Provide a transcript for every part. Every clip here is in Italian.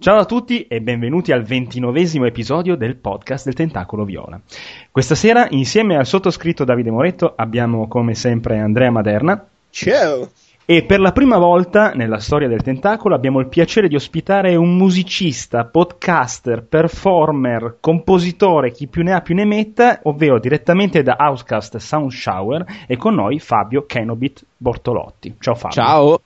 Ciao a tutti e benvenuti al ventinovesimo episodio del podcast del Tentacolo Viola. Questa sera, insieme al sottoscritto Davide Moretto, abbiamo come sempre Andrea Maderna. Ciao! E per la prima volta nella storia del Tentacolo abbiamo il piacere di ospitare un musicista, podcaster, performer, compositore, chi più ne ha più ne metta, ovvero direttamente da Outcast Sound Shower e con noi Fabio Kenobit Bortolotti. Ciao Fabio. Ciao!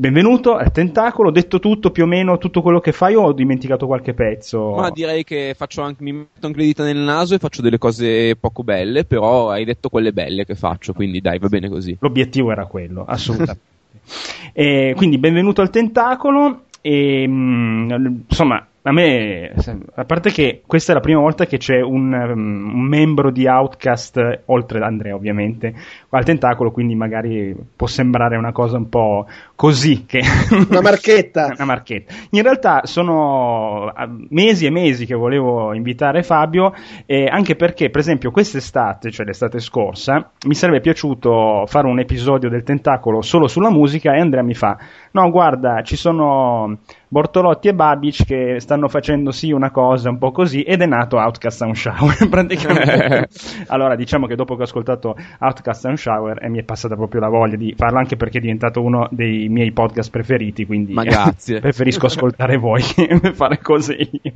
Benvenuto al Tentacolo, detto tutto più o meno tutto quello che fai o ho dimenticato qualche pezzo? Ma direi che anche, mi metto anche le dita nel naso e faccio delle cose poco belle, però hai detto quelle belle che faccio, quindi dai, va bene così. L'obiettivo era quello, assolutamente. e, quindi benvenuto al Tentacolo e mm, insomma a me, a parte che questa è la prima volta che c'è un, um, un, membro di Outcast, oltre ad Andrea ovviamente, al tentacolo, quindi magari può sembrare una cosa un po' così. Che una marchetta. una marchetta. In realtà sono mesi e mesi che volevo invitare Fabio, eh, anche perché, per esempio, quest'estate, cioè l'estate scorsa, mi sarebbe piaciuto fare un episodio del tentacolo solo sulla musica e Andrea mi fa, no guarda, ci sono Bortolotti e Babic che stanno facendo sì una cosa un po' così ed è nato Outcast Sound Shower praticamente. allora diciamo che dopo che ho ascoltato Outcast Sound Shower e mi è passata proprio la voglia di farlo anche perché è diventato uno dei miei podcast preferiti, quindi Ma grazie. preferisco ascoltare voi che fare cose io.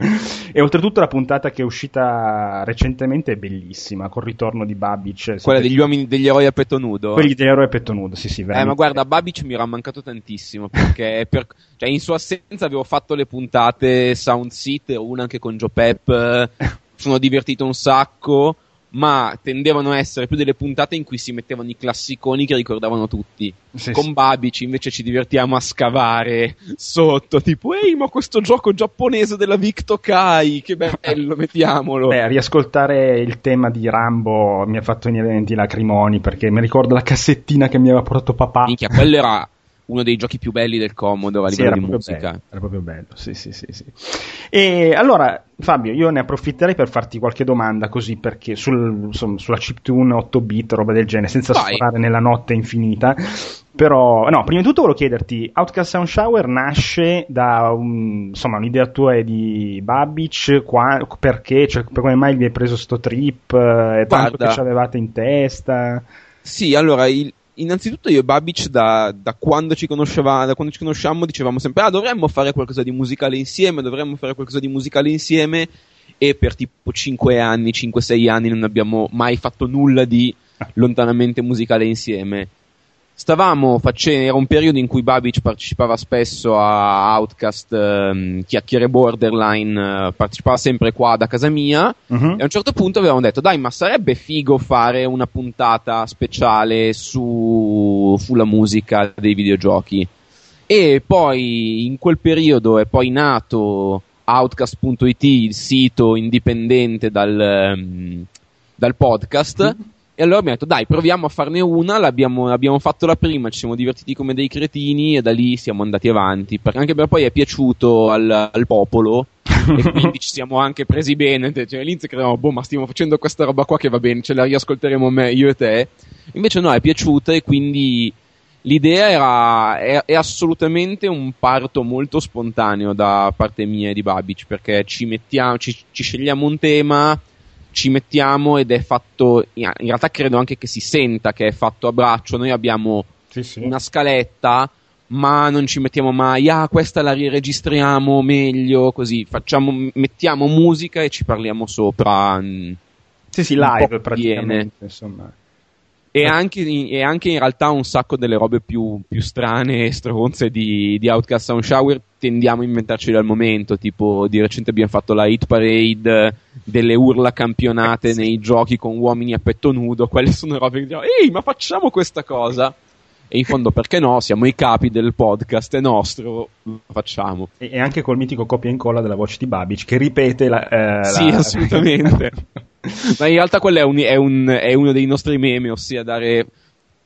E oltretutto la puntata che è uscita recentemente è bellissima, col ritorno di Babic. Quella degli uomini degli eroi a petto nudo? Quelli degli eroi a petto nudo, sì sì. Veramente. Eh ma guarda, Babic mi era mancato tantissimo perché per, cioè, in sua assenza abbiamo fatto le puntate Sound Seat, una anche con Joe Pep, sono divertito un sacco, ma tendevano a essere più delle puntate in cui si mettevano i classiconi che ricordavano tutti. Sì, con sì. Babic invece ci divertiamo a scavare sotto, tipo, ehi, ma questo gioco giapponese della Victo Kai, che bello, mettiamolo. Beh, riascoltare il tema di Rambo mi ha fatto venire i lacrimoni perché mi ricordo la cassettina che mi aveva portato papà. Minchia, quello era uno dei giochi più belli del Commodore a sì, livello di musica. Bello, era proprio bello, sì, sì, sì, sì. E allora, Fabio, io ne approfitterei per farti qualche domanda così perché sul, insomma, sulla chiptune 8 bit, roba del genere, senza Vai. sforare nella notte infinita. Però, no, prima di tutto volevo chiederti, Outcast Sound Shower nasce da un, insomma, un'idea tua di Babic, qua, perché, cioè, per come mai vi hai preso sto trip, eh, tanto che ci avevate in testa? Sì, allora, il, innanzitutto io e Babic da, da, quando ci da quando ci conosciamo dicevamo sempre ah dovremmo fare qualcosa di musicale insieme, dovremmo fare qualcosa di musicale insieme. E per tipo 5 anni, 5-6 anni non abbiamo mai fatto nulla di lontanamente musicale insieme stavamo facendo, era un periodo in cui Babic partecipava spesso a Outcast, ehm, chiacchiere borderline, eh, partecipava sempre qua da casa mia. Uh-huh. e a un certo punto avevamo detto dai ma sarebbe figo fare una puntata speciale su, sulla musica dei videogiochi. E poi in quel periodo è poi nato Outcast.it, il sito indipendente dal, um, dal podcast. Uh-huh e allora abbiamo detto, dai, proviamo a farne una. L'abbiamo, abbiamo fatto la prima, ci siamo divertiti come dei cretini e da lì siamo andati avanti. Perché anche per poi è piaciuto al, al popolo e quindi ci siamo anche presi bene. Cioè, all'inizio credevamo, boh, ma stiamo facendo questa roba qua che va bene, ce la riascolteremo me, io e te. Invece no, è piaciuta e quindi l'idea era, è, è, assolutamente un parto molto spontaneo da parte mia e di Babic perché ci mettiamo, ci, ci scegliamo un tema ci mettiamo ed è fatto, in realtà credo anche che si senta che è fatto a braccio, noi abbiamo sì, sì. una scaletta ma non ci mettiamo mai, ah questa la riregistriamo meglio, così, facciamo, mettiamo musica e ci parliamo sopra. Mm, sì, sì, live praticamente, insomma. E anche, e anche, in realtà un sacco delle robe più, più strane e stronze di, di Outcast Sound Shower tendiamo a inventarci dal momento, tipo di recente abbiamo fatto la hit parade delle urla campionate eh, sì. nei giochi con uomini a petto nudo, quelle sono robe che diciamo, ehi ma facciamo questa cosa! E in fondo perché no, siamo i capi del podcast, è nostro, lo facciamo. E, anche col mitico copia e incolla della voce di Babic che ripete la... Eh, sì, la... assolutamente. Ma in realtà quello è, un, è, un, è uno dei nostri meme, ossia dare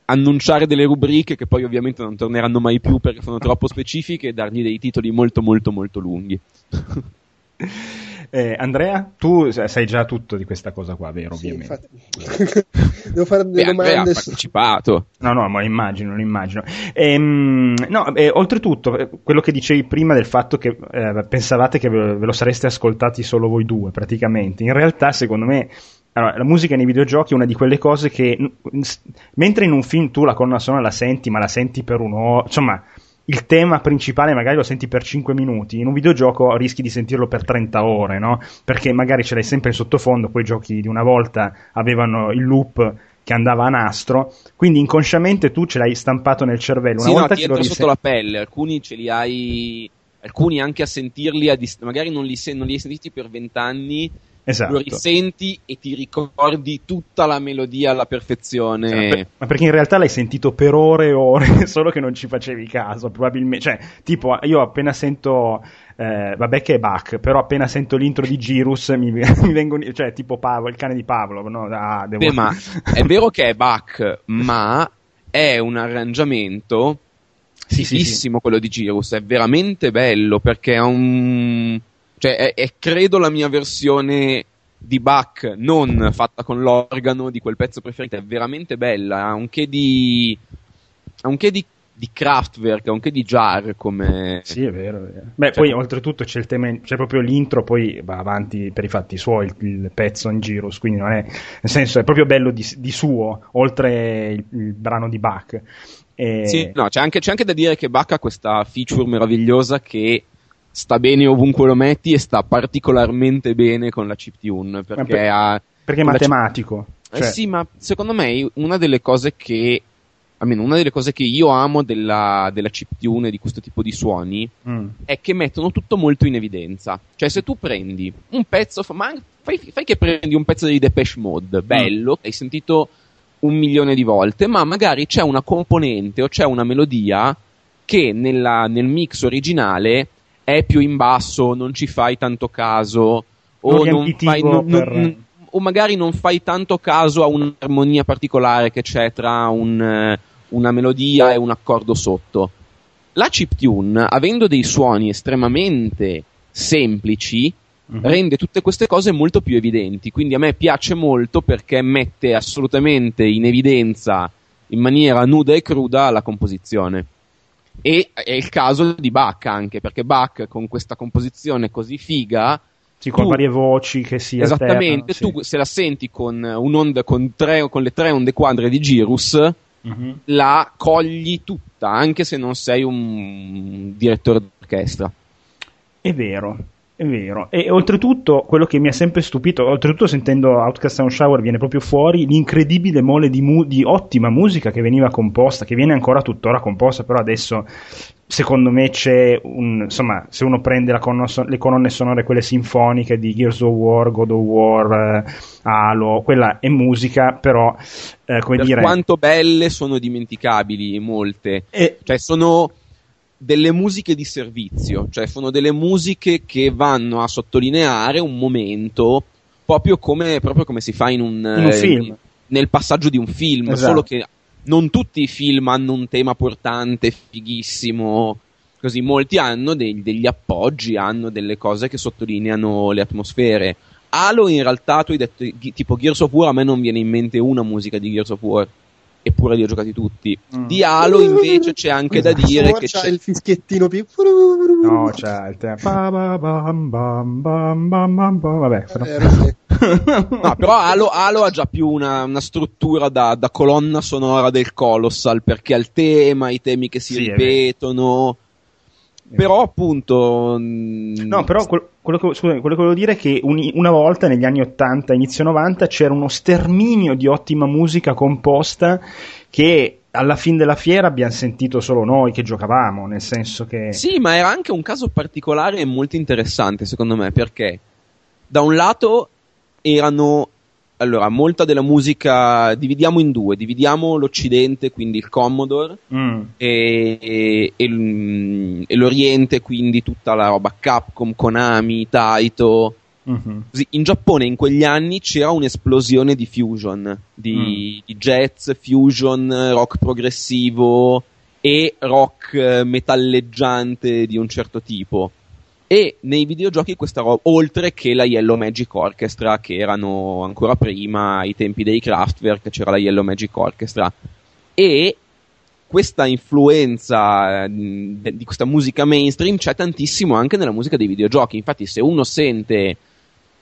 annunciare delle rubriche che poi ovviamente non torneranno mai più perché sono troppo specifiche e dargli dei titoli molto molto molto lunghi. Eh, Andrea, tu sai già tutto di questa cosa qua, vero? Sì, ovviamente. Devo fare delle Beh, domande. Andrea ha partecipato. No, no, ma immagino, lo immagino. Ehm, no, eh, oltretutto, eh, quello che dicevi prima del fatto che eh, pensavate che ve lo sareste ascoltati solo voi due, praticamente. In realtà, secondo me, allora, la musica nei videogiochi è una di quelle cose che, mentre in un film tu la colonna sonora la senti, ma la senti per un'ora, insomma, il tema principale magari lo senti per 5 minuti, in un videogioco rischi di sentirlo per 30 ore, no? Perché magari ce l'hai sempre in sottofondo, quei giochi di una volta avevano il loop che andava a nastro, quindi inconsciamente tu ce l'hai stampato nel cervello. Una sì, volta no, ti entra sotto la pelle, alcuni ce li hai, alcuni anche a sentirli, a dist- magari non li, sen- non li hai sentiti per 20 anni, Esatto. lo risenti e ti ricordi tutta la melodia alla perfezione. Ma, per, ma, perché in realtà l'hai sentito per ore e ore, solo che non ci facevi caso, probabilmente. Cioè, tipo, io appena sento. Eh, vabbè che è Bach, però appena sento l'intro di Girus mi, mi vengono, cioè tipo Pavlo, il cane di Pavlo, no? Ah, devo... Beh, ma è vero che è Bach, ma è un arrangiamento sì, sì, sì, quello di Girus, è veramente bello perché ha un cioè, è, è credo la mia versione di Bach non fatta con l'organo di quel pezzo preferito, è veramente bella, ha un che di, ha un che di, di Kraftwerk, ha un che di Jar come... Sì, è vero. È vero. Beh, cioè, poi oltretutto c'è il tema, c'è proprio l'intro, poi va avanti per i fatti suoi il, il pezzo in Girus, quindi non è, nel senso è proprio bello di, di suo, oltre il, il brano di Bach. E... Sì, no, c'è anche, c'è anche da dire che Bach ha questa feature meravigliosa che sta bene ovunque lo metti e sta particolarmente bene con la chiptune perché, per, ha, perché è matematico. Chip... Cioè... Eh sì, ma secondo me una delle cose che almeno una delle cose che io amo della, della chiptune di questo tipo di suoni mm. è che mettono tutto molto in evidenza. Cioè, se tu prendi un pezzo, ma fai, fai che prendi un pezzo di Depeche Mode, bello, mm. hai sentito un milione di volte, ma magari c'è una componente o c'è una melodia che nella, nel mix originale è più in basso, non ci fai tanto caso, o, non fai, non, per... non, o magari non fai tanto caso a un'armonia particolare che c'è tra un, una melodia e un accordo sotto. La chiptune, avendo dei suoni estremamente semplici, uh-huh. rende tutte queste cose molto più evidenti. Quindi a me piace molto perché mette assolutamente in evidenza in maniera nuda e cruda la composizione. E è il caso di Bach anche, perché Bach con questa composizione così figa. Sì, con tu, varie voci che si Esattamente, alternano, tu se la senti con, un'onda, con, tre, con le tre onde quadre di Girus, uh-huh. la cogli tutta, anche se non sei un direttore d'orchestra. È vero, è vero, e oltretutto quello che mi ha sempre stupito, oltretutto sentendo Outcast Sound Shower viene proprio fuori l'incredibile mole di, mu- di, ottima musica che veniva composta, che viene ancora tuttora composta, però adesso secondo me c'è un, insomma, se uno prende colonna, le colonne sonore, quelle sinfoniche di Gears of War, God of War, eh, Halo, quella è musica, però eh, come per dire... quanto belle sono dimenticabili molte, e... cioè sono delle musiche di servizio, cioè sono delle musiche che vanno a sottolineare un momento proprio come, proprio come si fa in un, in un film. In, nel passaggio di un film, esatto. solo che non tutti i film hanno un tema portante, fighissimo, così molti hanno dei, degli appoggi, hanno delle cose che sottolineano le atmosfere. Halo in realtà tu hai detto tipo Gears of War a me non viene in mente una musica di Gears of War eppure li ho giocati tutti. Mm. Di Halo invece c'è anche da dire che c'è il fischiettino più. No, c'è il tema. Vabbè, però... No, però Halo, Halo, ha già più una, una struttura da, da, colonna sonora del Colossal perché ha il tema, i temi che si sì, ripetono. Però appunto no però quello, quello, che, scusami, quello che volevo dire è che un, una volta negli anni 80 inizio 90 c'era uno sterminio di ottima musica composta che alla fine della fiera abbiamo sentito solo noi che giocavamo nel senso che sì ma era anche un caso particolare e molto interessante secondo me perché da un lato erano allora, molta della musica dividiamo in due, dividiamo l'Occidente, quindi il Commodore, mm. e, e, e, e, l'Oriente, quindi tutta la roba Capcom, Konami, Taito. Mm-hmm. Così, in Giappone in quegli anni c'era un'esplosione di fusion, di, mm. di jazz, fusion, rock progressivo e rock metalleggiante di un certo tipo. E nei videogiochi questa roba, oltre che la Yellow Magic Orchestra, che erano ancora prima, ai tempi dei Kraftwerk, c'era la Yellow Magic Orchestra. E questa influenza eh, di questa musica mainstream c'è tantissimo anche nella musica dei videogiochi. Infatti, se uno sente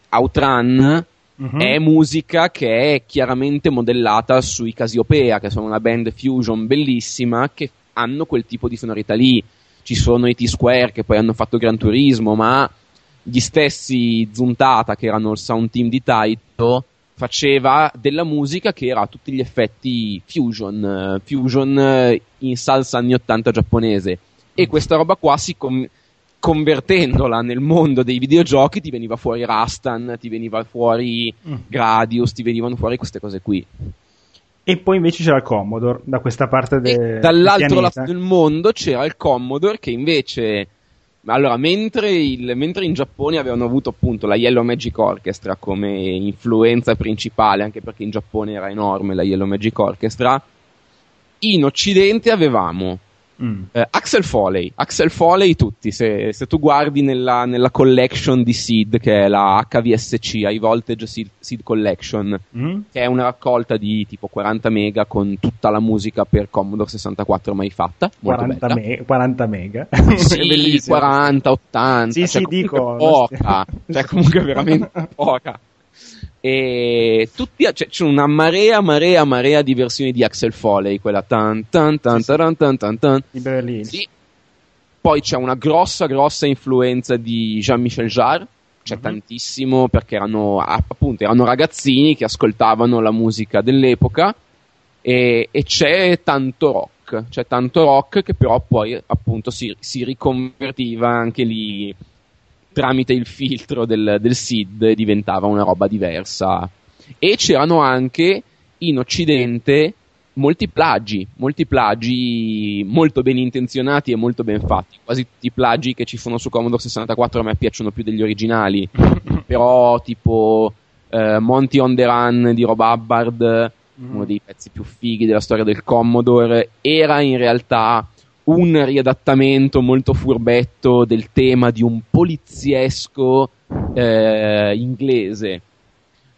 Outrun, uh-huh. è musica che è chiaramente modellata sui Casiopea, che sono una band fusion bellissima che hanno quel tipo di sonorità lì. Ci sono i T-Square che poi hanno fatto Gran Turismo, ma gli stessi Zuntata, che erano il sound team di Taito, faceva della musica che era a tutti gli effetti fusion, fusion in salsa anni 80 giapponese. E questa roba qua si com- convertendola nel mondo dei videogiochi ti veniva fuori Rastan, ti veniva fuori mm. Gradius, ti venivano fuori queste cose qui. E poi invece c'era il Commodore da questa parte del Dall'altro lato del mondo c'era il Commodore che invece allora, mentre, il, mentre, in Giappone avevano avuto appunto la Yellow Magic Orchestra come influenza principale, anche perché in Giappone era enorme la Yellow Magic Orchestra, in Occidente avevamo Mm. Eh, Axel Foley, Axel Foley tutti, se, se tu guardi nella, nella, collection di Seed, che è la HVSC, High Voltage Seed, Seed Collection, mm. che è una raccolta di tipo 40 mega con tutta la musica per Commodore 64 mai fatta. 40, me- 40 mega? sì, 40, 80, sì, cioè sì, dico, poca, cioè comunque veramente poca e tutti, cioè, c'è una marea, marea, marea di versioni di Axel Foley, quella tan tan tan sì, taran, tan tan tan. Di Berlino. Sì. Poi c'è una grossa, grossa influenza di Jean-Michel Jarre, c'è mm-hmm. tantissimo perché erano appunto erano ragazzini che ascoltavano la musica dell'epoca e, e c'è tanto rock, c'è tanto rock che però poi appunto si, si riconvertiva anche lì tramite il filtro del, del SID diventava una roba diversa. E c'erano anche in Occidente molti plagi, molti plagi molto ben intenzionati e molto ben fatti. Quasi tutti i plagi che ci sono su Commodore 64 a me piacciono più degli originali. Però, tipo eh, Monty on the Run di Rob Hubbard, mm. uno dei pezzi più fighi della storia del Commodore, era in realtà un riadattamento molto furbetto del tema di un poliziesco eh, inglese.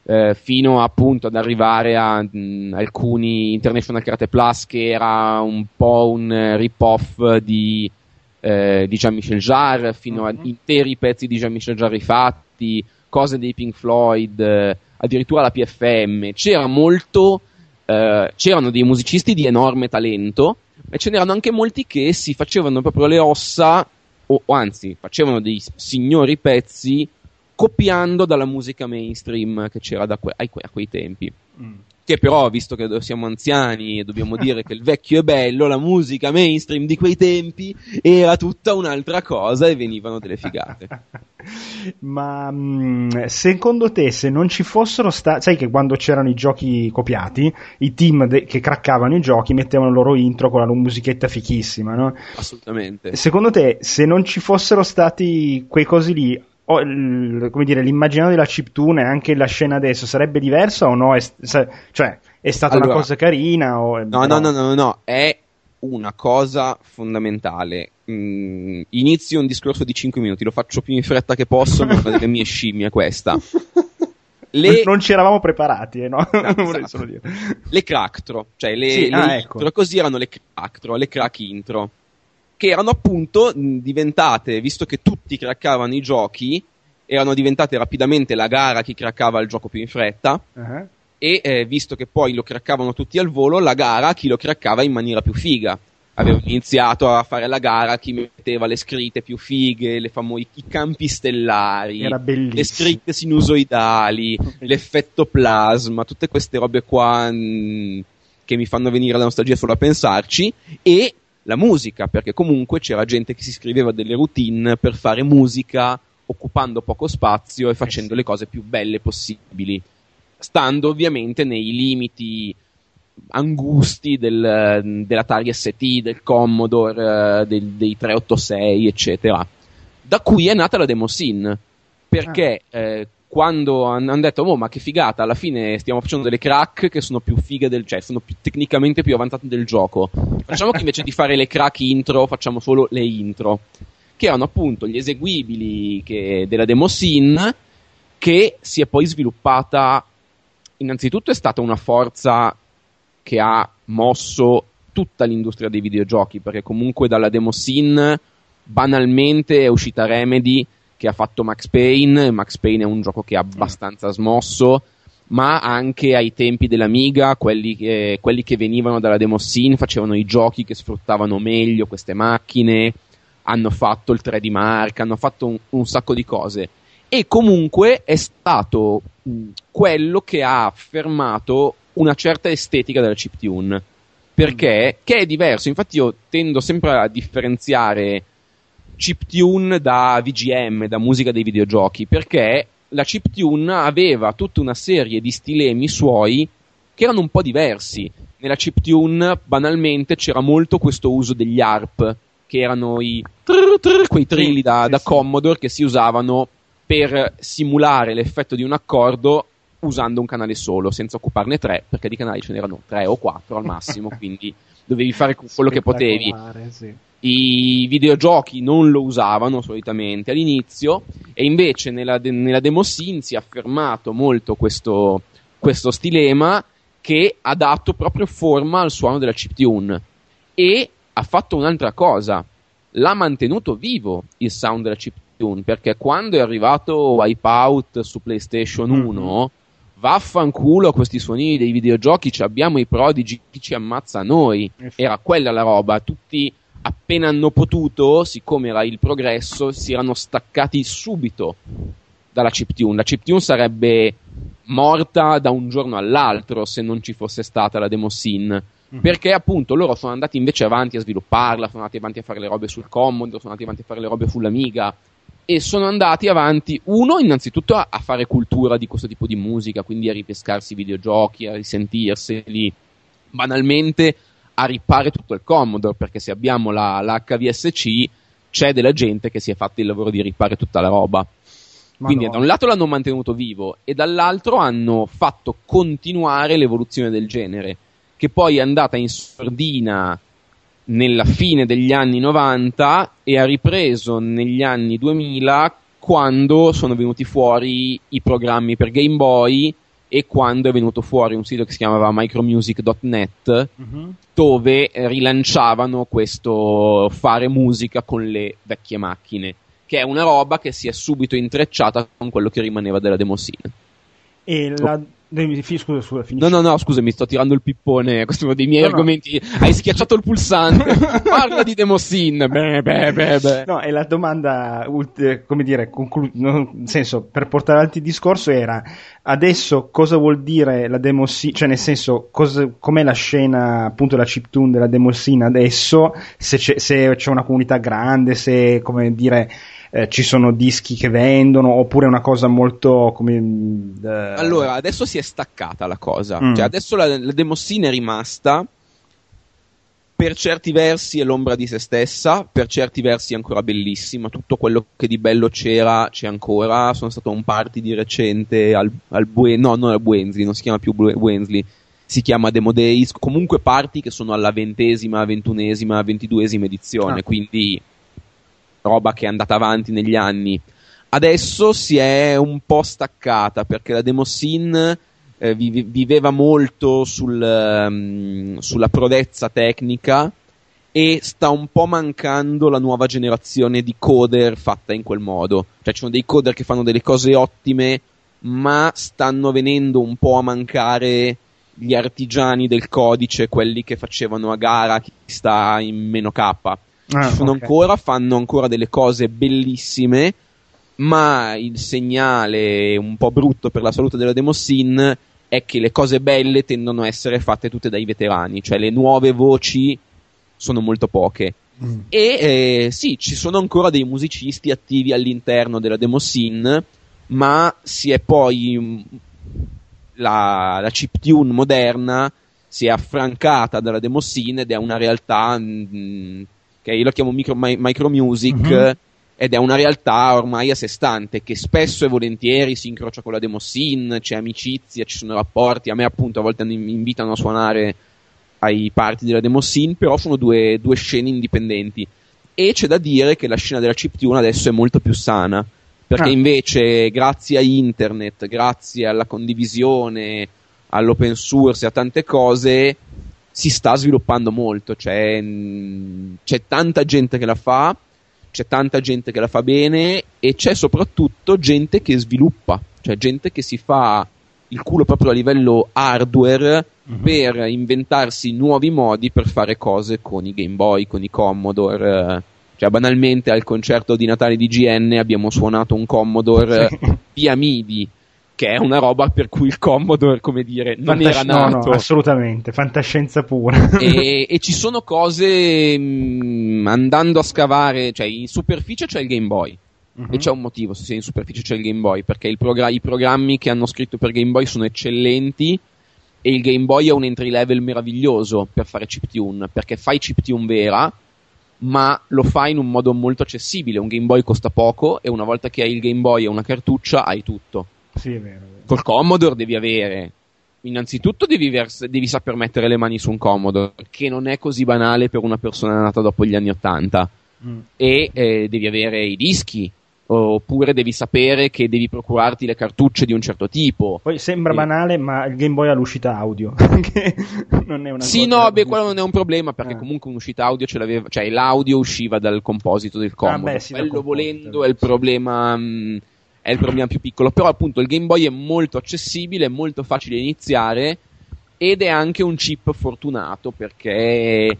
Eh, fino appunto ad arrivare a mh, mm, alcuni International Karate Plus che era un po' un rip-off di, eh, di Jean-Michel Jarre, fino mm-hmm. a interi pezzi di Jean-Michel Jarre rifatti, cose dei Pink Floyd, eh, addirittura la PFM. C'era molto, eh, c'erano dei musicisti di enorme talento, e ce n'erano anche molti che si facevano proprio le ossa, o, o anzi, facevano dei signori pezzi copiando dalla musica mainstream che c'era que- a, a, quei tempi. Mm che però, visto che siamo anziani e dobbiamo dire che il vecchio è bello, la musica mainstream di quei tempi era tutta un'altra cosa e venivano delle figate. Ma mm, secondo te, se non ci fossero stati, sai che quando c'erano i giochi copiati, i team de- che craccavano i giochi mettevano il loro intro con la musichetta fichissima, no? Assolutamente. Secondo te, se non ci fossero stati quei cosi lì, oh, l- come dire, l'immaginario della chiptune, anche la scena adesso, sarebbe diversa o no? È, sa- cioè, è stata allora, una cosa carina? O, no, no, no, no, no, è una cosa fondamentale. Mm, inizio un discorso di 5 minuti, lo faccio più in fretta che posso, ma una delle mie scimmie questa. Le... Non ci eravamo preparati, eh, no? no esatto. Le cracktro, cioè le, sì, le ah, ecco. intro, così erano le cracktro, le crack intro che erano appunto diventate, visto che tutti craccavano i giochi, erano diventate rapidamente la gara chi craccava il gioco più in fretta. Uh-huh. E eh, visto che poi lo craccavano tutti al volo, la gara chi lo craccava in maniera più figa. Avevano iniziato a fare la gara chi metteva le scritte più fighe, le famo- i campi stellari, le scritte sinusoidali, l'effetto plasma, tutte queste robe qua mh, che mi fanno venire la nostalgia solo a pensarci. E la musica, perché comunque c'era gente che si scriveva delle routine per fare musica occupando poco spazio e facendo le cose più belle possibili, stando ovviamente nei limiti angusti del, dell'Atari ST, del Commodore, del, dei 386, eccetera. Da cui è nata la demo scene, perché ah. eh, quando hanno detto, oh ma che figata, alla fine stiamo facendo delle crack che sono più fighe del, cioè sono più, tecnicamente più avanzate del gioco. Facciamo che invece di fare le crack intro, facciamo solo le intro. che erano appunto gli eseguibili che, della scene che si è poi sviluppata innanzitutto è stata una forza che ha mosso tutta l'industria dei videogiochi perché comunque dalla demo scene banalmente è uscita Remedy che ha fatto Max Payne Max Payne è un gioco che ha abbastanza smosso ma anche ai tempi dell'Amiga quelli che, quelli che venivano dalla demo scene facevano i giochi che sfruttavano meglio queste macchine hanno fatto il 3D Mark, hanno fatto un, un sacco di cose. E comunque è stato mh, quello che ha affermato una certa estetica della chiptune. Perché? Che è diverso. Infatti io tendo sempre a differenziare chiptune da VGM, da musica dei videogiochi, perché la chiptune aveva tutta una serie di stilemi suoi che erano un po' diversi. Nella chiptune, banalmente, c'era molto questo uso degli ARP, che erano i trrr, trrr, quei trilli da, da. Commodore che si usavano per simulare l'effetto di un accordo usando un canale solo, senza occuparne tre, perché di canali ce n'erano tre o quattro al massimo, quindi dovevi fare quello che potevi. Sì. I videogiochi non lo usavano solitamente all'inizio, e invece nella, de- nella demo scene si è affermato molto questo, questo stilema che ha dato proprio forma al suono della chiptune. E ha fatto un'altra cosa, l'ha mantenuto vivo il sound della chiptune, perché quando è arrivato Wipeout su PlayStation 1, mm-hmm. vaffanculo a questi suoni dei videogiochi, abbiamo i prodigi, chi ci ammazza noi. Era quella la roba, tutti appena hanno potuto, siccome era il progresso, si erano staccati subito dalla chiptune. La chiptune sarebbe morta da un giorno all'altro se non ci fosse stata la demo scene Mm-hmm. Perché appunto loro sono andati invece avanti a svilupparla, sono andati avanti a fare le robe sul Commodore, sono andati avanti a fare le robe sull'Amiga e sono andati avanti, uno, innanzitutto a, a, fare cultura di questo tipo di musica, quindi a ripescarsi i videogiochi, a risentirseli, banalmente a ripare tutto il Commodore, perché se abbiamo la, la HVSC c'è della gente che si è fatta il lavoro di ripare tutta la roba. Quindi Madonna. da un lato l'hanno mantenuto vivo e dall'altro hanno fatto continuare l'evoluzione del genere che poi è andata in sordina nella fine degli anni 90 e ha ripreso negli anni 2000 quando sono venuti fuori i programmi per Game Boy e quando è venuto fuori un sito che si chiamava micromusic.net uh-huh. dove rilanciavano questo fare musica con le vecchie macchine che è una roba che si è subito intrecciata con quello che rimaneva della demosina e la, Scusa, scusa, no, no, no, scusa, mi sto tirando il pippone. Questo è uno dei miei no, argomenti. No. Hai schiacciato il pulsante. Parla di Demosin. Beh, beh, beh, beh. No, e la domanda, come dire, conclu- nel senso, per portare avanti il discorso era adesso cosa vuol dire la Demosin, cioè nel senso, cosa, com'è la scena, appunto, la chiptune della Demosin adesso, se c'è, se c'è una comunità grande, se, come dire eh, ci sono dischi che vendono oppure è una cosa molto come eh... allora adesso si è staccata la cosa mm. cioè adesso la, la demossina è rimasta per certi versi è l'ombra di se stessa, per certi versi è ancora bellissima, tutto quello che di bello c'era c'è ancora, sono stato a un party di recente al, al Bue- no, non al Buensley, non si chiama più Buensley, si chiama Demo Days, comunque party che sono alla ventesima, ventunesima, ventiduesima edizione, ah. quindi roba che è andata avanti negli anni. Adesso si è un po' staccata perché la demo scene eh, viveva molto sul, um, sulla prodezza tecnica e sta un po' mancando la nuova generazione di coder fatta in quel modo. Cioè ci sono dei coder che fanno delle cose ottime, ma stanno venendo un po' a mancare gli artigiani del codice, quelli che facevano a gara chi sta in meno K. Ah, ci sono okay. ancora, fanno ancora delle cose bellissime, ma il segnale un po' brutto per la salute della Demosin è che le cose belle tendono a essere fatte tutte dai veterani, cioè le nuove voci sono molto poche. Mm. E eh, sì, ci sono ancora dei musicisti attivi all'interno della Demosin, ma si è poi mm, la, la chiptune moderna si è affrancata dalla Demosin ed è una realtà mh, che io lo chiamo micro, micro music, mm-hmm. ed è una realtà ormai a sé stante che spesso e volentieri si incrocia con la demo scene, c'è amicizia, ci sono rapporti, a me appunto a volte mi invitano a suonare ai party della demo scene, però sono due, due scene indipendenti. e c'è da dire che la scena della chiptune adesso è molto più sana, perché Ah. invece grazie a internet, grazie alla condivisione, all'open source e a tante cose si sta sviluppando molto, c'è, mm, c'è tanta gente che la fa, c'è tanta gente che la fa bene e c'è soprattutto gente che sviluppa, cioè gente che si fa il culo proprio a livello hardware Mhm. per inventarsi nuovi modi per fare cose con i Game Boy, con i Commodore. Cioè, banalmente al concerto di Natale di GN abbiamo suonato un Commodore via MIDI, che è una roba per cui il Commodore, come dire, non Fantasci- era no, nato. no, assolutamente, fantascienza pura. e, e ci sono cose mh, andando a scavare, cioè in superficie c'è il Game Boy. Mhm. E c'è un motivo se in superficie c'è il Game Boy, perché il progra- i programmi che hanno scritto per Game Boy sono eccellenti e il Game Boy è un entry level meraviglioso per fare chiptune, perché fai chiptune vera, ma lo fai in un modo molto accessibile. Un Game Boy costa poco e una volta che hai il Game Boy e una cartuccia hai tutto. Sì, è vero. è vero. Col Commodore devi avere. Innanzitutto devi, vers- devi saper mettere le mani su un Commodore, che non è così banale per una persona nata dopo gli anni Ottanta. Mm. E eh, devi avere i dischi, oppure devi sapere che devi procurarti le cartucce di un certo tipo. Poi sembra Sì. banale, ma il Game Boy ha l'uscita audio. non è una Sì, no, beh, quello non è un problema perché Eh. comunque un'uscita audio ce l'aveva, cioè l'audio usciva dal composito del Commodore. Ah, beh, sì, quello composito, volendo è il problema mh, è il problema più piccolo, però appunto il Game Boy è molto accessibile, è molto facile iniziare ed è anche un chip fortunato perché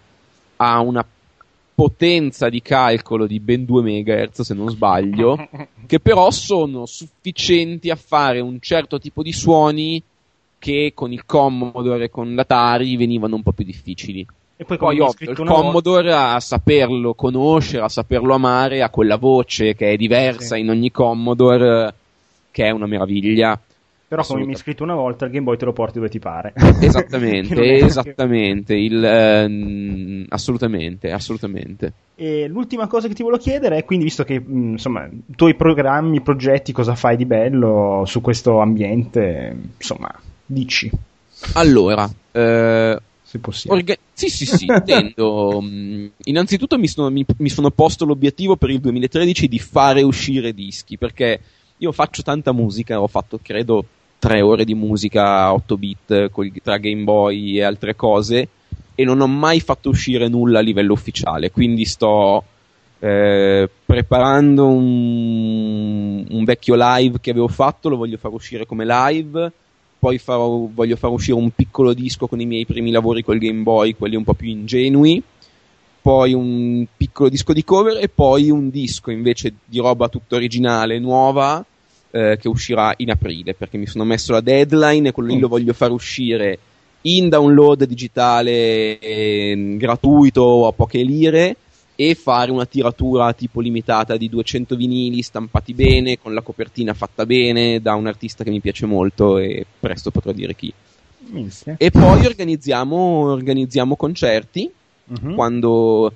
ha una potenza di calcolo di ben 2 MHz se non sbaglio, che però sono sufficienti a fare un certo tipo di suoni che con il Commodore e con l'Atari venivano un po' più difficili. E poi, Poi ovvio, il una volta- Commodore a saperlo conoscere, a saperlo amare, ha quella voce che è diversa Sì. in ogni Commodore, che è una meraviglia. Però come mi hai scritto una volta, il Game Boy te lo porti dove ti pare. Esattamente, esattamente, il, ehm, assolutamente, assolutamente. E l'ultima cosa che ti volevo chiedere è quindi, visto che mh, insomma, i tuoi programmi, progetti, cosa fai di bello su questo ambiente, insomma, dici, Allora, eh, se possibile. Orga- sì, sì, sì, intendo. mh, Innanzitutto mi sono, mi- mi sono posto l'obiettivo per il 2013 di fare uscire dischi, perché io faccio tanta musica, ho fatto credo tre ore di musica a 8 bit tra Game Boy e altre cose, e non ho mai fatto uscire nulla a livello ufficiale, quindi sto eh, preparando un, un vecchio live che avevo fatto, lo voglio far uscire come live poi farò- voglio far uscire un piccolo disco con i miei primi lavori col Game Boy, quelli un po' più ingenui, poi un piccolo disco di cover e poi un disco invece di roba tutta originale, nuova, eh, che uscirà in aprile, perché mi sono messo la deadline e quello lì Mm. lo voglio far uscire in download digitale eh, gratuito a poche lire e fare una tiratura tipo limitata di 200 vinili stampati bene, con la copertina fatta bene, da un artista che mi piace molto e presto potrò dire chi. Minchia. E poi organizziamo, organizziamo concerti Mhm. quando,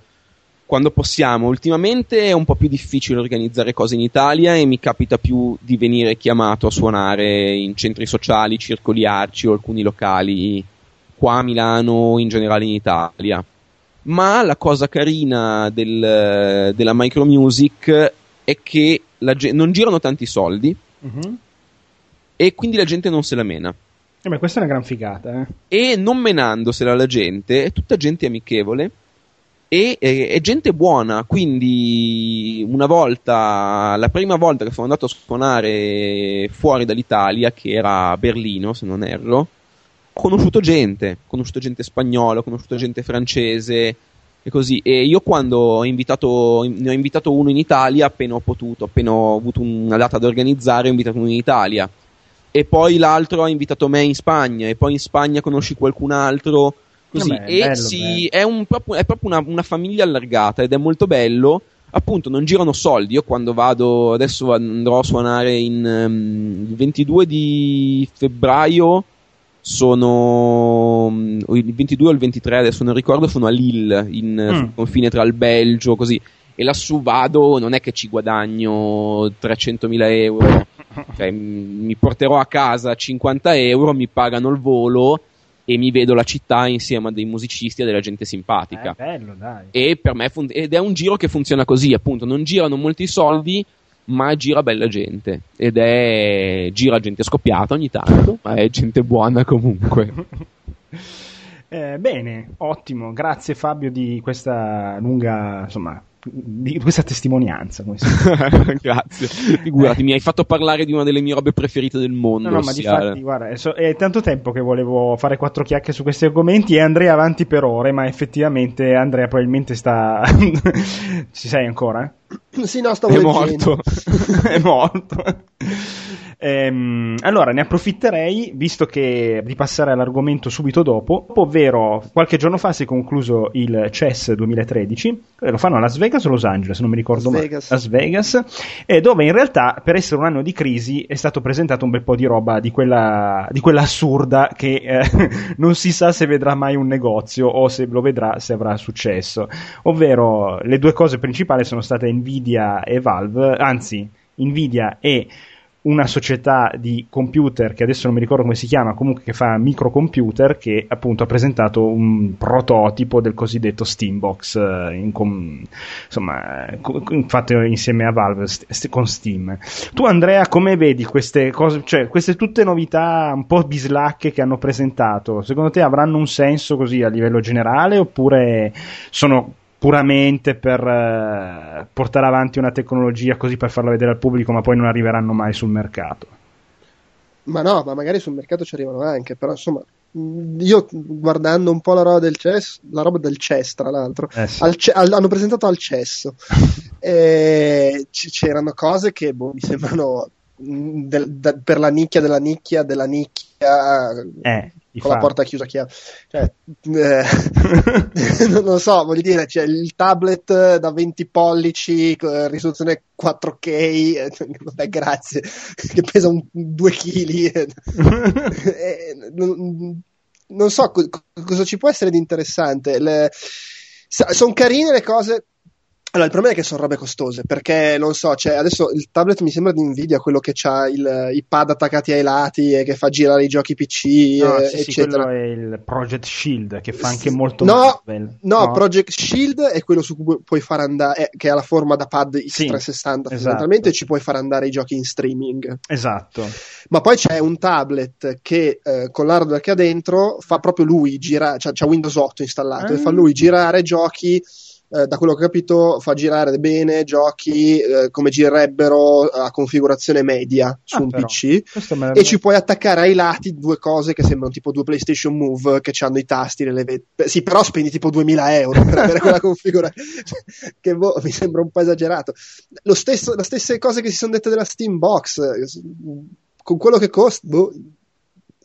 quando possiamo. Ultimamente è un po' più difficile organizzare cose in Italia e mi capita più di venire chiamato a suonare in centri sociali, circoli arci o alcuni locali qua a Milano o in generale in Italia. Ma la cosa carina del- della micro music è che ge- non girano tanti soldi Mhm. e quindi la gente non se la mena. Eh beh, questa è una gran figata, eh. e non menandosela la gente, è tutta gente amichevole e e- è gente buona. Quindi, una volta, la prima volta che sono andato a suonare fuori dall'Italia, che era a Berlino, se non erro, conosciuto gente, ho conosciuto gente spagnola, ho conosciuto gente francese e così. E io quando ho invitato, ne ho invitato uno in Italia, appena ho potuto, appena ho avuto una data da organizzare, ho invitato uno in Italia. E poi l'altro ha invitato me in Spagna e poi in Spagna conosci qualcun altro così. Vabbè, e bello, si- è, un- proprio, è proprio una, una famiglia allargata ed è molto bello. Appunto non girano soldi. Io quando vado adesso andrò a suonare in ehm, il 22 di febbraio sono mm, il 22 o il 23 adesso non ricordo sono a Lille in, Mm. sul confine tra il Belgio così e lassù vado non è che ci guadagno 300.000 euro cioè, mi porterò a casa 50 euro, mi pagano il volo e mi vedo la città insieme a dei musicisti e della gente simpatica. È bello, dai. E per me fun- ed è un giro che funziona così, appunto, non girano molti soldi, ma gira bella gente ed è gira gente scoppiata ogni tanto, ma è gente buona comunque. Eh, bene, ottimo, grazie Fabio di questa lunga, insomma, di questa testimonianza. grazie, figurati, eh. mi hai fatto parlare di una delle mie robe preferite del mondo. No, no ma difatti, guarda, è, tanto tempo che volevo fare quattro chiacchiere su questi argomenti e andrei avanti per ore, ma effettivamente Andrea probabilmente sta... Ci sei ancora? Sì, no, sto È morto. è morto. Ehm, allora, ne approfitterei, visto che di passare all'argomento subito dopo, ovvero qualche giorno fa si è concluso il CES 2013, eh, lo fanno a Las Vegas o Los Angeles, non mi ricordo Las mai. Vegas. Las Vegas, eh, dove in realtà per essere un anno di crisi è stato presentato un bel po' di roba di quella, di quella assurda che eh, non si sa se vedrà mai un negozio o se lo vedrà se avrà successo. Ovvero le due cose principali sono state Nvidia e Valve, anzi Nvidia e una società di computer che adesso non mi ricordo come si chiama, comunque che fa microcomputer, che appunto ha presentato un prototipo del cosiddetto Steambox, eh, in com- insomma, co- fatto insieme a Valve st- con Steam. Tu Andrea, come vedi queste cose, cioè queste tutte novità un po' bislacche che hanno presentato? Secondo te avranno un senso così a livello generale oppure sono puramente per eh, portare avanti una tecnologia così per farla vedere al pubblico, ma poi non arriveranno mai sul mercato. Ma no, ma magari sul mercato ci arrivano anche, però insomma, io guardando un po' la roba del CES, la roba del CES tra l'altro, Eh sì. al ce- al- hanno presentato al cesso e c- c'erano cose che boh, mi sembrano del- da- per la nicchia della nicchia della nicchia Eh, con la porta chiusa chiara. Cioè, eh, non lo so, voglio dire, c'è il tablet da 20 pollici, eh, risoluzione 4K, eh, vabbè, grazie, che pesa un 2 kg. non, non so co- cosa ci può essere di interessante. sono carine le cose. Allora, il problema è che sono robe costose, perché non so, cioè, adesso il tablet mi sembra di Nvidia, quello che ha i pad attaccati ai lati e che fa girare i giochi PC, No, eh, sì, sì, eccetera. quello è il Project Shield che fa anche Sì. molto No, Marvel. No, Project Shield è quello su cui pu- puoi far andare, eh, che ha la forma da pad Sì, X360 fondamentalmente, esatto. e ci puoi far andare i giochi in streaming. Esatto. Ma poi c'è un tablet che eh, con l'hardware che ha dentro fa proprio lui girare, cioè c'ha Windows 8 installato Ah. e fa lui girare giochi. Eh, da quello che ho capito, fa girare bene giochi eh, come girerebbero a configurazione media su Ah, un però. PC e ci puoi attaccare ai lati due cose che sembrano tipo due PlayStation Move che hanno i tasti le levette. Sì, però spendi tipo 2000 euro per avere quella configurazione. che boh, mi sembra un po' esagerato. Lo stesso, le stesse cose che si sono dette della Steam Box, eh, con quello che costa, boh,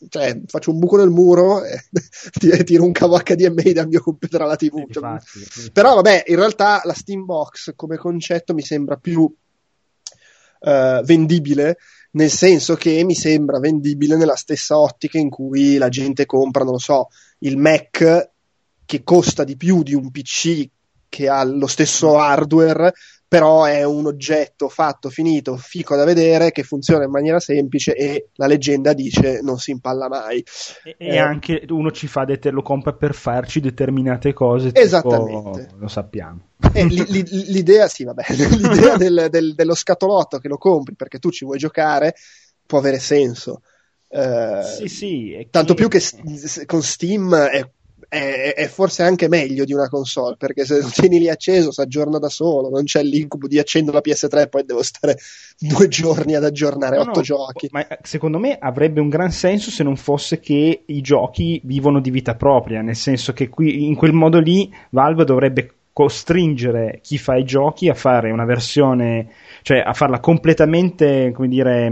cioè, faccio un buco nel muro e ti- tiro un cavo HDMI dal mio computer alla TV. Sì, Cioè, infatti, sì. però vabbè, in realtà la Steam Box come concetto mi sembra più eh, vendibile, nel senso che mi sembra vendibile nella stessa ottica in cui la gente compra, non lo so, il Mac che costa di più di un PC che ha lo stesso hardware, però è un oggetto fatto, finito, fico da vedere, che funziona in maniera semplice e la leggenda dice non si impalla mai. E, Eh. e anche uno ci fa det- lo compra per farci determinate cose. tipo- Esattamente. lo sappiamo. Eh, li- li- l'idea, sì, vabbè, l'idea del- del- dello scatolotto che lo compri perché tu ci vuoi giocare può avere senso. Eh, sì, sì. Tanto più che s- s- con Steam è, è- è forse anche meglio di una console perché se lo tieni lì acceso si aggiorna da solo, non c'è l'incubo di accendo la PS3 e poi devo stare due giorni ad aggiornare No, otto no, giochi. Ma secondo me avrebbe un gran senso se non fosse che i giochi vivono di vita propria, nel senso che qui in quel modo lì Valve dovrebbe costringere chi fa i giochi a fare una versione, cioè a farla completamente, come dire,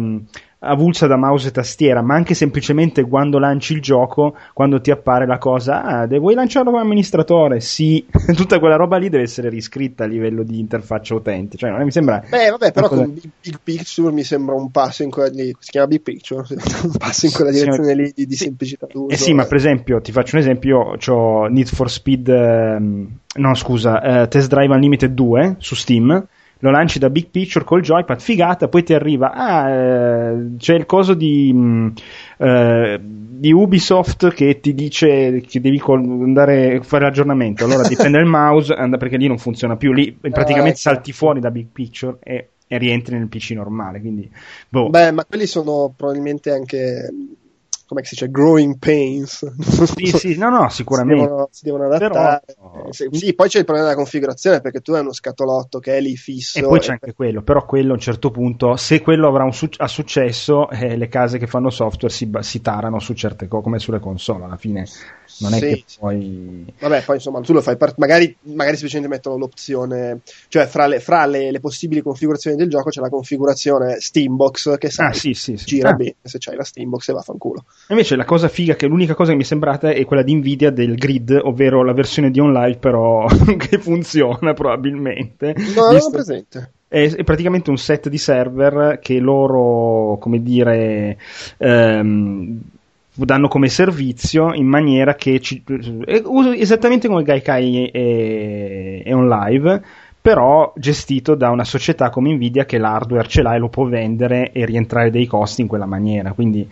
avulsa da mouse e tastiera, ma anche semplicemente quando lanci il gioco, quando ti appare la cosa, ah, vuoi lanciarlo come amministratore? Sì, tutta quella roba lì deve essere riscritta a livello di interfaccia utente, cioè mi sembra Beh, vabbè, però cosa- con Big, Picture mi sembra un passo in quella di, si chiama Big Picture, sì, un passo in quella Sì, direzione lì di, di sì. semplicità d'uso. Eh sì, ma per esempio, ti faccio un esempio, io ho Need for Speed, ehm, no scusa, eh, Test Drive Unlimited 2 su Steam, lo lanci da Big Picture col joypad, figata, poi ti arriva, ah, eh, c'è il coso di, eh, di Ubisoft che ti dice che devi andare a fare l'aggiornamento, allora ti prende il mouse perché lì non funziona più, lì praticamente ah, salti fuori da Big Picture e, e rientri nel PC normale, quindi boh. Beh, ma quelli sono probabilmente anche come si dice, growing pains. Sì, sì, no, no, sicuramente. Si devono, si devono adattare. Però... Sì, poi c'è il problema della configurazione perché tu hai uno scatolotto che è lì fisso. E poi c'è e... anche quello, però quello a un certo punto, se quello avrà un su- ha successo, eh, le case che fanno software si, si tarano su certe cose, come sulle console, alla fine non è sì. che poi... Vabbè, poi insomma, tu lo fai, part- magari, magari semplicemente mettono l'opzione, cioè fra le, fra le, le possibili configurazioni del gioco c'è la configurazione Steambox che sa ah, sì, sì, gira ah. bene se c'hai la Steambox e vaffanculo. Invece la cosa figa, che l'unica cosa che mi è sembrata è quella di Nvidia del grid, ovvero la versione di online però che funziona probabilmente. No, non ho presente è, praticamente un set di server che loro, come dire, ehm, danno come servizio in maniera che ci, esattamente come Gaikai è, è on live però gestito da una società come Nvidia che l'hardware ce l'ha e lo può vendere e rientrare dei costi in quella maniera quindi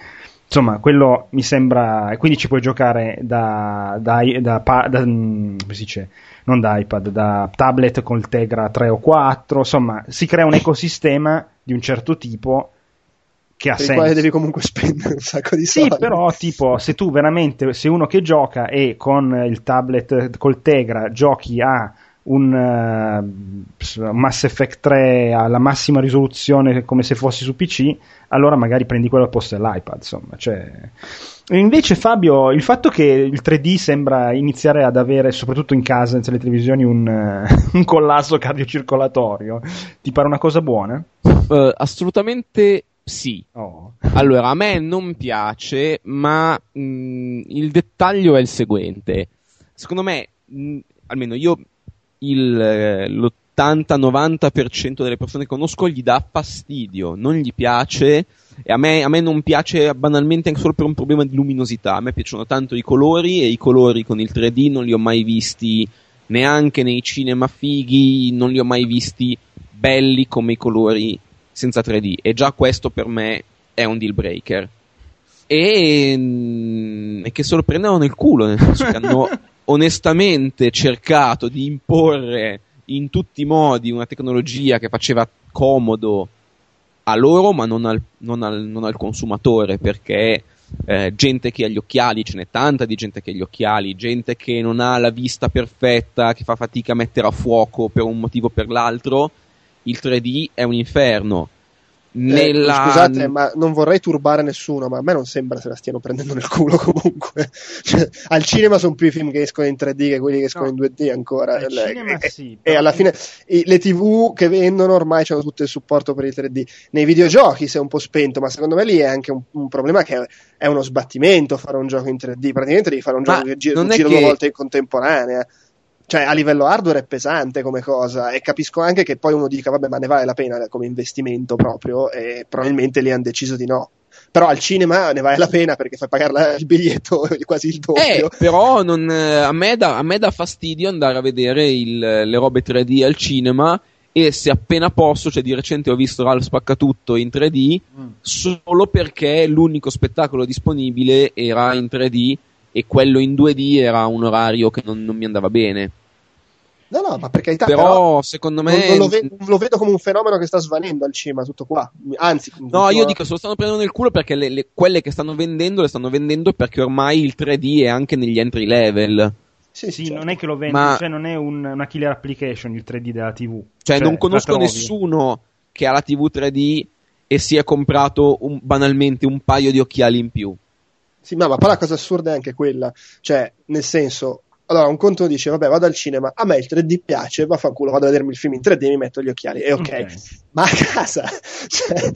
insomma quello mi sembra quindi ci puoi giocare da, da, da, da mm, come si dice non da iPad, da tablet col Tegra 3 o 4 insomma si crea un ecosistema di un certo tipo che ha per senso. quale devi comunque spendere un sacco di soldi. Sì, però tipo se tu veramente, se uno che gioca e con il tablet col Tegra giochi a un uh, Mass Effect 3 alla massima risoluzione come se fossi su PC, allora magari prendi quello al posto dell'iPad, insomma, cioè... Invece Fabio, il fatto che il 3D sembra iniziare ad avere, soprattutto in casa, nelle televisioni, un, uh, un collasso cardiocircolatorio, ti pare una cosa buona? Uh, assolutamente sì. Oh. Allora, a me non piace, ma mh, mm, il dettaglio è il seguente. Secondo me, mh, mm, almeno io, il, eh, l'80-90% delle persone che conosco gli dà fastidio, non gli piace. E a me, a me, non piace banalmente anche solo per un problema di luminosità. A me piacciono tanto i colori e i colori con il 3D non li ho mai visti neanche nei cinema fighi, non li ho mai visti belli come i colori senza 3D e già questo per me è un deal breaker. E, mm, e che se lo prendevano nel culo, nel senso che hanno onestamente cercato di imporre in tutti i modi una tecnologia che faceva comodo a loro ma non al, non al, non al consumatore perché eh, gente che ha gli occhiali, ce n'è tanta di gente che ha gli occhiali, gente che non ha la vista perfetta, che fa fatica a mettere a fuoco per un motivo o per l'altro il 3D è un inferno. Eh, nella... Eh, scusate, ma non vorrei turbare nessuno, ma a me non sembra se la stiano prendendo nel culo comunque. Cioè, al cinema sono più i film che escono in 3D che quelli che escono no. in 2D ancora. Al le, cinema e, sì, e alla fine i, le TV che vendono ormai hanno tutto il supporto per il 3D. Nei videogiochi si è un po' spento, ma secondo me lì è anche un, un problema che è, è, uno sbattimento fare un gioco in 3D. Praticamente devi fare un ma gioco che gira, gira che... due volte in contemporanea cioè a livello hardware è pesante come cosa e capisco anche che poi uno dica vabbè ma ne vale la pena come investimento proprio e probabilmente lì hanno deciso di no però al cinema ne vale la pena perché fai pagare il biglietto quasi il doppio. Eh, però non, eh, a, me da, a, me dà fastidio andare a vedere il, le robe 3D al cinema e se appena posso, cioè di recente ho visto Ralph Spaccatutto in 3D mm. solo perché l'unico spettacolo disponibile era in 3D e quello in 2D era un orario che non, non mi andava bene. No, no, ma per carità, però, però secondo me. Non, non lo, ve- lo, vedo come un fenomeno che sta svanendo al cinema, tutto qua. Anzi, no, io dico, se lo stanno prendendo nel culo perché le, le, quelle che stanno vendendo le stanno vendendo perché ormai il 3D è anche negli entry level. Sì, sì certo. non è che lo vendono, ma... cioè non è un, una killer application il 3D della TV. Cioè, cioè non conosco nessuno che ha la TV 3D e si è comprato un, banalmente un paio di occhiali in più. Sì, ma, ma poi la cosa assurda è anche quella, cioè, nel senso, allora, un conto dice, vabbè, vado al cinema, a me il 3D piace, vaffanculo, vado a vedermi il film in 3D, mi metto gli occhiali, e ok. okay. ma a casa cioè,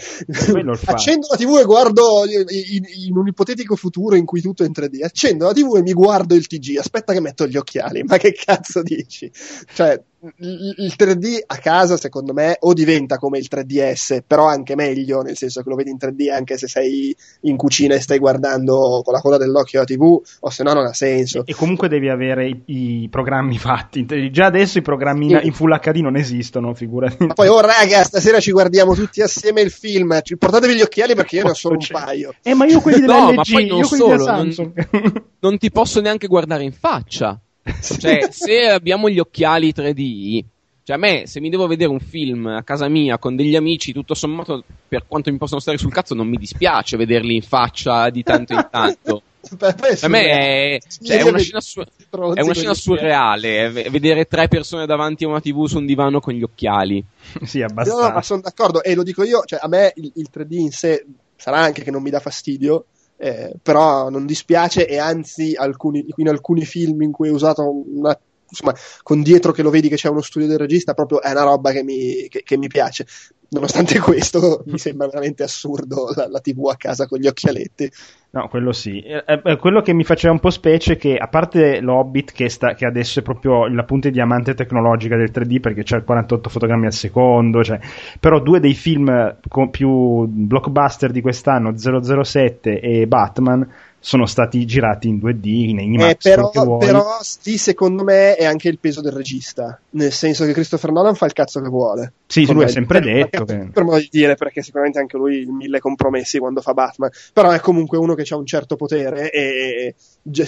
accendo la tv e guardo in, in, un ipotetico futuro in cui tutto è in 3D accendo la tv e mi guardo il TG aspetta che metto gli occhiali ma che cazzo dici cioè il 3D a casa, secondo me, o diventa come il 3DS, però anche meglio, nel senso che lo vedi in 3D anche se sei in cucina e stai guardando con la coda dell'occhio la TV, o se no non ha senso. E, comunque devi avere i, i programmi fatti. Già adesso i programmi in, in, Full HD non esistono, figurati. Ma poi, oh raga, stasera ci guardiamo tutti assieme il film. Portatevi gli occhiali perché io ne ho solo un paio. Eh, ma io quelli della no, LG, io quelli solo, Samsung. Non, non ti posso neanche guardare in faccia. Cioè, se abbiamo gli occhiali 3D, cioè a me, se mi devo vedere un film a casa mia con degli amici, tutto sommato, per quanto mi possono stare sul cazzo, non mi dispiace vederli in faccia di tanto in tanto. per me è, cioè, è, una scena, su- è una scena surreale eh, vedere tre persone davanti a una TV su un divano con gli occhiali. sì, abbastanza. No, no, ma sono d'accordo, e lo dico io, cioè, a me il, il 3D in sé sarà anche che non mi dà fastidio, eh, però non dispiace e anzi alcuni, in alcuni film in cui è usato una insomma, con dietro che lo vedi che c'è uno studio del regista, proprio è una roba che mi, che, che mi piace. Nonostante questo, mi sembra veramente assurdo la, la, TV a casa con gli occhialetti. No, quello sì. Eh, eh, quello che mi faceva un po' specie è che, a parte l'Hobbit, che, sta, che adesso è proprio la punta di diamante tecnologica del 3D, perché c'è il 48 fotogrammi al secondo, cioè, però due dei film più blockbuster di quest'anno, 007 e Batman, sono stati girati in 2D, in IMAX, eh, però, però sì, secondo me è anche il peso del regista, nel senso che Christopher Nolan fa il cazzo che vuole. Sì, lui ha sempre detto che... Per modo di dire, perché sicuramente anche lui mille compromessi quando fa Batman, però è comunque uno che ha un certo potere e già,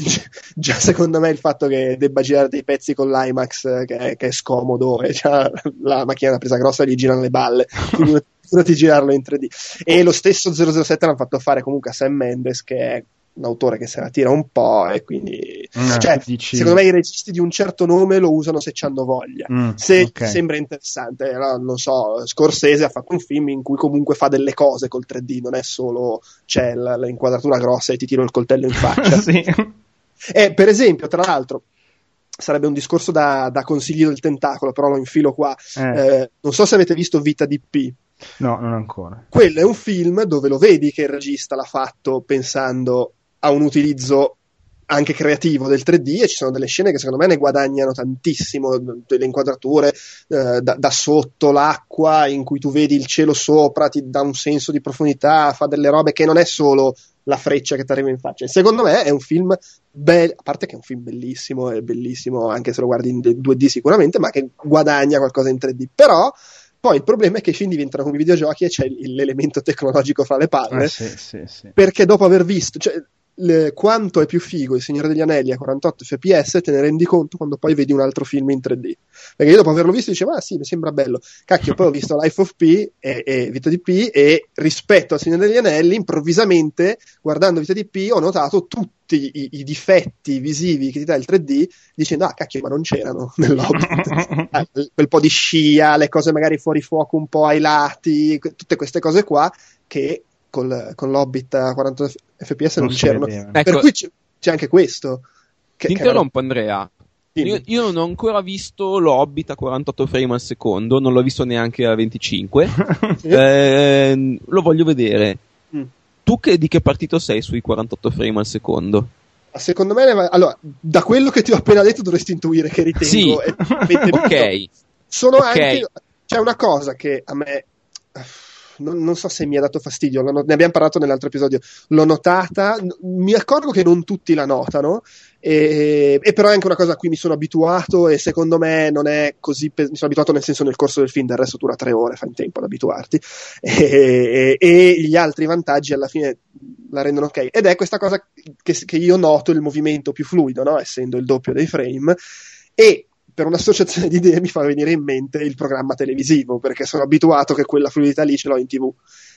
già, secondo me il fatto che debba girare dei pezzi con l'IMAX che è, che è scomodo e la macchina da presa grossa gli girano le balle. Figurati girarlo in 3D. E lo stesso 007 l'hanno fatto fare comunque a Sam Mendes, che è un autore che se la tira un po' e quindi mm, cioè, secondo me i registi di un certo nome lo usano se ci hanno voglia mm, se okay. sembra interessante no? non so Scorsese ha fatto un film in cui comunque fa delle cose col 3D non è solo c'è l'inquadratura grossa e ti tiro il coltello in faccia sì. e per esempio tra l'altro sarebbe un discorso da, da consigli del tentacolo però lo infilo qua eh. Eh, non so se avete visto Vita DP No, non ancora. Quello è un film dove lo vedi che il regista l'ha fatto pensando a un utilizzo anche creativo del 3D e ci sono delle scene che secondo me ne guadagnano tantissimo, delle inquadrature eh, da, da, sotto l'acqua in cui tu vedi il cielo sopra, ti dà un senso di profondità, fa delle robe che non è solo la freccia che ti arriva in faccia. E secondo me è un film bello, a parte che è un film bellissimo, è bellissimo anche se lo guardi in 2D sicuramente, ma che guadagna qualcosa in 3D. Però poi il problema è che i film diventano come i videogiochi e c'è l'elemento tecnologico fra le palle. Eh, sì, sì, sì. Perché dopo aver visto, cioè, le, quanto è più figo il Signore degli Anelli a 48 fps te ne rendi conto quando poi vedi un altro film in 3D perché io dopo averlo visto dicevo ah sì mi sembra bello. Cacchio poi ho visto Life of P e, e Vita di P e rispetto al Signore degli Anelli improvvisamente guardando Vita di P ho notato tutti i, i difetti visivi che ti dà il 3D dicendo ah cacchio ma non c'erano nell'Hobbit ah, quel po' di scia le cose magari fuori fuoco un po' ai lati tutte queste cose qua che col, con l'Hobbit a 40 fps non, non c'erano. Ecco, per cui c'è, c'è, anche questo. Che, ti interrompo, Andrea. Io, io, non ho ancora visto l'Hobbit a 48 frame al secondo, non l'ho visto neanche a 25. eh, lo voglio vedere. Mm. Tu che, di che partito sei sui 48 frame al secondo? Secondo me, allora, da quello che ti ho appena detto dovresti intuire che ritengo. Sì, ok. Sono okay. anche. C'è una cosa che a me non, non, so se mi ha dato fastidio, ne abbiamo parlato nell'altro episodio, l'ho notata, mi accorgo che non tutti la notano, e, e, però è anche una cosa a cui mi sono abituato e secondo me non è così, mi sono abituato nel senso nel corso del film, del resto dura tre ore, fa in tempo ad abituarti, e, e, gli altri vantaggi alla fine la rendono ok. Ed è questa cosa che, che io noto il movimento più fluido, no? essendo il doppio dei frame, e per un'associazione di idee mi fa venire in mente il programma televisivo, perché sono abituato che quella fluidità lì ce l'ho in tv.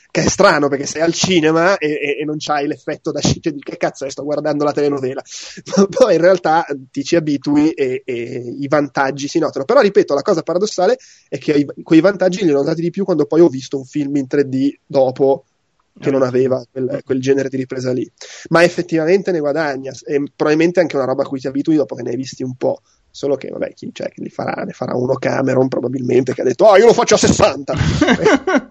Che è strano perché sei al cinema e, e, e non c'hai l'effetto da sciccia di che cazzo è, sto guardando la telenovela. Poi in realtà ti ci abitui e, e, i vantaggi si notano. Però ripeto, la cosa paradossale è che quei vantaggi li ho notati di più quando poi ho visto un film in 3D dopo che non aveva quel, quel, genere di ripresa lì. Ma effettivamente ne guadagna e probabilmente anche una roba a cui ti abitui dopo che ne hai visti un po'. Solo che, vabbè, chi cioè, li farà, ne farà uno Cameron probabilmente che ha detto, ah, oh, io lo faccio a 60.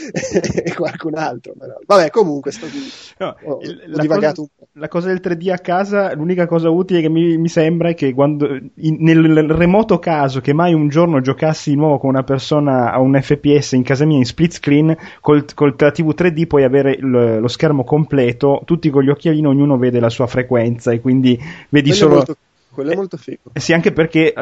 e qualcun altro. Però. Vabbè, comunque sto di... no, ho, ho la, cosa, la, cosa, del 3D a casa, l'unica cosa utile che mi, mi sembra è che quando, in, nel remoto caso che mai un giorno giocassi di nuovo con una persona a un FPS in casa mia in split screen, col, col la TV 3D puoi avere il, lo schermo completo, tutti con gli occhialini, ognuno vede la sua frequenza e quindi vedi Quello solo... Molto quello è molto figo. Eh, sì, anche perché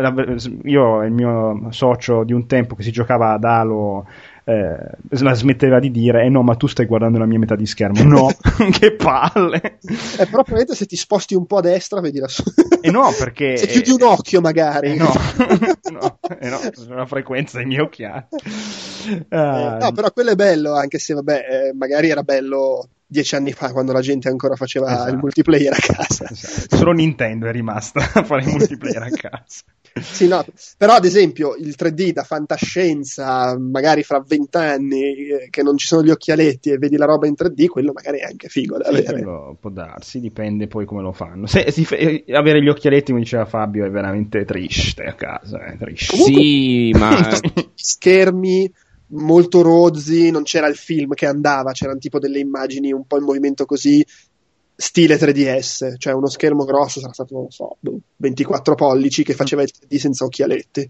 io e il mio socio di un tempo che si giocava ad Halo eh, la smetteva di dire eh no ma tu stai guardando la mia metà di schermo no che palle eh, però probabilmente se ti sposti un po' a destra vedi la sua eh no perché se chiudi un occhio magari eh no, no, eh no la frequenza dei miei occhiali ah, no però quello è bello anche se vabbè eh, magari era bello dieci anni fa quando la gente ancora faceva esatto. il multiplayer a casa. Esatto. Solo Nintendo è rimasta a fare il multiplayer a casa. Sì, no, però ad esempio il 3D da fantascienza, magari fra vent'anni eh, che non ci sono gli occhialetti e vedi la roba in 3D, quello magari è anche figo da avere. Quello può darsi, dipende poi come lo fanno. Se, se, eh, avere gli occhialetti, come diceva Fabio, è veramente triste a casa. Eh, triste. Comunque, sì, ma schermi molto rozzi, non c'era il film che andava, c'erano tipo delle immagini un po' in movimento così, stile 3DS, cioè uno schermo grosso, sarà stato, non so, 24 boh, pollici che faceva il 3D senza occhialetti.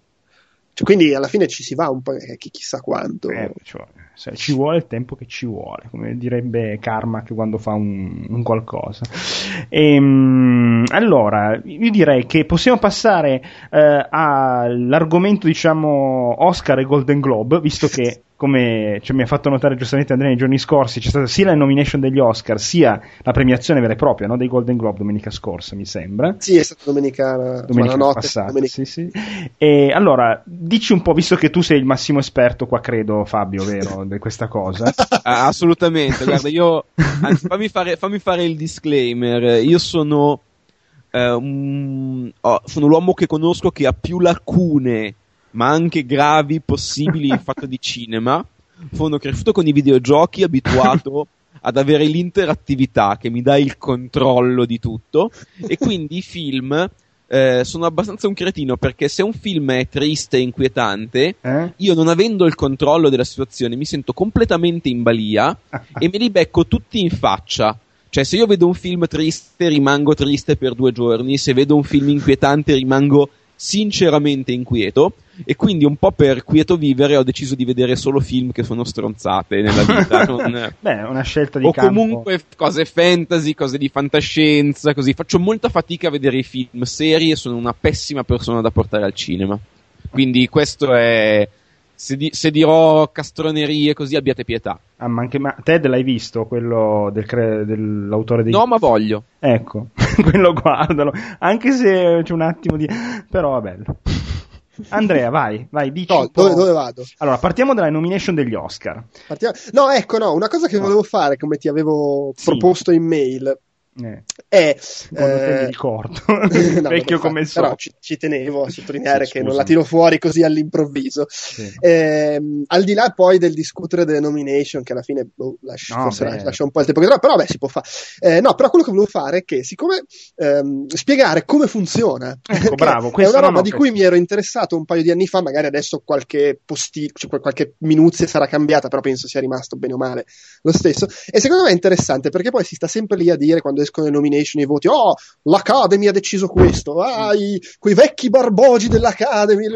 Cioè, quindi alla fine ci si va un po', eh, chissà quanto. Eh, cioè, ci vuole il tempo che ci vuole, come direbbe Karma che quando fa un, un qualcosa. E, ehm, allora, io direi che possiamo passare eh, all'argomento, diciamo, Oscar e Golden Globe, visto che come cioè, mi ha fatto notare giustamente Andrea nei giorni scorsi, c'è stata sia la nomination degli Oscar, sia la premiazione vera e propria no, dei Golden Globe domenica scorsa, mi sembra. Sì, è stata domenica, domenica notte, passata. Domenica. Sì, sì. E allora, dici un po', visto che tu sei il massimo esperto qua, credo, Fabio, vero, di questa cosa. ah, assolutamente, guarda, io, anzi, fammi fare, fammi fare il disclaimer, io sono... Uh, um, oh, sono l'uomo che conosco che ha più lacune ma anche gravi possibili in fatto di cinema. Sono cresciuto con i videogiochi, abituato ad avere l'interattività che mi dà il controllo di tutto e quindi i film eh, sono abbastanza un cretino perché se un film è triste e inquietante, eh? io non avendo il controllo della situazione mi sento completamente in balia e me li becco tutti in faccia. Cioè, se io vedo un film triste, rimango triste per due giorni, se vedo un film inquietante, rimango sinceramente inquieto e quindi un po' per quieto vivere ho deciso di vedere solo film che sono stronzate nella vita. non... Beh, una scelta di o campo. comunque cose fantasy, cose di fantascienza, così. Faccio molta fatica a vedere i film seri e sono una pessima persona da portare al cinema. Quindi questo è... Se, di- se dirò castronerie così abbiate pietà. Ah, ma anche ma Ted l'hai visto, quello del cre- dell'autore dei... No, ma voglio. Ecco, quello guardalo. Anche se c'è un attimo di... però è bello. Andrea, vai, vai, dici. No, dove, dove, vado? Allora, partiamo dalla nomination degli Oscar. Partiamo... No, ecco, no, una cosa che volevo fare, come ti avevo sì. proposto in mail, eh. È, eh, mi ricordo, no, vecchio come so. Però ci, ci, tenevo a sottolineare sì, che non la tiro fuori così all'improvviso. Sì. Eh, al di là poi del discutere delle nomination, che alla fine boh, lascia, no, forse beh. lascia un po' il tempo che trova, però beh, si può fare. Eh, no, però quello che volevo fare è che, siccome ehm, spiegare come funziona, ecco, bravo, è una roba di cui mi ero interessato un paio di anni fa, magari adesso qualche postino, cioè qualche minuzia sarà cambiata, però penso sia rimasto bene o male lo stesso. E secondo me è interessante perché poi si sta sempre lì a dire quando escono le nomination, i voti, oh, l'Academy ha deciso questo, ah, i, quei vecchi barbogi dell'Academy,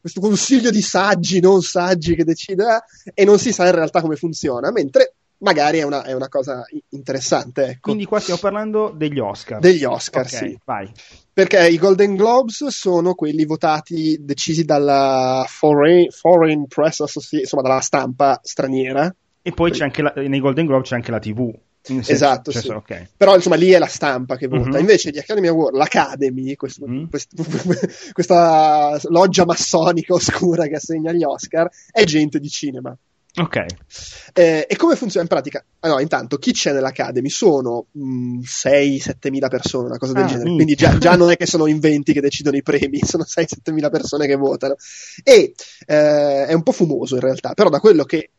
questo consiglio di saggi, non saggi che decide, eh, e non si sa in realtà come funziona, mentre magari è una, è una cosa interessante. Ecco. Quindi qua stiamo parlando degli Oscar. Degli Oscar, okay, sì. Vai. Perché i Golden Globes sono quelli votati, decisi dalla Foreign, Foreign Press Association, insomma dalla stampa straniera. E poi c'è anche la, nei Golden Globes c'è anche la TV. Senso, esatto, cioè, sì. okay. però insomma lì è la stampa che vota. Mm-hmm. Invece gli Academy Award, l'Academy, questo, mm-hmm. quest, questa loggia massonica oscura che assegna gli Oscar, è gente di cinema. Ok. Eh, e come funziona in pratica? Ah, no, intanto, chi c'è nell'Academy? Sono 6-7 mila persone, una cosa del ah, genere. Mi... Quindi già, già, non è che sono in 20 che decidono i premi, sono 6-7 mila persone che votano. E eh, è un po' fumoso in realtà, però da quello che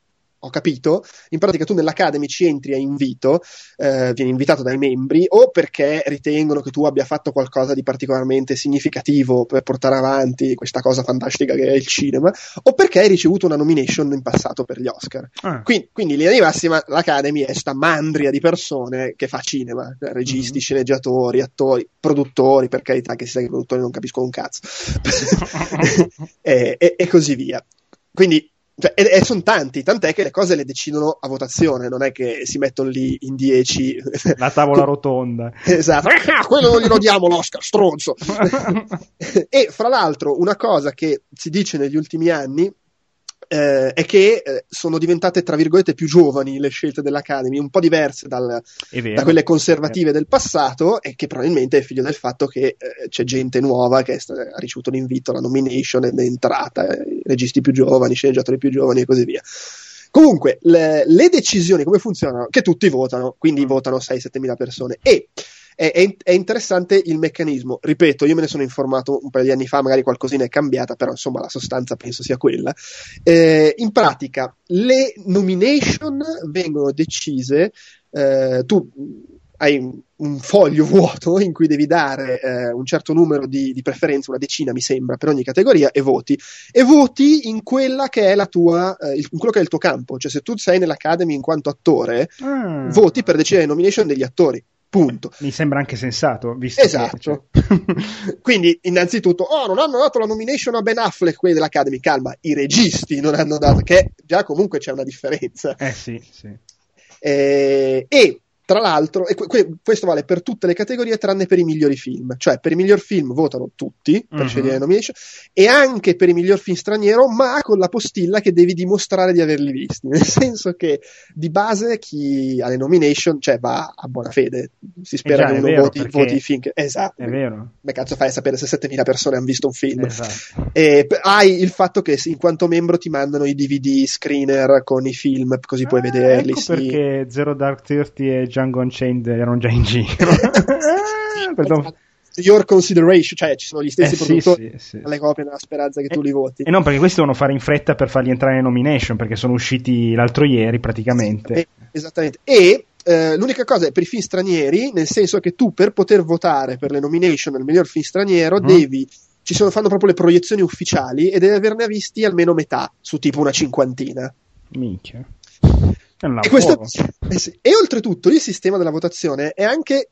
ho capito, in pratica tu nell'Academy ci entri a invito, eh, vieni invitato dai membri o perché ritengono che tu abbia fatto qualcosa di particolarmente significativo per portare avanti questa cosa fantastica che è il cinema, o perché hai ricevuto una nomination in passato per gli Oscar. Ah. Quindi, quindi, in linea di massima l'Academy è sta mandria di persone che fa cinema, cioè registi, mm-hmm. sceneggiatori, attori, produttori, per carità che si sa che i produttori non capiscono un cazzo, e, e, e così via. Quindi cioè, e, e sono tanti, tant'è che le cose le decidono a votazione, non è che si mettono lì in 10. La tavola rotonda. Esatto, ah, quello non glielo diamo l'Oscar, stronzo. e fra l'altro, una cosa che si dice negli ultimi anni eh, è che eh, sono diventate, tra virgolette, più giovani le scelte dell'Academy, un po' diverse dal, da quelle conservative del passato, e che probabilmente è figlio del fatto che eh, c'è gente nuova che ha ricevuto l'invito, la nomination ed è entrata, eh, registi più giovani, sceneggiatori più giovani e così via. Comunque, le, le decisioni come funzionano? Che tutti votano, quindi mm. votano 6-7 mila persone. E è, è, è, interessante il meccanismo. Ripeto, io me ne sono informato un paio di anni fa, magari qualcosina è cambiata, però insomma la sostanza penso sia quella. Eh, in pratica, le nomination vengono decise. Eh, tu hai un foglio vuoto in cui devi dare eh, un certo numero di, di, preferenze, una decina mi sembra, per ogni categoria e voti. E voti in quella che è la tua, eh, in quello che è il tuo campo. Cioè, se tu sei nell'Academy in quanto attore, mm. voti per decidere le nomination degli attori. Punto. Mi sembra anche sensato, visto esatto. Che, cioè... Quindi, innanzitutto, oh, non hanno dato la nomination a Ben Affleck quelli dell'Academy. Calma, i registi non hanno dato, che già comunque c'è una differenza. Eh sì, sì. Eh, e tra l'altro, e que- questo vale per tutte le categorie tranne per i migliori film, cioè per i miglior film votano tutti per uh-huh. scegliere le nomination e anche per i miglior film straniero, ma con la postilla che devi dimostrare di averli visti, nel senso che di base chi ha le nomination cioè, va a buona fede, si spera che uno voti, voti i film che... Esatto. È vero. Beh, cazzo fai a sapere se 7000 persone hanno visto un film. Esatto. E hai il fatto che in quanto membro ti mandano i DVD screener con i film, così puoi ah, vederli. Ecco sì. perché Zero Dark Thirty e Django Unchained erano già in giro. Your consideration, cioè ci sono gli stessi eh, produttori sì, sì, alle copie nella speranza che e, tu li voti. E non perché questi devono fare in fretta per farli entrare in nomination, perché sono usciti l'altro ieri praticamente. E, esattamente. E eh, l'unica cosa è per i film stranieri, nel senso che tu per poter votare per le nomination del miglior film straniero mm. devi ci sono, fanno proprio le proiezioni ufficiali e devi averne visti almeno metà su tipo una cinquantina. Minchia. E, questo, eh sì. e oltretutto il sistema della votazione è anche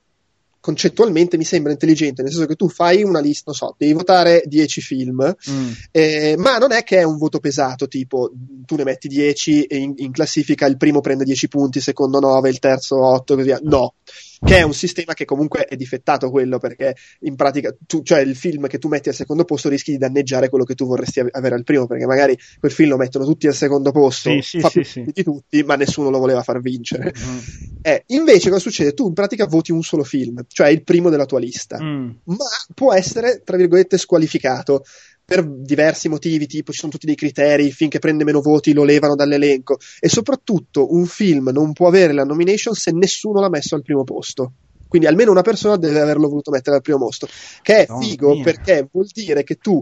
concettualmente mi sembra intelligente, nel senso che tu fai una lista, non so, devi votare 10 film, mm. eh, ma non è che è un voto pesato, tipo tu ne metti 10 e in, in classifica il primo prende 10 punti, il secondo 9, il terzo 8 e così via. No che è un sistema che comunque è difettato quello perché in pratica tu, cioè il film che tu metti al secondo posto rischi di danneggiare quello che tu vorresti avere al primo perché magari quel film lo mettono tutti al secondo posto sì, sì, fa sì, sì. di tutti ma nessuno lo voleva far vincere mm. eh, invece cosa succede? tu in pratica voti un solo film cioè il primo della tua lista mm. ma può essere tra virgolette squalificato per diversi motivi, tipo ci sono tutti dei criteri, il film che prende meno voti lo levano dall'elenco e soprattutto un film non può avere la nomination se nessuno l'ha messo al primo posto. Quindi almeno una persona deve averlo voluto mettere al primo posto, che è figo mia. perché vuol dire che tu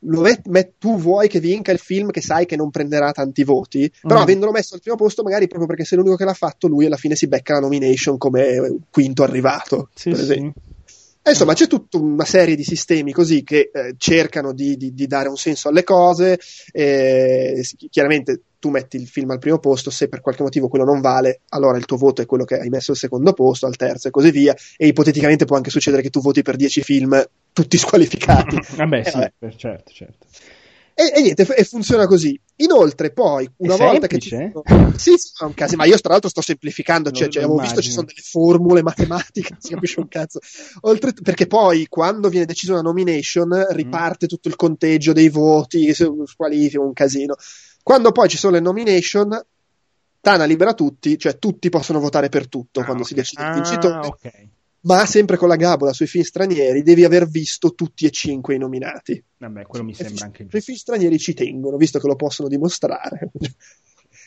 met, met, tu vuoi che vinca il film che sai che non prenderà tanti voti, però mm. avendolo messo al primo posto, magari proprio perché sei l'unico che l'ha fatto, lui alla fine si becca la nomination come quinto arrivato. Sì, per esempio. Sì. E insomma, c'è tutta una serie di sistemi così che eh, cercano di, di, di, dare un senso alle cose. Eh, chiaramente tu metti il film al primo posto, se per qualche motivo quello non vale, allora il tuo voto è quello che hai messo al secondo posto, al terzo e così via. E ipoteticamente può anche succedere che tu voti per 10 film tutti squalificati. vabbè, eh, sì, vabbè. certo, certo. E, e, niente, e funziona così. Inoltre, poi, una è volta semplice? che. Ci... Sì, sì, un caso, ma io tra l'altro sto semplificando, cioè, cioè, avevo visto ci sono delle formule matematiche, si capisce un cazzo. Oltre... Perché poi, quando viene decisa una nomination, riparte mm. tutto il conteggio dei voti, squalifica, un casino. Quando poi ci sono le nomination, Tana libera tutti, cioè tutti possono votare per tutto ah, quando okay. si decide il vincitore. Ah, okay ma sempre con la gabola sui film stranieri devi aver visto tutti e cinque i nominati. Vabbè, quello mi sembra e anche giusto. I film stranieri ci tengono, visto che lo possono dimostrare.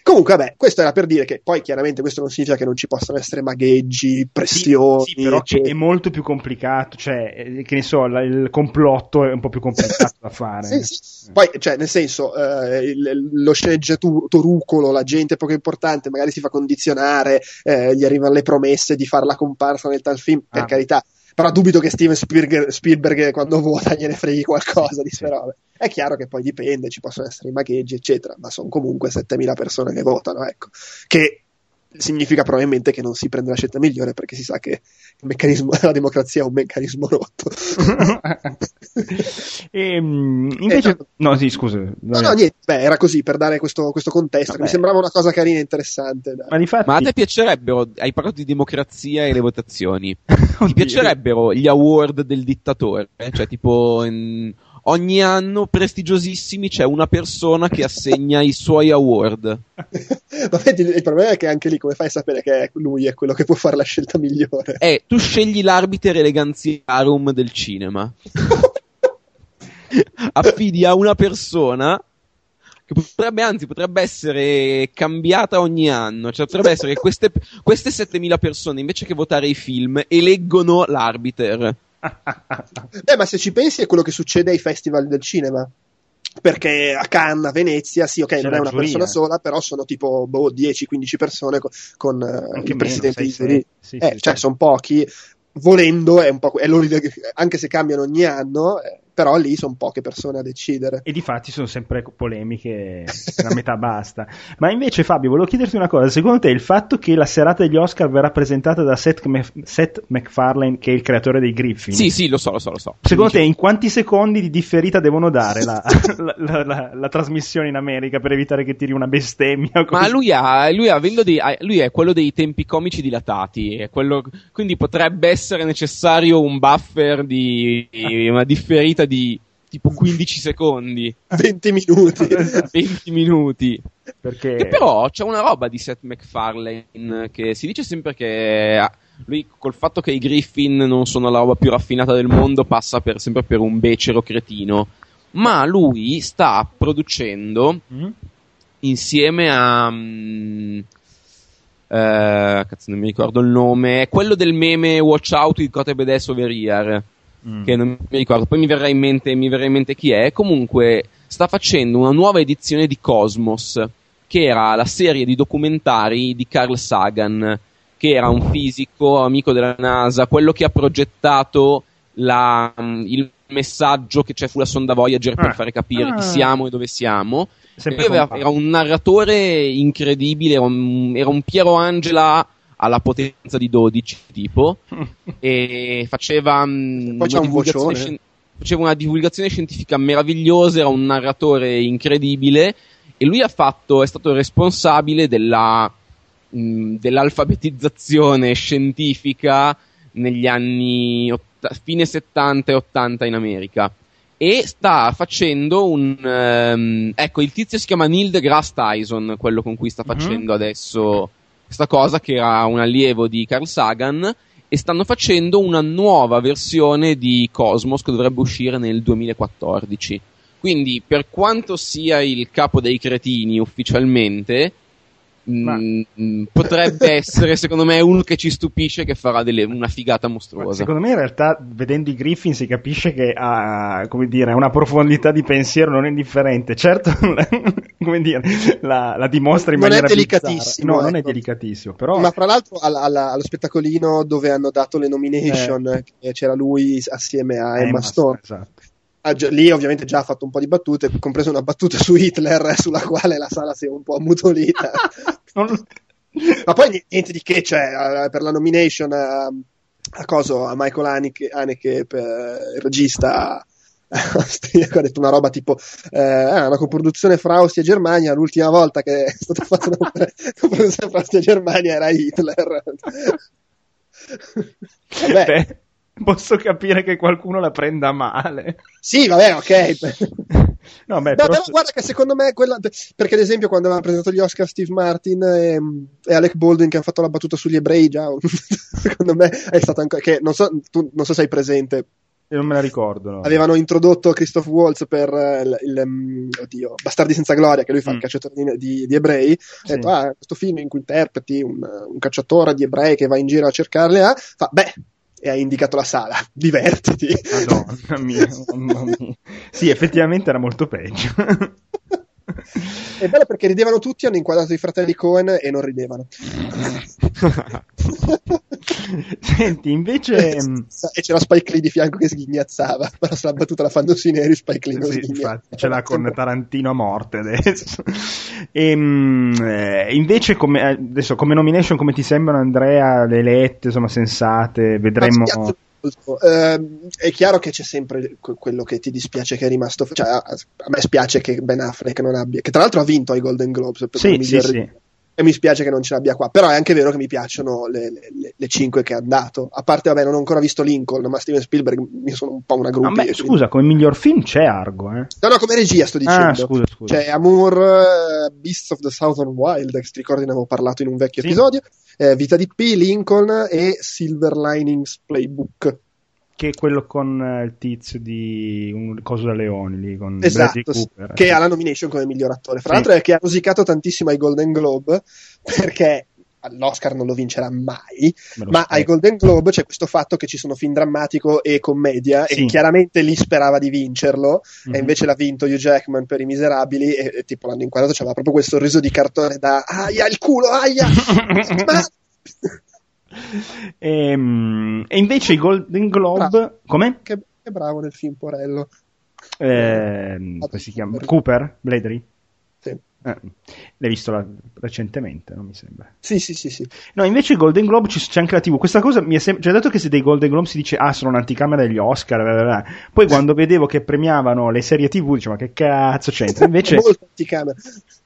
Comunque, vabbè, questo era per dire che poi chiaramente questo non significa che non ci possano essere magheggi, pressioni. Sì, sì però che è molto più complicato, cioè, eh, che ne so, la, il complotto è un po' più complicato da fare. sì, sì. Poi, cioè, nel senso, eh, il, lo sceneggiatorucolo, la gente poco importante, magari si fa condizionare, eh, gli arrivano le promesse di fare la comparsa nel tal film, per ah. carità però dubito che Steven Spielberg, Spielberg quando vota gliene freghi qualcosa di queste robe. È chiaro che poi dipende, ci possono essere i magheggi, eccetera, ma sono comunque 7000 persone che votano, ecco. Che significa probabilmente che non si prende la scelta migliore perché si sa che il meccanismo della democrazia è un meccanismo rotto. e, ehm, invece, eh, no, no, sì, scusa. No, no, niente, beh, era così per dare questo, questo contesto, mi sembrava una cosa carina e interessante. Ma, difatti... Ma, a te piacerebbero, hai parlato di democrazia e le votazioni, ti piacerebbero gli award del dittatore? Cioè, tipo... In ogni anno prestigiosissimi c'è una persona che assegna i suoi award. Ma vedi, il problema è che anche lì come fai a sapere che lui è quello che può fare la scelta migliore? Eh, tu scegli l'arbiter eleganziarum del cinema. Affidi a una persona che potrebbe, anzi, potrebbe essere cambiata ogni anno. Cioè, potrebbe essere che queste, queste 7000 persone, invece che votare i film, eleggono l'arbiter. Beh, ma se ci pensi è quello che succede ai festival del cinema. Perché a Cannes, a Venezia, sì, ok, C'è non è una giuria. persona sola, però sono tipo boh, 10-15 persone con, con uh, il presidente di giuria. Sì, eh, sì, cioè, sono pochi. Volendo, è un po', è anche se cambiano ogni anno, eh, però lì sono poche persone a decidere. E di fatti sono sempre polemiche, la metà basta. Ma invece Fabio, volevo chiederti una cosa, secondo te il fatto che la serata degli Oscar verrà presentata da Seth, Mef- Seth MacFarlane, che è il creatore dei Griffin? Sì, sì, lo so, lo so, lo so. Secondo te in quanti secondi di differita devono dare la, la, la, la trasmissione in America per evitare che tiri una bestemmia? Ma lui, ha, lui, ha, dei, lui, è quello dei tempi comici dilatati, quello, quindi potrebbe essere necessario un buffer di una differita diretta di tipo 15 secondi. 20 minuti. 20 minuti. Perché... Che però c'è una roba di Seth MacFarlane che si dice sempre che ah, lui col fatto che i Griffin non sono la roba più raffinata del mondo passa per, sempre per un becero cretino. Ma lui sta producendo mm-hmm. insieme a... Um, Uh, cazzo, non mi ricordo il nome. È quello del meme Watch Out with Cote Bedes Over Here mm. che non mi ricordo, poi mi verrà, in mente, mi verrà in mente chi è. Comunque sta facendo una nuova edizione di Cosmos, che era la serie di documentari di Carl Sagan, che era un fisico amico della NASA, quello che ha progettato la, il messaggio che c'è sulla sonda Voyager per ah. fare capire ah. chi siamo e dove siamo. Aveva, era un narratore incredibile, era un, era un Piero Angela alla potenza di 12 tipo e faceva, mm, una divulgazione, scien- faceva una divulgazione scientifica meravigliosa, era un narratore incredibile e lui ha fatto, è stato responsabile della, mh, mm, dell'alfabetizzazione scientifica negli anni ott- fine 70 e 80 in America e sta facendo un um, ecco il tizio si chiama Neil deGrasse Tyson quello con cui sta mhm. facendo mm-hmm. adesso questa cosa che era un allievo di Carl Sagan e stanno facendo una nuova versione di Cosmos che dovrebbe uscire nel 2014. Quindi, per quanto sia il capo dei cretini ufficialmente, ma... mh, mm, potrebbe essere, secondo me, uno che ci stupisce che farà delle, una figata mostruosa. Secondo me, in realtà, vedendo i Griffin si capisce che ha, come dire, una profondità di pensiero non indifferente. Certo, come dire, la, la dimostra in non maniera è delicatissimo. No, ecco. non è delicatissimo. Però... Ma fra l'altro, alla, alla, allo spettacolino dove hanno dato le nomination, eh. c'era lui assieme a Emma, Emma Stone. Esatto lì ovviamente già ha fatto un po' di battute, compreso una battuta su Hitler sulla quale la sala si è un po' ammutolita. Ma poi niente di che, cioè, per la nomination a, a, coso, a Michael Haneke, Haneke per il regista ha detto una roba tipo eh, ah, una coproduzione fra Austria e Germania l'ultima volta che è stata fatta una coproduzione fra Austria e Germania era Hitler Vabbè. Beh, posso capire che qualcuno la prenda male. Sì, vabbè, ok. no, beh, no, però... però... guarda che secondo me quella... perché ad esempio quando aveva presentato gli Oscar Steve Martin e, e, Alec Baldwin che hanno fatto la battuta sugli ebrei già secondo me è stato ancora che non so, tu non so se sei presente non me la ricordo. No. Avevano introdotto Christoph Waltz per uh, il, il um, oddio, Bastardi senza gloria, che lui fa mm. il cacciatore di, di, ebrei. Sì. Ha detto, ah, questo film in cui interpreti un, un, cacciatore di ebrei che va in giro a cercarli, ah, fa, beh, e ha indicato la sala, divertiti. Madonna mia, mamma mia. Sì, effettivamente era molto peggio. È bello perché ridevano tutti, hanno inquadrato i fratelli Cohen e non ridevano. Senti, invece... Mm, e c'era Spike Lee di fianco che sghignazzava, però se la battuta la fanno sui neri, Spike Lee non sì, infatti, ce l'ha con Tarantino a morte adesso. E, eh, invece, come, adesso, come nomination, come ti sembrano Andrea, le elette, insomma, sensate, vedremo... Uh, è chiaro che c'è sempre quello che ti dispiace che è rimasto. Cioè, a, a me spiace che Ben Affleck non abbia, che tra l'altro ha vinto ai Golden Globes per sì, sì, sì e mi spiace che non ce l'abbia qua. Però è anche vero che mi piacciono le, le, le 5 che ha dato. A parte, vabbè, non ho ancora visto Lincoln, ma Steven Spielberg mi sono un po' una gruppa. Ah, scusa, quindi... come miglior film c'è Argo, eh? No, no, come regia sto dicendo. Ah, scusa, scusa. C'è Amour, uh, Beasts of the Southern Wild, che ti ricordi ne avevo parlato in un vecchio sì. episodio. Eh, Vita di P, Lincoln e Silver Linings Playbook che è quello con eh, il tizio di un coso da Leoni lì, con esatto, Cooper, che ha la nomination come miglior attore. Fra sì. l'altro è che ha rosicato tantissimo ai Golden Globe perché l'Oscar non lo vincerà mai, lo ma ai Golden Globe c'è questo fatto che ci sono film drammatico e commedia sì. e chiaramente lì sperava di vincerlo mm-hmm. e invece l'ha vinto Hugh Jackman per I Miserabili e, e tipo l'hanno inquadrato, c'aveva proprio quel sorriso di cartone da aia il culo, aia! ma... e, ehm, e, invece i Golden Globe. Bravo. Come? Che, che, bravo nel film Porello. Eh, come si chiama? Cooper? Bladry? Eh, l'hai visto la, recentemente, non mi sembra. Sì, sì, sì, sì. No, invece i Golden Globe c'è anche la TV. Questa cosa mi è sempre. Cioè, dato che se dei Golden Globe si dice, ah, sono un'anticamera degli Oscar, blah blah blah. poi quando vedevo che premiavano le serie TV, dicevo, ma che cazzo c'entra? Invece. Molto anticamera.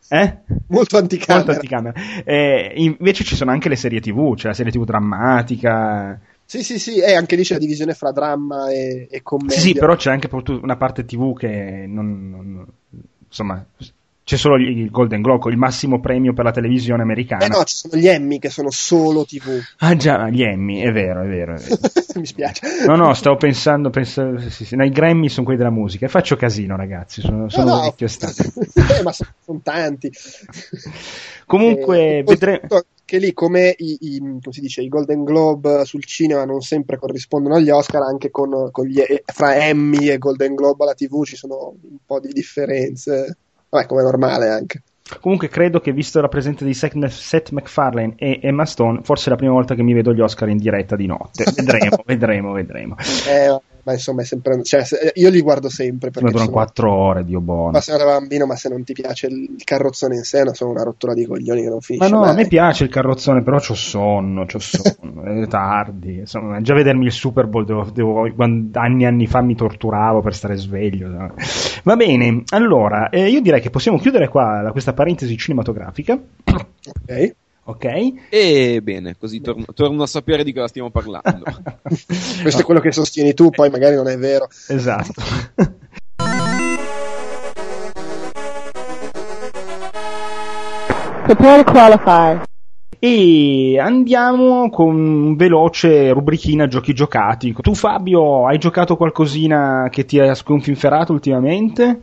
Eh? Molto anticamera. Molto anticamera. Eh, invece ci sono anche le serie TV, cioè la serie TV drammatica. Sì, sì, sì, e anche lì c'è la divisione fra dramma e, e commedia. Sì, sì, però c'è anche una parte TV che non, non insomma, c'è solo il Golden Globe, il massimo premio per la televisione americana. Eh no, ci sono gli Emmy che sono solo TV. Ah già, gli Emmy, è vero, è vero. È vero. Mi spiace. No, no, stavo pensando, pensando sì, sì, no, i Grammy sono quelli della musica e faccio casino ragazzi, sono, sono no, vecchio stato. eh, ma sono, sono tanti. Comunque, eh, vedremo che lì come i, i, come si dice, i, Golden Globe sul cinema non sempre corrispondono agli Oscar, anche con, con gli, fra Emmy e Golden Globe alla TV ci sono un po' di differenze. Vabbè, come normale anche. Comunque credo che visto la presenza di Seth MacFarlane e Emma Stone, forse è la prima volta che mi vedo gli Oscar in diretta di notte. Vedremo, vedremo, vedremo. Eh, ma insomma è sempre cioè, io li guardo sempre perché durano quattro ore Dio buono ma se eri bambino ma se non ti piace il carrozzone in sé sono una rottura di coglioni che non finisce ma no mai. a me piace il carrozzone però c'ho sonno c'ho sonno è tardi insomma già vedermi il Super Bowl devo, devo, anni e anni fa mi torturavo per stare sveglio no? Va bene allora eh, io direi che possiamo chiudere qua questa parentesi cinematografica ok Ok? E bene, così torno, torno, a sapere di cosa stiamo parlando. Questo è quello che sostieni tu, poi magari non è vero. Esatto. Prepare to qualify. E andiamo con un veloce rubrichina giochi giocati. Tu Fabio, hai giocato qualcosina che ti ha sconfinferato ultimamente?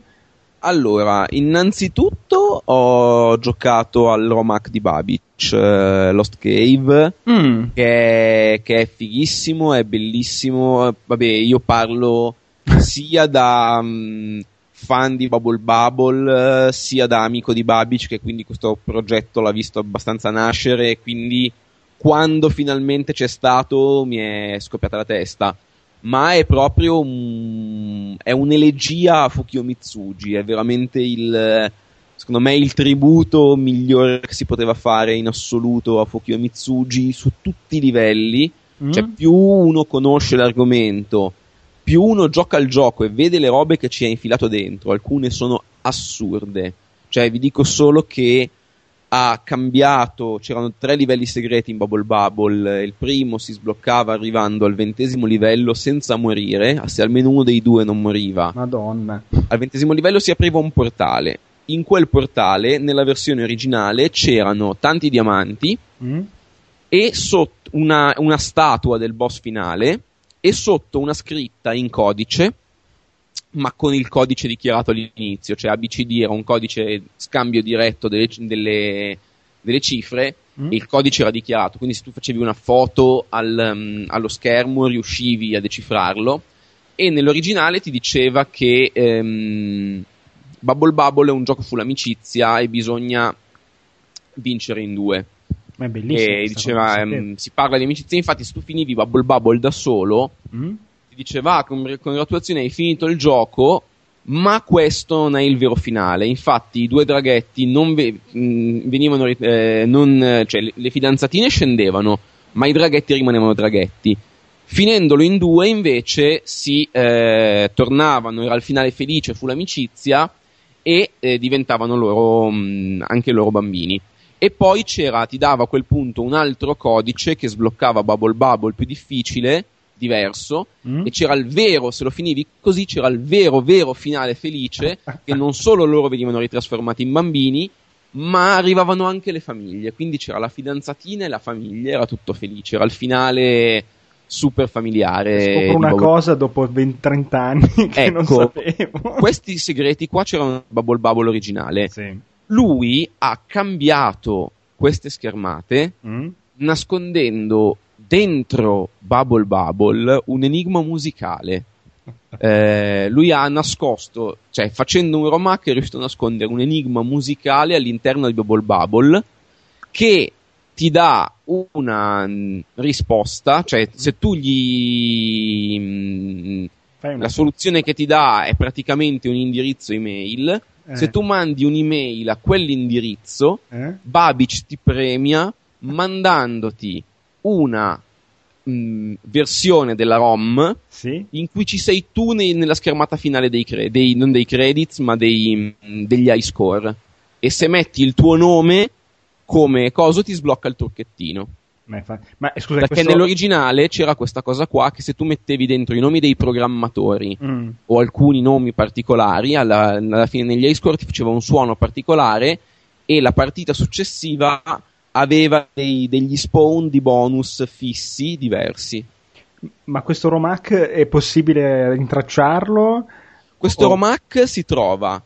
Allora, innanzitutto ho giocato al Romac di Babic, uh, Lost Cave, mm. che, è, che, è, fighissimo, è bellissimo. Vabbè, io parlo sia da um, fan di Bubble Bubble, uh, sia da amico di Babic, che quindi questo progetto l'ha visto abbastanza nascere, e quindi quando finalmente c'è stato mi è scoppiata la testa ma è proprio un, è un'elegia a Fukio Mitsugi, è veramente il, secondo me il tributo migliore che si poteva fare in assoluto a Fukio Mitsugi su tutti i livelli, mm. cioè più uno conosce l'argomento, più uno gioca al gioco e vede le robe che ci ha infilato dentro, alcune sono assurde, cioè vi dico solo che ha cambiato, c'erano tre livelli segreti in Bubble Bubble, il primo si sbloccava arrivando al ventesimo livello senza morire, se almeno uno dei due non moriva. Madonna. Al ventesimo livello si apriva un portale. In quel portale, nella versione originale, c'erano tanti diamanti mm. e sotto una, una statua del boss finale e sotto una scritta in codice, ma con il codice dichiarato all'inizio, cioè ABCD era un codice scambio diretto delle, delle, delle cifre mm. e il codice era dichiarato, quindi se tu facevi una foto al, um, allo schermo riuscivi a decifrarlo e nell'originale ti diceva che um, Bubble Bubble è un gioco sull'amicizia e bisogna vincere in due. Ma è bellissimo. E diceva, um, si parla di amicizia, infatti se tu finivi Bubble Bubble da solo, mm? ti diceva, ah, congratulazioni, hai finito il gioco, ma questo non è il vero finale. Infatti i due draghetti non ve- mh, venivano, eh, non, cioè le, le fidanzatine scendevano, ma i draghetti rimanevano draghetti. Finendolo in due, invece, si eh, tornavano, era il finale felice, fu l'amicizia e eh, diventavano loro, mh, anche loro bambini. E poi c'era, ti dava a quel punto un altro codice che sbloccava Bubble Bubble più difficile, diverso, mm. e c'era il vero, se lo finivi così, c'era il vero, vero finale felice, che non solo loro venivano ritrasformati in bambini, ma arrivavano anche le famiglie. Quindi c'era la fidanzatina e la famiglia, era tutto felice. Era il finale super familiare. Scopro una Bubble... cosa dopo 20-30 anni che ecco, non sapevo. questi segreti qua c'erano Bubble Bubble originale. Sì. Lui ha cambiato queste schermate mm. nascondendo dentro Bubble Bubble un enigma musicale. Eh, lui ha nascosto, cioè facendo un romac è riuscito a nascondere un enigma musicale all'interno di Bubble Bubble che ti dà una mm, risposta, cioè se tu gli... Mh, mm, la soluzione che ti dà è praticamente un indirizzo email, eh. se tu mandi un'email a quell'indirizzo, eh. Babic ti premia mandandoti una mh, mm, versione della ROM sì? in cui ci sei tu nei, nella schermata finale dei, cre- dei, non dei credits ma dei, degli high score e se metti il tuo nome come coso ti sblocca il trucchettino. Ma. Ma scusa, perché questo... nell'originale c'era questa cosa qua che se tu mettevi dentro i nomi dei programmatori mm. o alcuni nomi particolari, alla, alla fine negli score ti faceva un suono particolare e la partita successiva aveva dei, degli spawn di bonus fissi diversi. Ma questo romac è possibile rintracciarlo? Questo o... romac si trova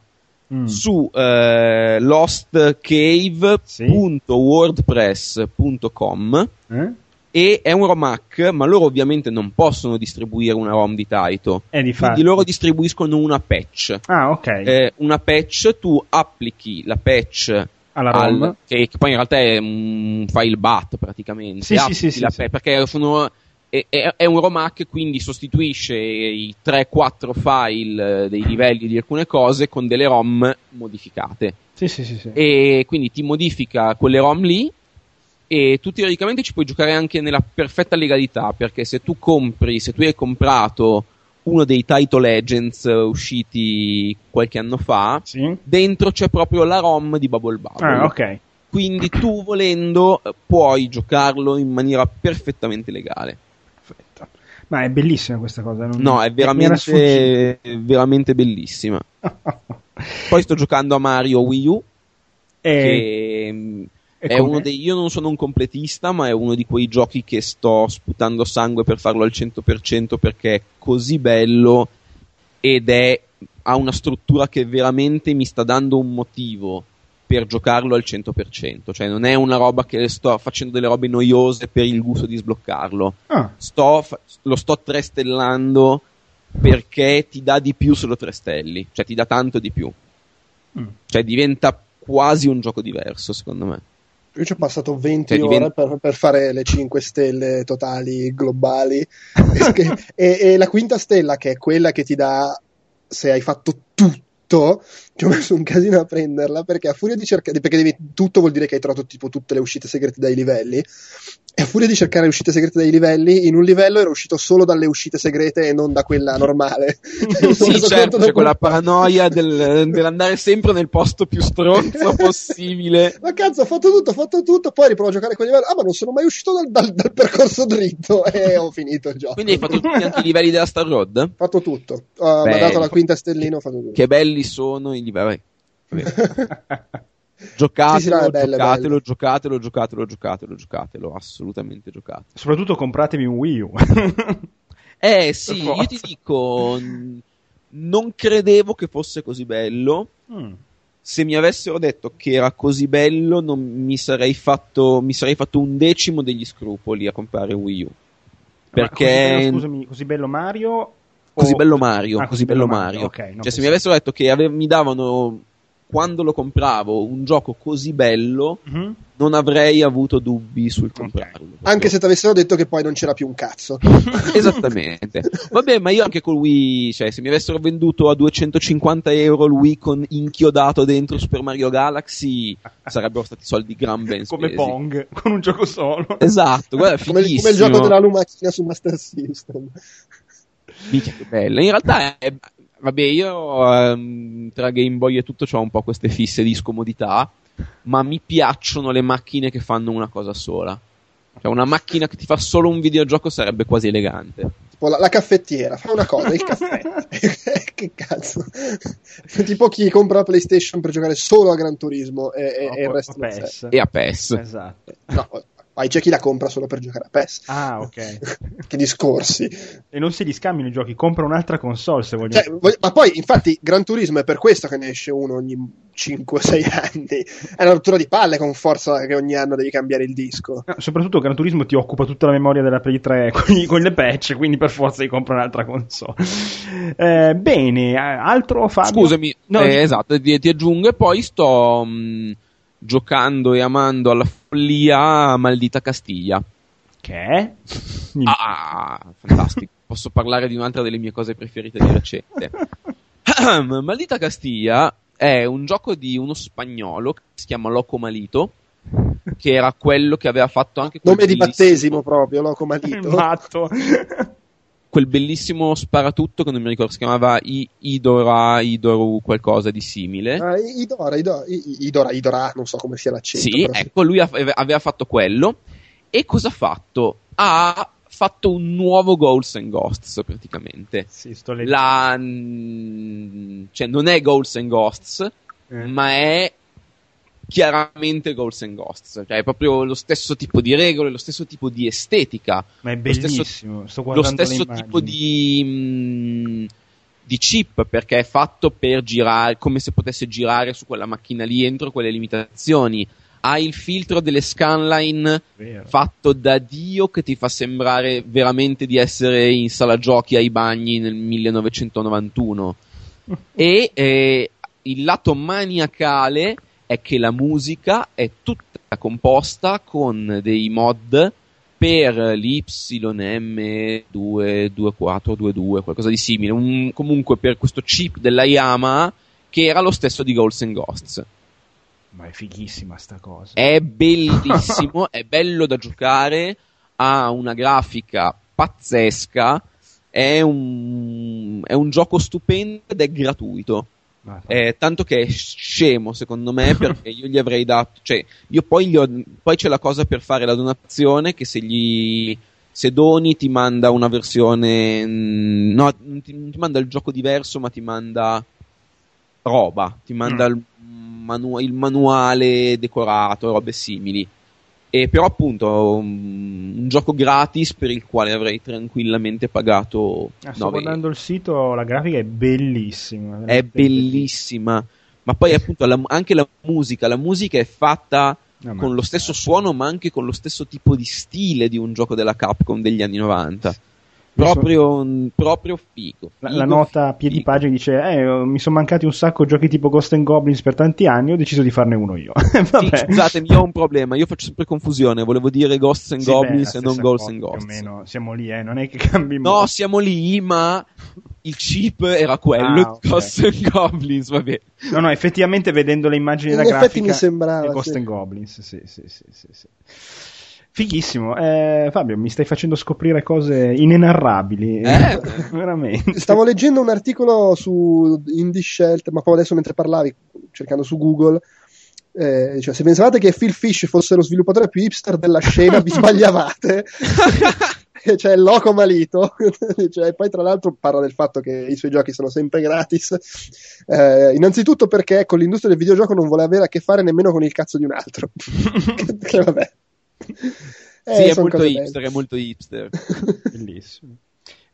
mm. su eh, lostcave.wordpress.com eh? e è un romac, ma loro ovviamente non possono distribuire una ROM di Taito. Eh, di quindi loro distribuiscono una patch. Ah, ok. Eh, una patch, tu applichi la patch alla ROM. Al, che, che, poi in realtà è un file BAT praticamente. Sì, sì, sì, sì, pe- Perché sono, è, è, è, un ROMAC, quindi sostituisce i 3-4 file eh, dei livelli di alcune cose con delle ROM modificate. Sì, sì, sì, sì. E quindi ti modifica quelle ROM lì e tu teoricamente ci puoi giocare anche nella perfetta legalità, perché se tu compri, se tu hai comprato uno dei Title Legends usciti qualche anno fa, sì. dentro c'è proprio la ROM di Bubble Bubble. Ah, ok. Quindi tu volendo puoi giocarlo in maniera perfettamente legale. Ma è bellissima questa cosa. Non... No, è veramente, veramente bellissima. Poi sto giocando a Mario Wii U. E... Che è uno dei, io non sono un completista, ma è uno di quei giochi che sto sputando sangue per farlo al 100% perché è così bello ed è, ha una struttura che veramente mi sta dando un motivo per giocarlo al 100%. Cioè, non è una roba che sto facendo delle robe noiose per il gusto di sbloccarlo. Ah. Sto, lo sto trestellando perché ti dà di più solo tre stelli. Cioè, ti dà tanto di più. Mm. Cioè, diventa quasi un gioco diverso, secondo me. Io ci ho passato 20 cioè, ore per, per, fare le 5 stelle totali globali. e, e, la quinta stella, che è quella che ti dà se hai fatto tutto, ci ho messo un casino a prenderla perché a furia di cercare, perché devi, tutto vuol dire che hai trovato tipo tutte le uscite segrete dai livelli. E a furia di cercare le uscite segrete dai livelli, in un livello ero uscito solo dalle uscite segrete e non da quella normale. sì, certo, c'è quella paranoia del, dell'andare sempre nel posto più stronzo possibile. ma cazzo, ho fatto tutto, ho fatto tutto, poi riprovo a giocare quel livello. Ah, ma non sono mai uscito dal, dal, dal percorso dritto e ho finito il gioco. Quindi hai fatto tutti anche i livelli della Star Road? Ho fatto tutto. Uh, mi ha dato la quinta stellina, ho fatto tutto. Che belli sono i livelli. Giocatelo, sì, sì, no, bello, giocatelo, bello. giocatelo, giocatelo, giocatelo, giocatelo, assolutamente giocatelo. Soprattutto compratevi un Wii U. Eh sì, io ti dico, non credevo che fosse così bello. Mm. Se mi avessero detto che era così bello, non mi sarei fatto, mi sarei fatto un decimo degli scrupoli a comprare Wii U. Perché... Così bello, scusami, così bello Mario? Così bello Mario, ah, così, bello Mario. Mario. Okay, cioè, se mi avessero detto che ave- mi davano quando lo compravo un gioco così bello, mm-hmm. non avrei avuto dubbi sul comprarlo. Okay. Anche se ti avessero detto che poi non c'era più un cazzo. Esattamente. Vabbè, ma io anche col Wii, cioè, se mi avessero venduto a 250 euro il Wii con inchiodato dentro Super Mario Galaxy, sarebbero stati soldi gran ben spesi. Come Pong, con un gioco solo. Esatto, guarda, come, come il gioco della lumachina su Master System. Mica che bello. In realtà è, vabbè, io um, tra Game Boy e tutto ho un po' queste fisse di scomodità, ma mi piacciono le macchine che fanno una cosa sola. Cioè, una macchina che ti fa solo un videogioco sarebbe quasi elegante. Tipo la, la caffettiera, fa una cosa, il caffè. che cazzo. tipo chi compra la PlayStation per giocare solo a Gran Turismo e, e, e il resto a PES. E a PES. Esatto. No, poi c'è chi la compra solo per giocare a PES. Ah, ok. che discorsi. E non si li scambiano i giochi, compra un'altra console se vogliono. Cioè, voglio... ma poi, infatti, Gran Turismo è per questo che ne esce uno ogni 5-6 anni. È una rottura di palle con forza che ogni anno devi cambiare il disco. No, soprattutto Gran Turismo ti occupa tutta la memoria della Play 3 con, con le patch, quindi per forza devi comprare un'altra console. Eh, bene, altro Fabio? Scusami, no, eh, esatto, ti, ti, aggiungo e poi sto... Mh mm, giocando e amando alla follia Maldita Castiglia. Che è? Ah, fantastico. Posso parlare di un'altra delle mie cose preferite di recente. Maldita Castiglia è un gioco di uno spagnolo che si chiama Loco Malito che era quello che aveva fatto anche nome di battesimo proprio Loco Malito matto quel bellissimo sparatutto che non mi ricordo si chiamava I- Idora, Idoru, qualcosa di simile. Ah, Idora, Idora, Idora, Idora, non so come sia l'accento. Sì, ecco, lui aveva fatto quello. E cosa ha fatto? Ha fatto un nuovo Ghosts and Ghosts praticamente. Sì, sto leggendo. La... Cioè, non è Ghosts and Ghosts, eh. ma è chiaramente Ghosts and Ghosts, cioè è proprio lo stesso tipo di regole, lo stesso tipo di estetica. Ma è bellissimo, lo stesso, lo stesso tipo di, mh, mm, di, chip perché è fatto per girare, come se potesse girare su quella macchina lì entro quelle limitazioni. Ha il filtro delle scanline Vero. fatto da Dio che ti fa sembrare veramente di essere in sala giochi ai bagni nel 1991. e eh, il lato maniacale è che la musica è tutta composta con dei mod per l'YM22422, qualcosa di simile, un, comunque per questo chip della Yamaha che era lo stesso di Ghosts and Ghosts. Ma è fighissima sta cosa. È bellissimo, è bello da giocare, ha una grafica pazzesca, è un, è un gioco stupendo ed è gratuito. Eh, tanto che è scemo secondo me perché io gli avrei dato, cioè io poi, ho, poi c'è la cosa per fare la donazione che se gli se doni ti manda una versione, mm, no, non ti, non ti manda il gioco diverso ma ti manda roba, ti manda mm. il, manu- il manuale decorato, robe simili. E però appunto un, un, gioco gratis per il quale avrei tranquillamente pagato. Ah, sto guardando il sito, la grafica è bellissima. È bellissima. Ma poi appunto la, anche la musica, la musica è fatta no, con lo stesso suono ma anche con lo stesso tipo di stile di un gioco della Capcom degli anni 90. Proprio, proprio figo. La, la nota a piedi pagina dice: eh, Mi sono mancati un sacco giochi tipo Ghost and Goblins per tanti anni. Ho deciso di farne uno io. sì, scusatemi, io ho un problema. Io faccio sempre confusione. Volevo dire Ghosts and sì, Goblins beh, e non Ghosts and Ghosts. Più o meno siamo lì, eh. non è che cambi No, siamo lì, ma il chip era quello ah, okay. Ghosts and Goblins. Vabbè. No, no, effettivamente vedendo le immagini In della grafica, mi sembrava. Ghost sì. and Goblins, sì, sì, sì. sì, sì. Fighissimo. Eh, Fabio, mi stai facendo scoprire cose inenarrabili. Eh? Veramente. Stavo leggendo un articolo su Indie Shelter, ma poi adesso mentre parlavi, cercando su Google, eh, cioè, se pensavate che Phil Fish fosse lo sviluppatore più hipster della scena, vi sbagliavate. cioè, il loco malito. cioè, poi, tra l'altro, parla del fatto che i suoi giochi sono sempre gratis. Eh, innanzitutto perché con l'industria del videogioco non vuole avere a che fare nemmeno con il cazzo di un altro. che vabbè. Eh, sì, è molto hipster, belle. è molto hipster. Bellissimo.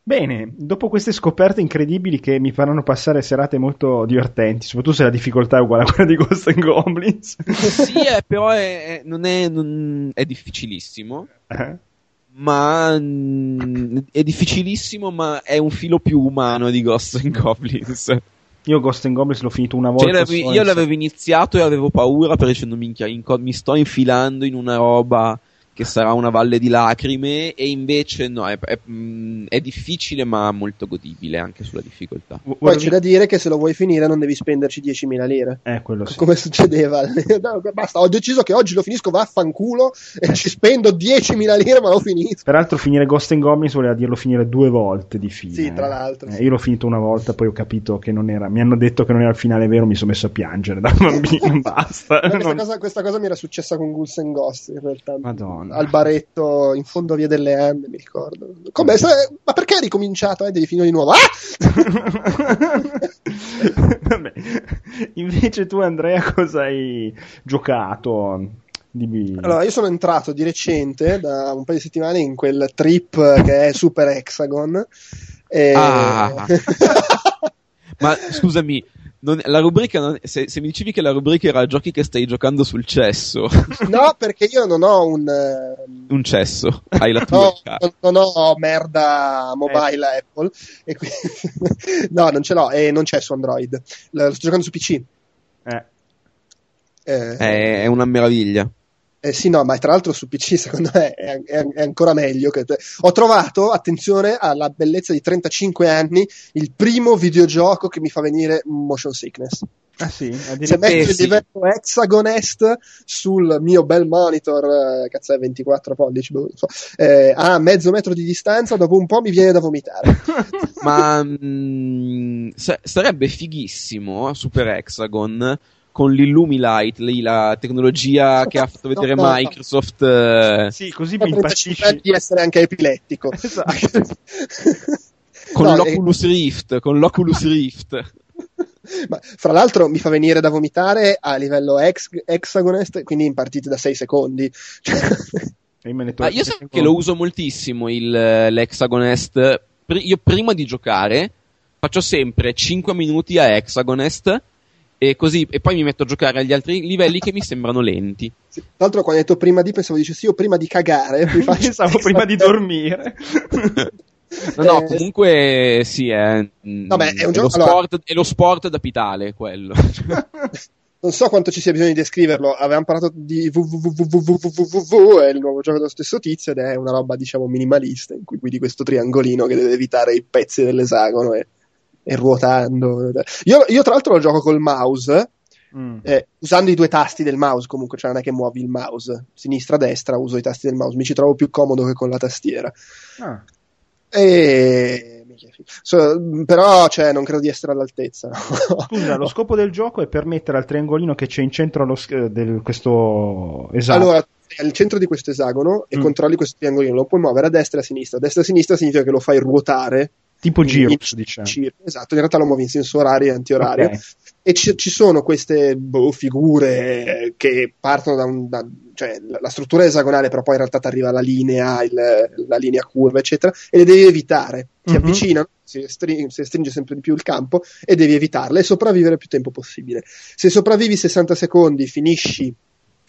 Bene, dopo queste scoperte incredibili che mi faranno passare serate molto divertenti, soprattutto se la difficoltà è uguale a quella di Ghost and Goblins. sì, è, però è, non è, non, è difficilissimo. Eh? Ma mh, è difficilissimo, ma è un filo più umano di Ghost and Goblins. Io Ghost and Goblins l'ho finito una volta. Cioè, io l'avevo iniziato e avevo paura perché dicendo minchia, mi sto infilando in una roba che sarà una valle di lacrime e invece no, è, è, mm, è difficile ma molto godibile anche sulla difficoltà. Poi c'è da dire che se lo vuoi finire non devi spenderci 10.000 lire. Eh, quello sì. Come succedeva. no, basta, ho deciso che oggi lo finisco, vaffanculo e ci spendo 10.000 lire ma l'ho finito. Peraltro finire Ghost and Goblins voleva dirlo finire due volte di fine. Sì, tra l'altro. Eh, io l'ho finito una volta, poi ho capito che non era, mi hanno detto che non era il finale vero, mi sono messo a piangere da bambino, basta. Questa, non... cosa, questa, cosa, mi era successa con Ghouls and Ghost in realtà. Madonna. Al baretto in fondo a Via delle Ande, mi ricordo. Come, ma perché hai ricominciato? Eh, devi finire di nuovo. Ah! Vabbè. Invece tu, Andrea, cosa hai giocato? Di... Allora, io sono entrato di recente, da un paio di settimane, in quel trip che è Super Hexagon. E... Ah. Ma scusami, non, la rubrica non, se, se, mi dicevi che la rubrica era giochi che stai giocando sul cesso. No, perché io non ho un. Uh... Un cesso, hai la tua. no, non ho merda mobile eh. Apple. Quindi... no, non ce l'ho e non c'è su Android. Lo sto giocando su PC. Eh. Eh, è una meraviglia. Eh sì, no, ma tra l'altro su PC secondo me è, è, è ancora meglio. Che... Ho trovato, attenzione alla bellezza di 35 anni, il primo videogioco che mi fa venire motion sickness. Ah sì, se metto il livello Hexagon Est sul mio bel monitor, eh, cazzo è 24 pollici, boh, eh, a mezzo metro di distanza, dopo un po' mi viene da vomitare. Ma mh, mm, sarebbe fighissimo Super Hexagon con l'Illumilight, lì, la tecnologia che ha fatto vedere no, Microsoft. No. Sì, così mi impazzisci. di essere anche epilettico. Esatto. con no, l'Oculus e... Rift, con l'Oculus Rift. Ma, fra l'altro mi fa venire da vomitare a livello ex- hexagonest, quindi in partite da 6 secondi. ah, io so che lo uso moltissimo il, l'hexagonest. Io prima di giocare faccio sempre 5 minuti a hexagonest e, così, e poi mi metto a giocare agli altri livelli che mi sembrano lenti. Sì. Tra l'altro, quando hai detto prima di, pensavo dicessi io prima di cagare. Pensavo prima di dormire. No, no, eh, comunque sì, è, Vabbè, è, un è, gioco, lo sport, allora... è lo sport da pitale quello. non so quanto ci sia bisogno di descriverlo. Avevamo parlato di www, è il nuovo gioco dello stesso tizio ed è una roba, diciamo, minimalista, in cui guidi questo triangolino che deve evitare i pezzi dell'esagono e e ruotando. Io, io, tra l'altro lo gioco col mouse. Mm. Eh, usando i due tasti del mouse comunque, cioè non è che muovi il mouse sinistra-destra, uso i tasti del mouse, mi ci trovo più comodo che con la tastiera. Ah. E So, però cioè, non credo di essere all'altezza. Scusa, lo scopo del gioco è permettere al triangolino che c'è in centro allo, del, questo esatto. Allora, al centro di questo esagono e mm. controlli questo triangolino, lo puoi muovere a destra e a sinistra. A destra e a sinistra significa che lo fai ruotare Tipo Girux, diciamo. Esatto, in realtà lo muovi in senso orario e antiorario. Okay. E ci, ci, sono queste boh, figure che partono da, un, da cioè, la struttura esagonale, però poi in realtà ti arriva la linea, il, la linea curva, eccetera, e le devi evitare. Ti mm-hmm. avvicinano, si, string, si stringe sempre di più il campo e devi evitarle e sopravvivere il più tempo possibile. Se sopravvivi 60 secondi, finisci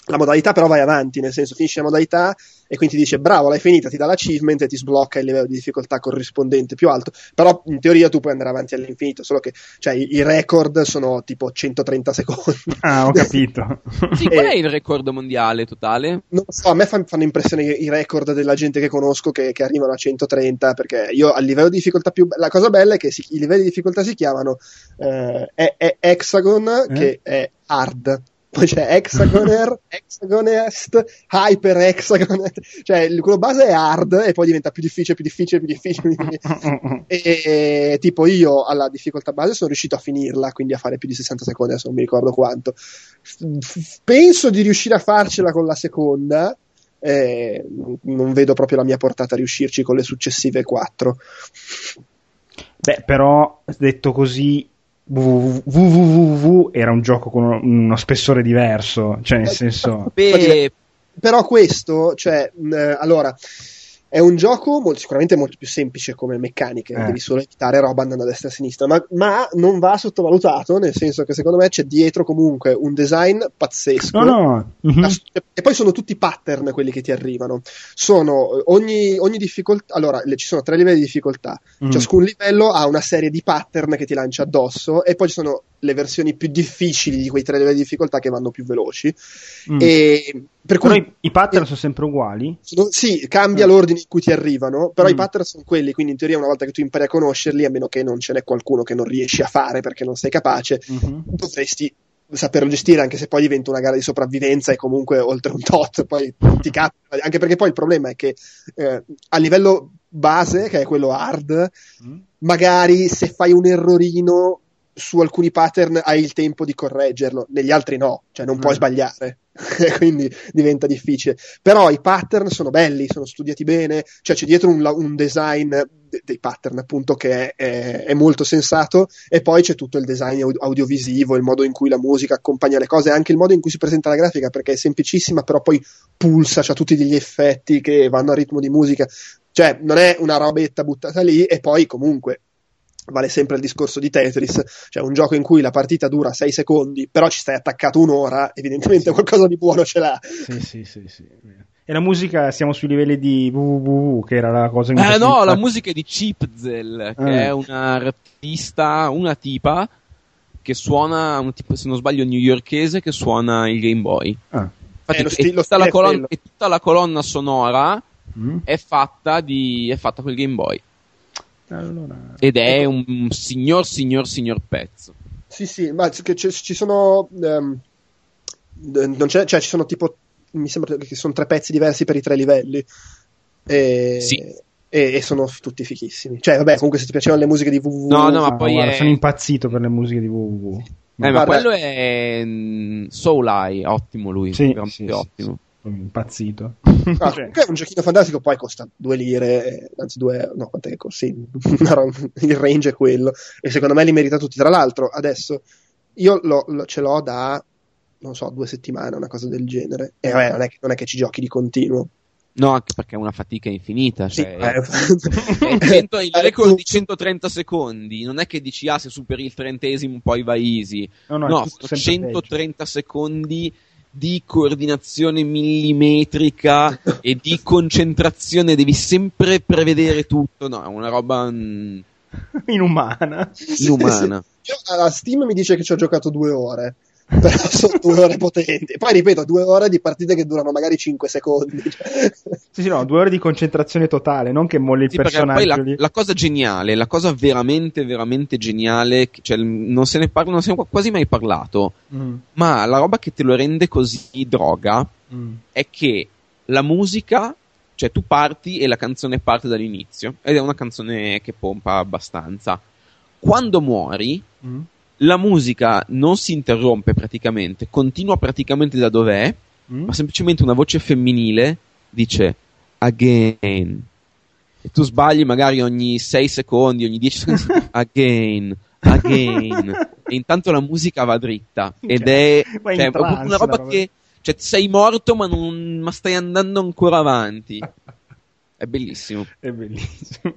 la modalità però vai avanti, nel senso finisci la modalità e quindi ti dice bravo, l'hai finita, ti dà l'achievement e ti sblocca il livello di difficoltà corrispondente più alto, però in teoria tu puoi andare avanti all'infinito, solo che cioè, i, record sono tipo 130 secondi. Ah, ho capito. sì, qual è il record mondiale totale? Non so, a me fanno, fanno impressione i record della gente che conosco che, che, arrivano a 130, perché io a livello di difficoltà più... La cosa bella è che si, i livelli di difficoltà si chiamano eh, è, è Hexagon, eh? che è hard poi c'è Hexagoner, Hexagonest, Hyper Hexagon, cioè quello base è hard e poi diventa più difficile, più difficile, più difficile. e, e, tipo io alla difficoltà base sono riuscito a finirla, quindi a fare più di 60 secondi, adesso non mi ricordo quanto. F- penso di riuscire a farcela con la seconda. Eh, non vedo proprio la mia portata a riuscirci con le successive 4. Beh, però detto così, www era un gioco con uno, uno spessore diverso, cioè nel senso... Beh, però questo, cioè, eh, allora, È un gioco molto, sicuramente molto più semplice come meccaniche, Eh. devi solo evitare roba andando a destra e a sinistra, ma, ma non va sottovalutato, nel senso che secondo me c'è dietro comunque un design pazzesco. No, no. mhm. Ass- E poi sono tutti pattern quelli che ti arrivano. Sono eh, ogni, ogni difficoltà. Allora, le- ci sono tre livelli di difficoltà. Mm. Ciascun livello ha una serie di pattern che ti lancia addosso, e poi ci sono le versioni più difficili di quei tre livelli di difficoltà che vanno più veloci. Mm. E per Però cui i, i pattern sono sempre uguali? sono- sì, cambia Mm. l'ordine in cui ti arrivano, però i Mm. pattern sono quelli, quindi in teoria una volta che tu impari a conoscerli, a meno che non ce n'è qualcuno che non riesci a fare perché non sei capace, Mhm. dovresti saperlo gestire, anche se poi diventa una gara di sopravvivenza e comunque oltre un tot, poi ti capita, anche perché poi il problema è che eh, a livello base, che è quello hard, Mm. magari se fai un errorino su alcuni pattern hai il tempo di correggerlo, negli altri no, cioè non puoi Mm. sbagliare, quindi diventa difficile. Però i pattern sono belli, sono studiati bene, cioè c'è dietro un, un design de- dei pattern appunto che è, è- è molto sensato e poi c'è tutto il design aud- audiovisivo, il modo in cui la musica accompagna le cose, anche il modo in cui si presenta la grafica perché è semplicissima però poi pulsa, c'ha tutti degli effetti che vanno a ritmo di musica, cioè non è una robetta buttata lì e poi comunque vale sempre il discorso di Tetris, cioè un gioco in cui la partita dura 6 secondi, però ci stai attaccato un'ora, evidentemente qualcosa di buono ce l'ha. Sì, sì, sì, sì. E la musica, siamo sui livelli di www, che era la cosa Eh no, la musica è di Chipzel, che Ah. è una artista, una tipa che suona, un tipo, se non sbaglio, newyorkese che suona il Game Boy. Ah. Infatti, Eh, lo e sti- lo tutta la stile è colonna, e tutta la colonna sonora Mm. è fatta di, è fatta col Game Boy. Allora... Ed è un, un signor, signor, signor pezzo. Sì, sì, ma c- c- ci sono. non c'è, cioè, ci sono tipo. Mi sembra che sono tre pezzi diversi per i tre livelli. E, Sì. e, e sono tutti fichissimi. Cioè, vabbè, comunque, se ti piacevano le musiche di www. No, no, ma poi guarda, è- sono impazzito per le musiche di www. Eh, ma quello è mm, Soul Eye, ottimo lui, Sì, sì, sì, ottimo. Sono impazzito. Ah, Cioè, comunque è un giochino fantastico, poi costa due lire, eh, anzi due, no, quant'è? Sì, il range è quello, e secondo me li merita tutti. Tra l'altro, adesso io lo- lo- ce l'ho da, non so, due settimane, una cosa del genere, e vabbè, non è, che, non è che ci giochi di continuo. No, anche perché è una fatica infinita. Sì, Cioè, eh, è il, eh, record di 130 secondi. Non è che dici, ah, se superi il trentesimo poi vai easy. no, no, No, tutto sono sempre 130 secondi di coordinazione millimetrica e di concentrazione. Devi sempre prevedere tutto. No, è una roba mm, peggio. Inumana. inumana. Io Steam mi dice che ci ho giocato due ore. Però sono due ore potenti. Poi ripeto, due ore di partite che durano magari 5 secondi. Sì, sì, no, due ore di concentrazione totale, non che molli il Sì, perché poi personaggio la, la cosa geniale, la cosa veramente, veramente geniale, cioè, non se ne parla, non se ne è quasi mai parlato, Mm, ma la roba che te lo rende così droga mm. è che la musica, cioè tu parti e la canzone parte dall'inizio, ed è una canzone che pompa abbastanza. Quando muori, Mm. La musica non si interrompe praticamente, continua praticamente da dov'è, Mm. ma semplicemente una voce femminile dice again. E tu sbagli magari ogni 6 secondi, ogni 10 secondi, again, again. e intanto la musica va dritta. Ed è, Vai in cioè, è proprio trance, una roba. che, cioè, sei morto ma, non, ma stai andando ancora avanti. È bellissimo. È bellissimo.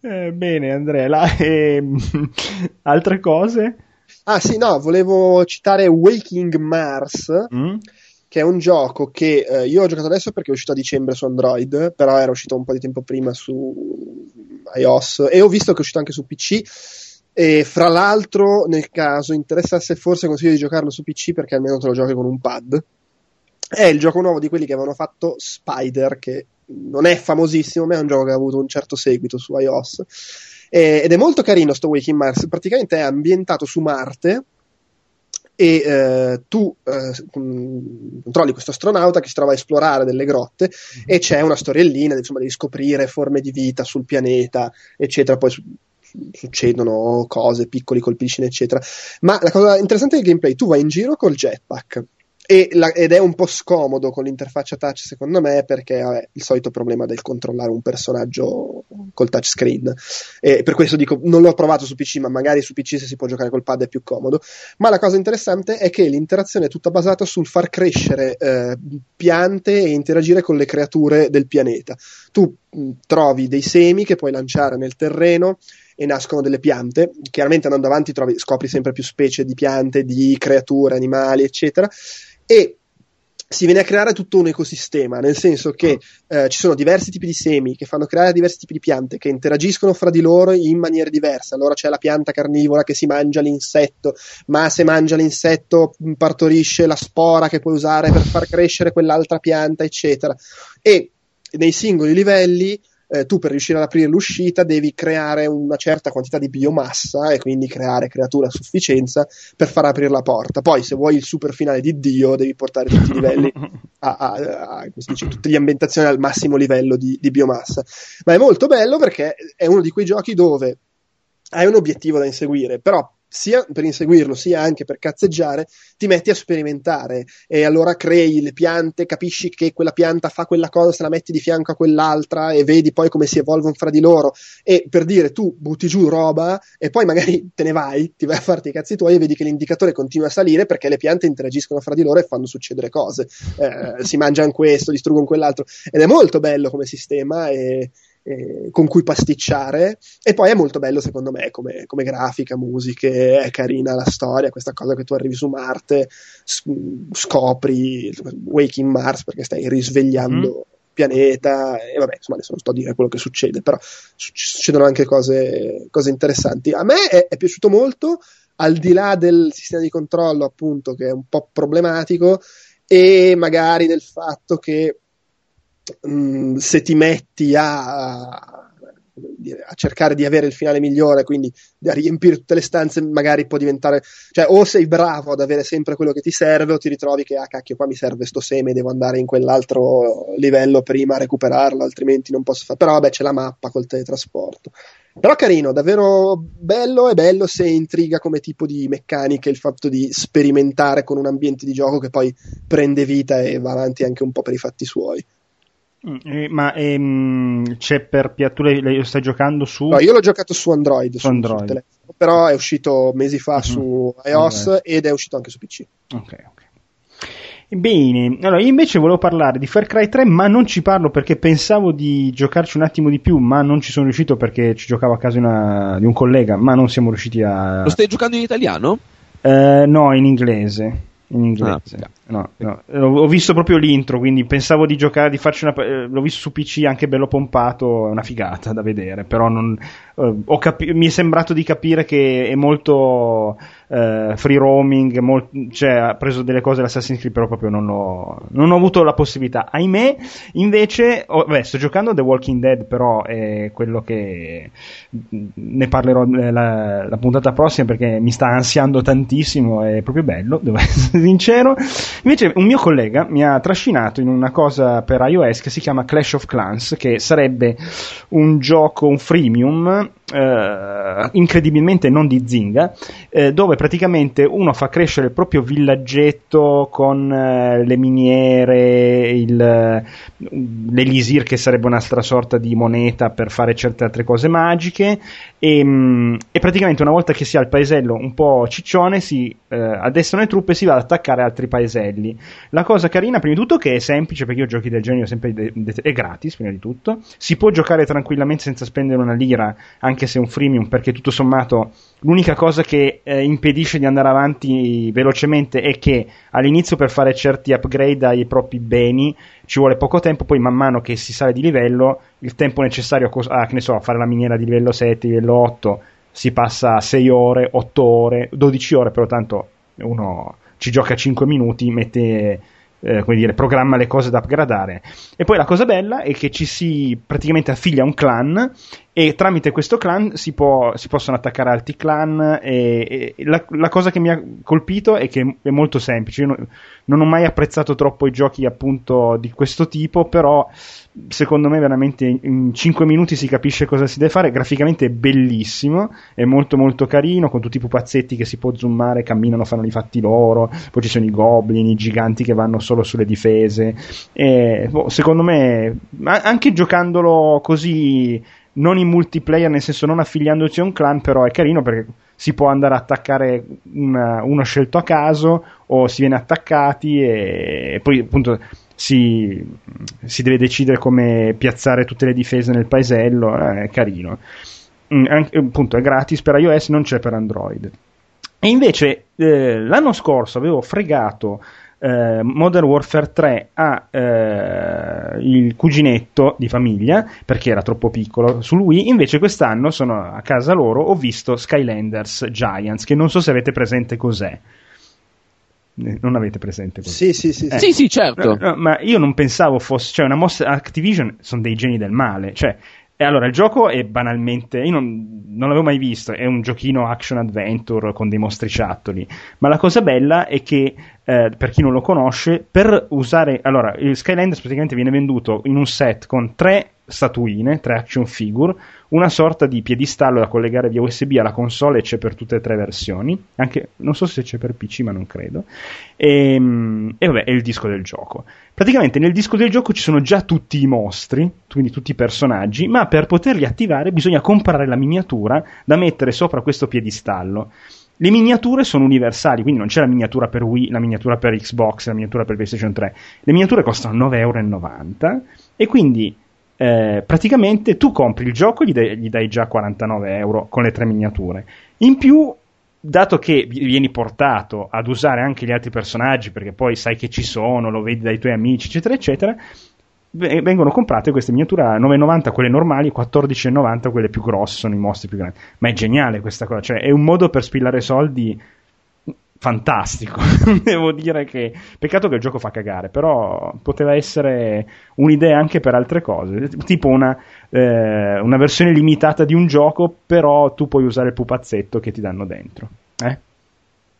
Eh, bene, Andrea, la- ehm, altre cose? Ah sì, no, volevo citare Waking Mars, Mm? che è un gioco che eh, io ho giocato adesso perché è uscito a dicembre su Android, però era uscito un po' di tempo prima su iOS e ho visto che è uscito anche su PC. E fra l'altro, nel caso interessasse, forse consiglio di giocarlo su PC perché almeno te lo giochi con un pad. È il gioco nuovo di quelli che avevano fatto Spider, che non è famosissimo, ma è un gioco che ha avuto un certo seguito su iOS. E- ed è molto carino sto Waking Mars, praticamente è ambientato su Marte e eh, tu eh, controlli questo astronauta che si trova a esplorare delle grotte e c'è una storiellina, insomma, devi scoprire forme di vita sul pianeta, eccetera, poi su- su- succedono cose, piccoli colpicini, eccetera. Ma la cosa interessante del gameplay, tu vai in giro col jetpack la, ed è un po' scomodo con l'interfaccia touch secondo me perché è il solito problema del controllare un personaggio col touchscreen e per questo dico non l'ho provato su PC ma magari su PC se si può giocare col pad è più comodo. Ma la cosa interessante è che l'interazione è tutta basata sul far crescere eh, piante e interagire con le creature del pianeta. Tu mh, trovi dei semi che puoi lanciare nel terreno e nascono delle piante. Chiaramente andando avanti trovi, scopri sempre più specie di piante, di creature, animali, eccetera e si viene a creare tutto un ecosistema, nel senso che eh, ci sono diversi tipi di semi che fanno creare diversi tipi di piante che interagiscono fra di loro in maniere diverse. Allora c'è la pianta carnivora che si mangia l'insetto, ma se mangia l'insetto partorisce la spora che puoi usare per far crescere quell'altra pianta, eccetera. E nei singoli livelli eh, tu per riuscire ad aprire l'uscita devi creare una certa quantità di biomassa e quindi creare creature a sufficienza per far aprire la porta. Poi, se vuoi il super finale di Dio, devi portare tutti i livelli, a, a, a, dice, tutte le ambientazioni al massimo livello di, di biomassa. Ma è molto bello perché è uno di quei giochi dove hai un obiettivo da inseguire, però sia per inseguirlo sia anche per cazzeggiare, ti metti a sperimentare. E allora crei le piante, capisci che quella pianta fa quella cosa, se la metti di fianco a quell'altra e vedi poi come si evolvono fra di loro. E per dire tu butti giù roba e poi magari te ne vai, ti vai a farti i cazzi tuoi e vedi che l'indicatore continua a salire perché le piante interagiscono fra di loro e fanno succedere cose, eh, si mangiano questo, distruggono quell'altro. Ed è molto bello come sistema e, eh, con cui pasticciare e poi è molto bello secondo me come, come, grafica, musiche, è carina la storia, questa cosa che tu arrivi su Marte, scopri Waking Mars perché stai risvegliando mm. il pianeta e vabbè insomma adesso non sto a dire quello che succede però succedono anche cose, cose interessanti a me è, è piaciuto molto al di là del sistema di controllo appunto che è un po' problematico e magari del fatto che mm, se ti metti a, a, cercare di avere il finale migliore, quindi a riempire tutte le stanze, magari può diventare, cioè o sei bravo ad avere sempre quello che ti serve, o ti ritrovi che, ah cacchio, qua mi serve sto seme, devo andare in quell'altro livello prima a recuperarlo, altrimenti non posso fare. Però vabbè, c'è la mappa col teletrasporto. Però carino, davvero bello e bello se intriga come tipo di meccanica il fatto di sperimentare con un ambiente di gioco che poi prende vita e va avanti anche un po' per i fatti suoi. Mm, eh, ma ehm, c'è per piatture, lo stai giocando su? No, io l'ho giocato su Android, su, su Android. telefono, però è uscito mesi fa mm-hmm. su iOS okay. ed è uscito anche su PC. Ok, ok. Bene, allora io invece volevo parlare di Far Cry 3, ma non ci parlo perché pensavo di giocarci un attimo di più, ma non ci sono riuscito perché ci giocavo a casa una, di un collega, ma non siamo riusciti a... Lo stai giocando in italiano? Eh, no, in inglese in inglese. Ah, no, no. Ho visto proprio l'intro, quindi pensavo di giocare, di farci una. Eh, l'ho visto su PC anche bello pompato, è una figata da vedere. Però non, eh, capi- mi è sembrato di capire che è molto eh, free roaming, molt- cioè ha preso delle cose dell'Assassin's Creed, però proprio non ho, non ho avuto la possibilità. Ahimè, invece, oh, beh, sto giocando The Walking Dead, però è quello che ne parlerò eh, la, la puntata prossima perché mi sta ansiando tantissimo, è proprio bello, devo essere sincero. Invece, un mio collega mi ha trascinato in una cosa per iOS che si chiama Clash of Clans, che sarebbe un gioco, un freemium eh, incredibilmente non di zinga, eh, dove praticamente uno fa crescere il proprio villaggetto con eh, le miniere, il, l'elisir che sarebbe un'altra sorta di moneta per fare certe altre cose magiche e, mm, e praticamente una volta che si ha il paesello un po' ciccione si eh, addestrano le truppe e si va ad attaccare altri paeselli. La cosa carina prima di tutto che è semplice perché io giochi del genere sempre de- de- è gratis prima di tutto, si può giocare tranquillamente senza spendere una lira anche anche se è un freemium, perché tutto sommato l'unica cosa che eh, impedisce di andare avanti velocemente è che all'inizio per fare certi upgrade ai propri beni ci vuole poco tempo, poi man mano che si sale di livello, il tempo necessario a, a, so, a fare la miniera di livello 7, livello 8, si passa a 6 ore, 8 ore, 12 ore, però tanto uno ci gioca 5 minuti, mette eh, come dire, programma le cose da upgradare. E poi la cosa bella è che ci si praticamente affiglia a un clan e tramite questo clan si, può, si possono attaccare altri clan e, e la, la, cosa che mi ha colpito è che è molto semplice. Io non, non ho mai apprezzato troppo i giochi appunto di questo tipo, però secondo me veramente in 5 minuti si capisce cosa si deve fare, graficamente è bellissimo, è molto molto carino, con tutti i pupazzetti che si può zoomare, camminano, fanno i fatti loro, poi ci sono i goblin, i giganti che vanno solo sulle difese, e, boh, secondo me anche giocandolo così non in multiplayer, nel senso non affiliandoci a un clan, però è carino perché si può andare a attaccare una, uno scelto a caso o si viene attaccati e, e poi appunto si, si, deve decidere come piazzare tutte le difese nel paesello, eh, è carino. Mm, anche, appunto è gratis per iOS, non c'è per Android. E invece eh, l'anno scorso avevo fregato eh, Modern Warfare 3 ha eh, il cuginetto di famiglia perché era troppo piccolo sul Wii invece quest'anno sono a casa loro ho visto Skylanders Giants che non so se avete presente cos'è eh, non avete presente cos'è? Sì, sì, sì. Eh. Sì, sì, certo. No, no, ma io non pensavo fosse, cioè una mossa Activision sono dei geni del male, cioè e allora il gioco è banalmente, io non, non, l'avevo mai visto, è un giochino action adventure con dei mostriciattoli, ma la cosa bella è che eh, per chi non lo conosce, per usare, allora il Skylanders praticamente viene venduto in un set con tre statuine, tre action figure, una sorta di piedistallo da collegare via USB alla console e c'è per tutte e tre versioni, anche, non so se c'è per PC ma non credo, e, ehm, e vabbè è il disco del gioco. Praticamente nel disco del gioco ci sono già tutti i mostri, quindi tutti i personaggi, ma per poterli attivare bisogna comprare la miniatura da mettere sopra questo piedistallo. Le miniature sono universali, quindi non c'è la miniatura per Wii, la miniatura per Xbox, la miniatura per PlayStation 3. Le miniature costano 9,90 euro e quindi eh, praticamente tu compri il gioco e gli dai, gli dai già 49 euro con le tre miniature. In più, dato che vieni portato ad usare anche gli altri personaggi, perché poi sai che ci sono, lo vedi dai tuoi amici, eccetera, eccetera, vengono comprate queste miniature a 9,90 quelle normali, 14,90 quelle più grosse, sono i mostri più grandi. Ma è geniale questa cosa, cioè è un modo per spillare soldi fantastico. Devo dire che peccato che il gioco fa cagare, però poteva essere un'idea anche per altre cose, tipo una, eh, una versione limitata di un gioco, però tu puoi usare il pupazzetto che ti danno dentro. Eh?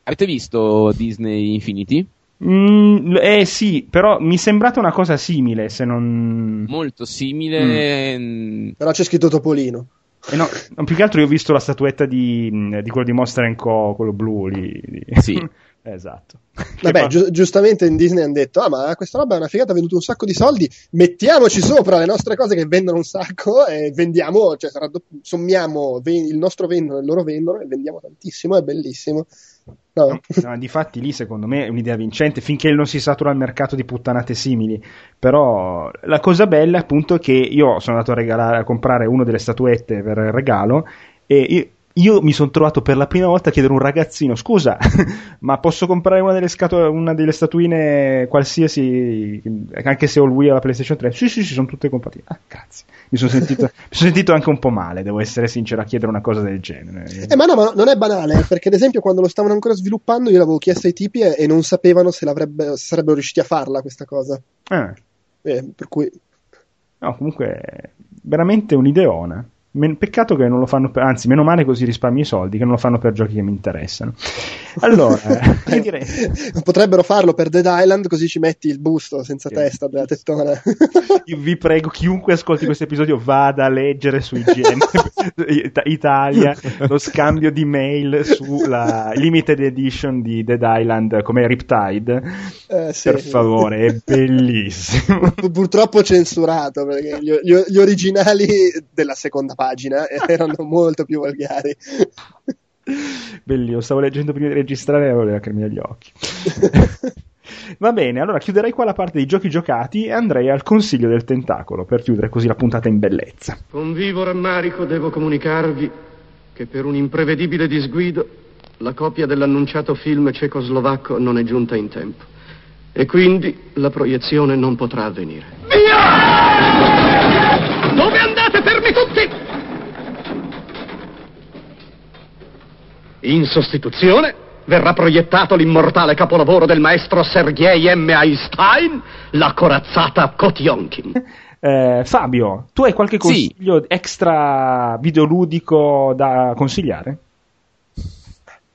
Avete visto Disney Infinity? Mm, eh sì, però mi è sembrata una cosa simile, se non... Molto simile. Mm. Però c'è scritto Topolino. Eh no, più che altro io ho visto la statuetta di, di quello di Monster Co., quello blu lì. Sì. esatto. Vabbè, gi- giustamente in Disney hanno detto: Ah, ma questa roba è una figata, ha venduto un sacco di soldi. Mettiamoci sopra le nostre cose che vendono un sacco e vendiamo, cioè raddopp- sommiamo ven- il nostro vendono e il loro vendono e vendiamo tantissimo. È bellissimo. No. No, difatti lì secondo me è un'idea vincente finché non si satura il mercato di puttanate simili. Però la cosa bella appunto è che io sono andato a, regalare, a comprare una delle statuette per il regalo e io, mi sono trovato per la prima volta a chiedere a un ragazzino: Scusa, ma posso comprare una delle, scato- una delle statuine qualsiasi, anche se ho il Wii o la PlayStation 3? Sì, sì, sì, sono tutte compatibili. Ah, grazie. Mi sono, sentito, mi sono sentito anche un po' male, devo essere sincero, a chiedere una cosa del genere. Eh, ma no, ma non è banale, perché ad esempio quando lo stavano ancora sviluppando io l'avevo chiesto ai tipi e, e non sapevano se, se, sarebbero riusciti a farla questa cosa. Ah. Eh, per cui... No, comunque, veramente un'ideona. Men- peccato che non lo fanno per, anzi, meno male così risparmi i soldi che non lo fanno per giochi che mi interessano. Allora, eh, direi... potrebbero farlo per Dead Island, così ci metti il busto senza sì. testa della tettona. Io vi prego, chiunque ascolti questo episodio vada a leggere su IGN Italia lo scambio di mail sulla limited edition di Dead Island come Riptide. Eh, sì. Per favore, è bellissimo. Purtroppo censurato perché gli, gli, gli originali della seconda parte pagina erano molto più volgari. Bellissimo, stavo leggendo prima di registrare e avevo le lacrime agli occhi. Va bene, allora chiuderei qua la parte dei giochi giocati e andrei al consiglio del tentacolo per chiudere così la puntata in bellezza. Con vivo rammarico devo comunicarvi che per un imprevedibile disguido la copia dell'annunciato film cecoslovacco non è giunta in tempo e quindi la proiezione non potrà avvenire. Via! Dove andate? Fermi tutti! In sostituzione verrà proiettato l'immortale capolavoro del maestro Sergei M. Einstein, la corazzata Kotionkin. Eh, Fabio, tu hai qualche Sì. consiglio extra videoludico da consigliare?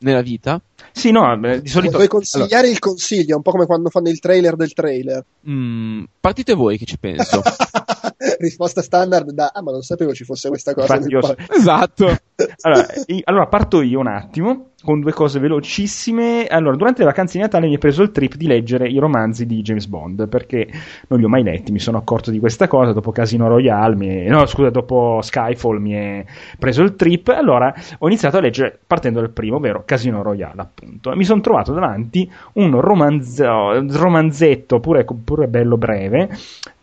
Nella vita? Sì, no, eh, di solito... Puoi consigliare il consiglio, un po' come quando fanno il trailer del trailer. Mm, partite voi che ci penso. Risposta standard da ah, ma non sapevo ci fosse questa cosa. Infatti io- esatto. Allora, allora, parto io un attimo con due cose velocissime. Allora, durante le vacanze di Natale mi è preso il trip di leggere i romanzi di James Bond perché non li ho mai letti. Mi sono accorto di questa cosa dopo Casino Royale. È- no, scusa, dopo Skyfall mi è preso il trip. Allora ho iniziato a leggere partendo dal primo, ovvero Casino Royale, appunto. E mi sono trovato davanti un romanzo- romanzetto, pure, pure bello breve,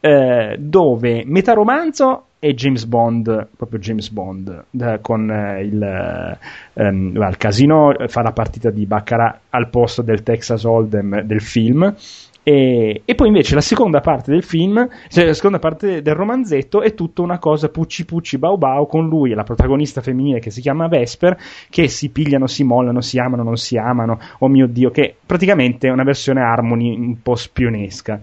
eh, dove metà romanzo è James Bond, proprio James Bond, da- con eh, il, eh, ehm, va al casino, eh, fa la partita di Baccarat al posto del Texas Hold'em del film. E, e poi invece la seconda parte del film, cioè la seconda parte del romanzetto è tutta una cosa pucci pucci bau bau con lui e la protagonista femminile che si chiama Vesper che si pigliano, si mollano, si amano, non si amano, oh mio dio, che praticamente è una versione Harmony un po' spionesca.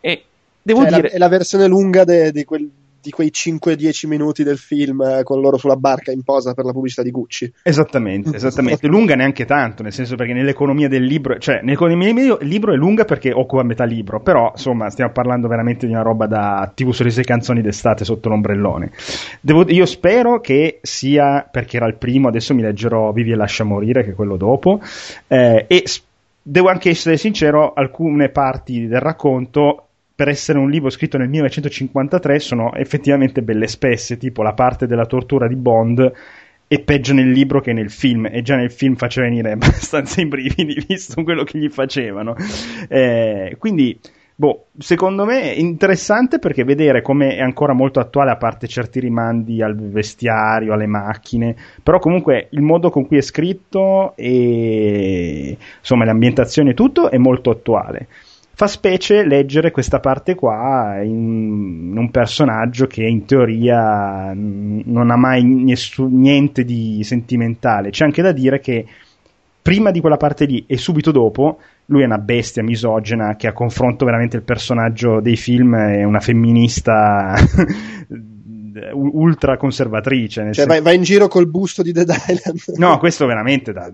E devo Cioè, la- dire... è la versione lunga di, quel- di quei 5-10 minuti del film eh, con loro sulla barca in posa per la pubblicità di Gucci. Esattamente, esattamente. lunga neanche tanto, nel senso perché nell'economia del libro, cioè nell'economia del libro è lunga perché occupa metà libro, però insomma stiamo parlando veramente di una roba da TV sulle sei canzoni d'estate sotto l'ombrellone. Devo- io spero che sia perché era il primo, adesso mi leggerò Vivi e lascia morire, che è quello dopo, eh, e s- devo anche essere sincero, alcune parti del racconto per essere un libro scritto nel 1953 sono effettivamente belle spesse, tipo la parte della tortura di Bond è peggio nel libro che nel film. E già nel film faceva venire abbastanza i brividi visto quello che gli facevano. Eh, quindi boh, secondo me è interessante perché vedere come è ancora molto attuale a parte certi rimandi al vestiario alle macchine però comunque il modo con cui è scritto e insomma le ambientazioni e tutto è molto attuale fa specie leggere questa parte qua in, un personaggio che in teoria mm, non ha mai nessu- niente di sentimentale. C'è anche da dire che prima di quella parte lì e subito dopo lui è una bestia misogena che a confronto veramente il personaggio dei film è una femminista ultra conservatrice. Cioè, senso- vai, vai in giro col busto di Dead Island. No, questo veramente da,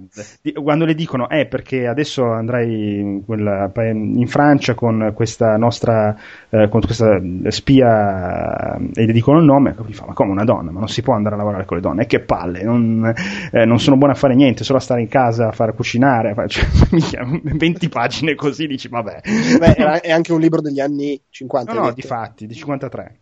quando le dicono eh perché adesso andrai in, quella- in Francia con questa nostra eh, con questa spia eh, e le dicono il nome, mi fa ma come una donna, ma non si può andare a lavorare con le donne, e che palle, non, eh, non sono buona a fare niente, solo a stare in casa a fare cucinare, a fare- cioè, minchia, 20 pagine così dici vabbè. Beh, è anche un libro degli anni 50. No, no, di fatti, di 53.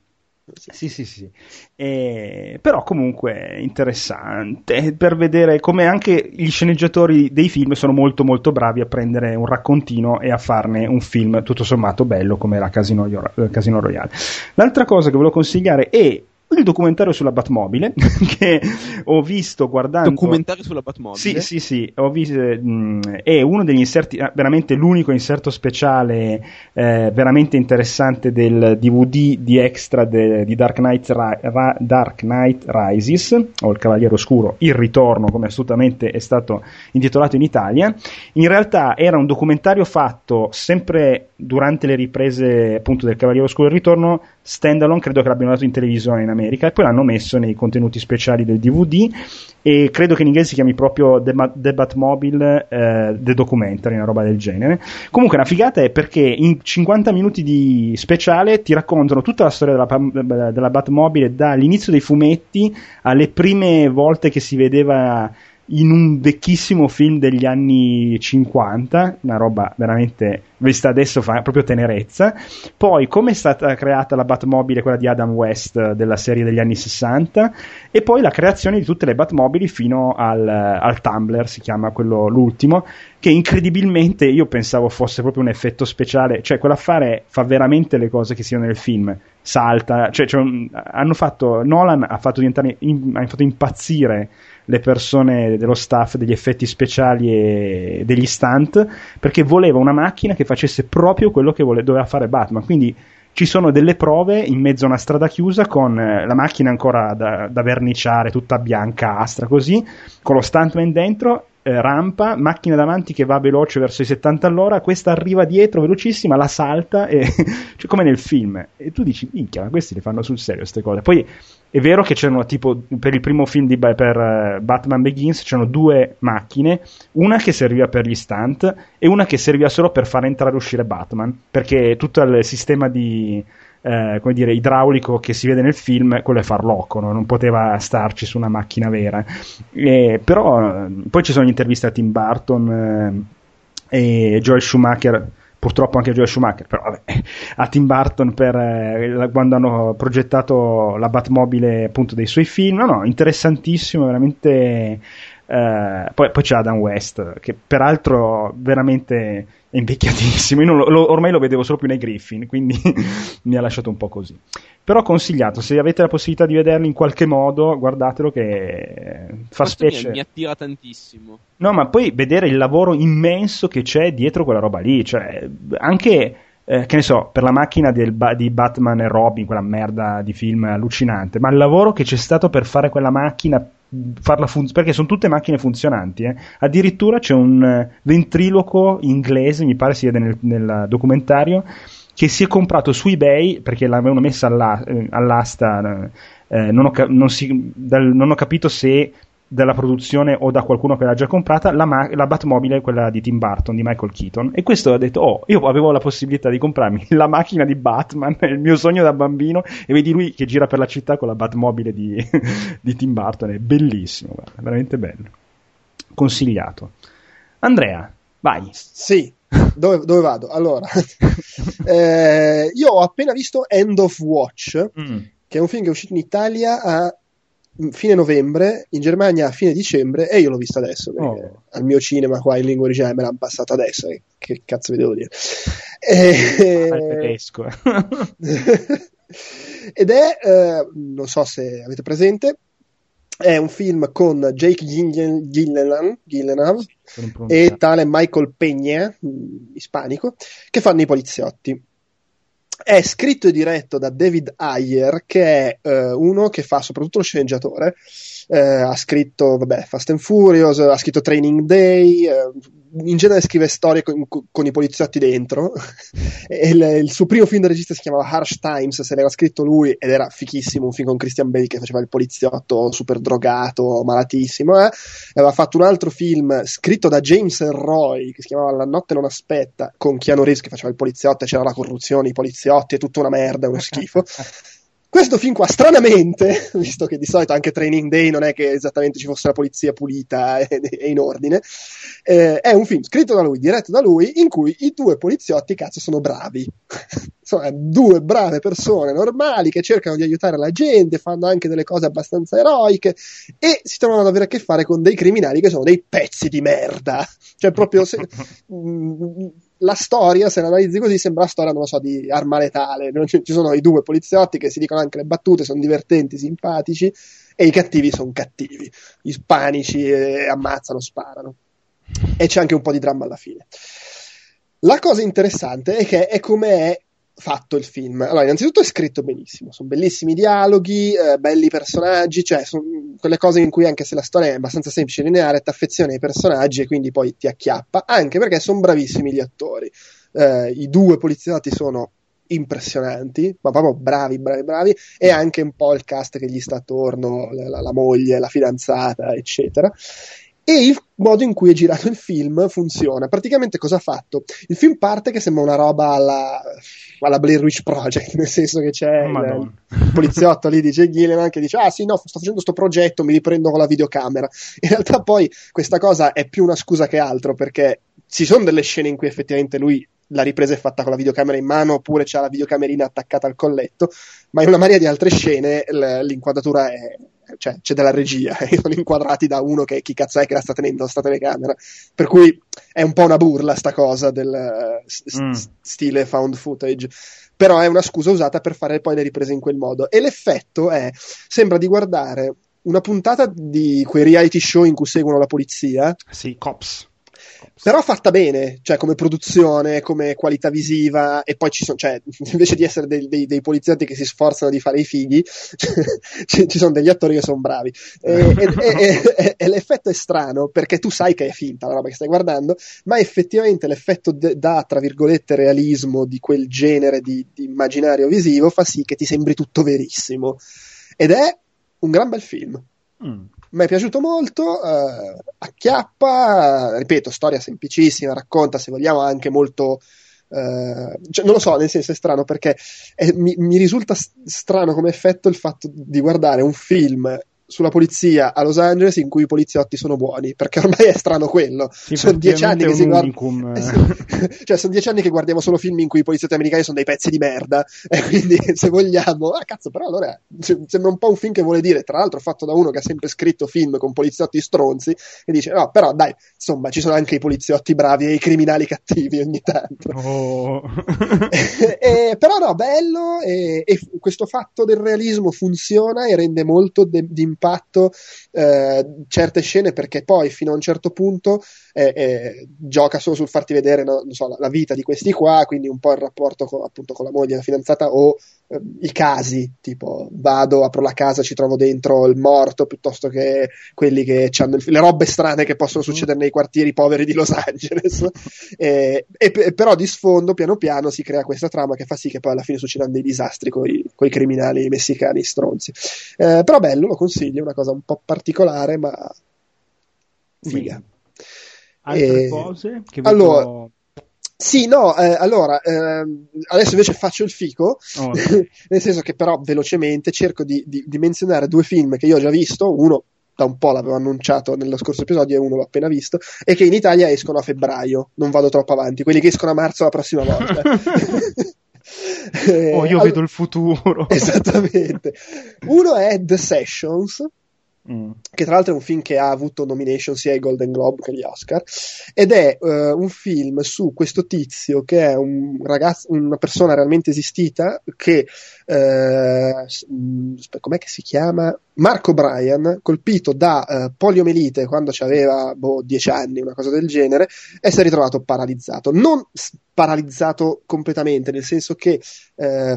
Sì, sì, sì. Eh, però comunque interessante per vedere come anche gli sceneggiatori dei film sono molto molto bravi a prendere un raccontino e a farne un film tutto sommato bello come era Casino, Casino Royale. L'altra cosa che volevo consigliare è il documentario sulla Batmobile che ho visto guardando Documentario sulla Batmobile. sì, sì, sì, ho visto, mh, è uno degli inserti, ah, veramente l'unico inserto speciale eh, veramente interessante del DVD di extra de- di Dark Knight, Ri- Ra- Dark Knight Rises, o Il Cavaliere Oscuro, Il Ritorno, come assolutamente è stato intitolato in Italia. In realtà era un documentario fatto sempre durante le riprese appunto del Cavaliere Oscuro Il Ritorno, standalone, credo che l'abbiano dato in televisione in America e poi l'hanno messo nei contenuti speciali del DVD e credo che in inglese si chiami proprio The, Ma- The Batmobile eh, The Documentary, una roba del genere. Comunque una figata è perché in 50 minuti di speciale ti raccontano tutta la storia della, della Batmobile dall'inizio dei fumetti alle prime volte che si vedeva in un vecchissimo film degli anni 50, una roba veramente vista adesso fa proprio tenerezza. Poi come è stata creata la Batmobile, quella di Adam West della serie degli anni 60, e poi la creazione di tutte le Batmobili fino al, al Tumblr, si chiama quello l'ultimo, che incredibilmente io pensavo fosse proprio un effetto speciale, cioè quell'affare fa veramente le cose che siano nel film, salta, cioè, cioè, hanno fatto, Nolan ha fatto in- ha fatto impazzire le persone dello staff degli effetti speciali e degli stunt perché voleva una macchina che facesse proprio quello che vole- doveva fare Batman. Quindi ci sono delle prove in mezzo a una strada chiusa con eh, la macchina ancora da, da verniciare, tutta bianca, astra così, con lo stuntman dentro eh, rampa, macchina davanti che va veloce verso i 70 all'ora, questa arriva dietro velocissima, la salta, e, cioè come nel film. E tu dici, minchia, ma questi le fanno sul serio queste cose. Poi è vero che c'erano tipo, per il primo film di, per uh, Batman Begins, c'erano due macchine, una che serviva per gli stunt e una che serviva solo per far entrare e uscire Batman, perché tutto il sistema di eh, come dire, idraulico che si vede nel film, quello è farlocco, no? non poteva starci su una macchina vera. E, però poi ci sono interviste a Tim Burton eh, e Joel Schumacher purtroppo anche Joel Schumacher, però vabbè, a Tim Burton per, eh, quando hanno progettato la Batmobile appunto dei suoi film, no no, interessantissimo, veramente eh, poi, poi, c'è Adam West, che peraltro veramente è invecchiatissimo. Io lo, lo, ormai lo vedevo solo più nei Griffin, quindi mi ha lasciato un po' così. Però consigliato, se avete la possibilità di vederlo in qualche modo, guardatelo che fa Questo specie. Mi, mi attira tantissimo. No, ma poi vedere il lavoro immenso che c'è dietro quella roba lì, cioè anche. Eh, che ne so, per la macchina del, di Batman e Robin, quella merda di film allucinante, ma il lavoro che c'è stato per fare quella macchina farla funzionare perché sono tutte macchine funzionanti eh. addirittura c'è un eh, ventriloquo inglese mi pare si vede nel, nel documentario che si è comprato su ebay perché l'avevano messa alla, eh, all'asta eh, non, ho, non, si, dal, non ho capito se dalla produzione o da qualcuno che l'ha già comprata la, ma- la Batmobile quella di Tim Burton di Michael Keaton. E questo ha detto oh io avevo la possibilità di comprarmi la macchina di Batman il mio sogno da bambino. E vedi lui che gira per la città con la Batmobile di, di Tim Burton è bellissimo guarda, veramente bello. Consigliato. Andrea vai. Sì dove, dove vado? Allora, eh, io ho appena visto End of Watch, mm. che è un film che è uscito in Italia a fine novembre, in Germania a fine dicembre e io l'ho visto adesso oh. al mio cinema qua in lingua originale me l'hanno passato adesso e che cazzo vi devo dire? E... ah, tedesco ed è eh, non so se avete presente è un film con Jake Gyllenhaal, Gyllenhaal e tale Michael Peña, ispanico, che fanno i poliziotti è scritto e diretto da David Ayer, che è eh, uno che fa soprattutto lo sceneggiatore. Eh, ha scritto vabbè, Fast and Furious, ha scritto Training Day, eh, in genere scrive storie con, con i poliziotti dentro. il, il, suo primo film da regista si chiamava Harsh Times, se l'era scritto lui ed era fichissimo, un film con Christian Bale che faceva il poliziotto super drogato, malatissimo. Eh. Aveva fatto un altro film scritto da James Roy che si chiamava La notte non aspetta, con Keanu Reeves che faceva il poliziotto e c'era la corruzione, i poliziotti, è tutta una merda, uno schifo. Questo film qua, stranamente, visto che di solito anche Training Day non è che esattamente ci fosse la polizia pulita e, e in ordine, eh, è un film scritto da lui, diretto da lui, in cui i due poliziotti, cazzo, sono bravi. sono due brave persone normali che cercano di aiutare la gente, fanno anche delle cose abbastanza eroiche e si trovano ad avere a che fare con dei criminali che sono dei pezzi di merda. Cioè, proprio. Se, mh, la storia, se la analizzi così, sembra la storia, non lo so, di arma letale. Ci sono i due poliziotti che si dicono anche le battute, sono divertenti, simpatici, e i cattivi sono cattivi, ispanici, eh, ammazzano, sparano. E c'è anche un po' di dramma alla fine. La cosa interessante è che è come è fatto il film. Allora, innanzitutto è scritto benissimo, sono bellissimi dialoghi, eh, belli personaggi, cioè sono quelle cose in cui anche se la storia è abbastanza semplice e lineare, ti affezioni ai personaggi e quindi poi ti acchiappa, anche perché sono bravissimi gli attori. Eh, I due poliziotti sono impressionanti, ma proprio bravi, bravi, bravi, e anche un po' il cast che gli sta attorno, la, la moglie, la fidanzata, eccetera e il modo in cui è girato il film funziona. Praticamente cosa ha fatto? Il film parte che sembra una roba alla, alla Blair Witch Project, nel senso che c'è il, il, poliziotto lì di Jay che dice ah sì no, sto facendo questo progetto, mi riprendo con la videocamera. In realtà poi questa cosa è più una scusa che altro perché ci sono delle scene in cui effettivamente lui la ripresa è fatta con la videocamera in mano oppure c'ha la videocamerina attaccata al colletto, ma in una marea di altre scene l'inquadratura è, cioè, c'è della regia, e sono inquadrati da uno che chi cazzo è che la sta tenendo sta telecamera. Per cui è un po' una burla sta cosa del uh, mm. stile found footage. Però è una scusa usata per fare poi le riprese in quel modo. E l'effetto è, sembra di guardare una puntata di quei reality show in cui seguono la polizia. Sì, Cops però fatta bene, cioè come produzione, come qualità visiva, e poi ci sono, cioè, invece di essere dei, dei, dei, poliziotti che si sforzano di fare i fighi, ci, ci sono degli attori che sono bravi. E, e, e, e, l'effetto è strano perché tu sai che è finta la roba che stai guardando, ma effettivamente l'effetto de, da, tra virgolette, realismo di quel genere di, di immaginario visivo fa sì che ti sembri tutto verissimo. Ed è un gran bel film. Mm mi è piaciuto molto, eh, acchiappa, ripeto, storia semplicissima, racconta se vogliamo anche molto... Uh, cioè, non lo so, nel senso è strano perché è, mi, mi, risulta strano come effetto il fatto di guardare un film sulla polizia a Los Angeles in cui i poliziotti sono buoni, perché ormai è strano quello. Sì, sono dieci anni che si guarda... Eh, sì. cioè, sono dieci anni che guardiamo solo film in cui i poliziotti americani sono dei pezzi di merda, e quindi se vogliamo, ah cazzo, però allora sembra un po' un film che vuole dire, tra l'altro fatto da uno che ha sempre scritto film con poliziotti stronzi, e dice, no, però dai, insomma, ci sono anche i poliziotti bravi e i criminali cattivi ogni tanto. Oh. e, e, però no, bello, e, e, questo fatto del realismo funziona e rende molto di impatto eh, certe scene perché poi fino a un certo punto eh, eh, gioca solo sul farti vedere no, so, la, la, vita di questi qua, quindi un po' il rapporto con, appunto con la moglie, la fidanzata o eh, i casi, tipo vado, apro la casa, ci trovo dentro il morto piuttosto che quelli che hanno il, le robe strane che possono succedere nei quartieri poveri di Los Angeles. e, e, però di sfondo, piano piano, si crea questa trama che fa sì che poi alla fine succedano dei disastri con i criminali messicani stronzi. Eh, però bello, lo consiglio, è una cosa un po' particolare, ma figa. Altre e... cose che allora, sì, no, eh, allora, eh, adesso invece faccio il fico, oh. nel senso che però velocemente cerco di, di, di, menzionare due film che io ho già visto, uno da un po' l'avevo annunciato nello scorso episodio e uno l'ho appena visto, e che in Italia escono a febbraio, non vado troppo avanti, quelli che escono a marzo la prossima volta. oh, io eh, vedo il futuro. Esattamente. Uno è The Sessions, Mm. che tra l'altro è un film che ha avuto nomination sia ai Golden Globe che agli Oscar, ed è uh, un film su questo tizio che è un ragazzo, una persona realmente esistita che, uh, com'è che si chiama? Marco Bryan, colpito da uh, poliomelite quando aveva boh, 10 anni, una cosa del genere, e si è ritrovato paralizzato. Non paralizzato completamente, nel senso che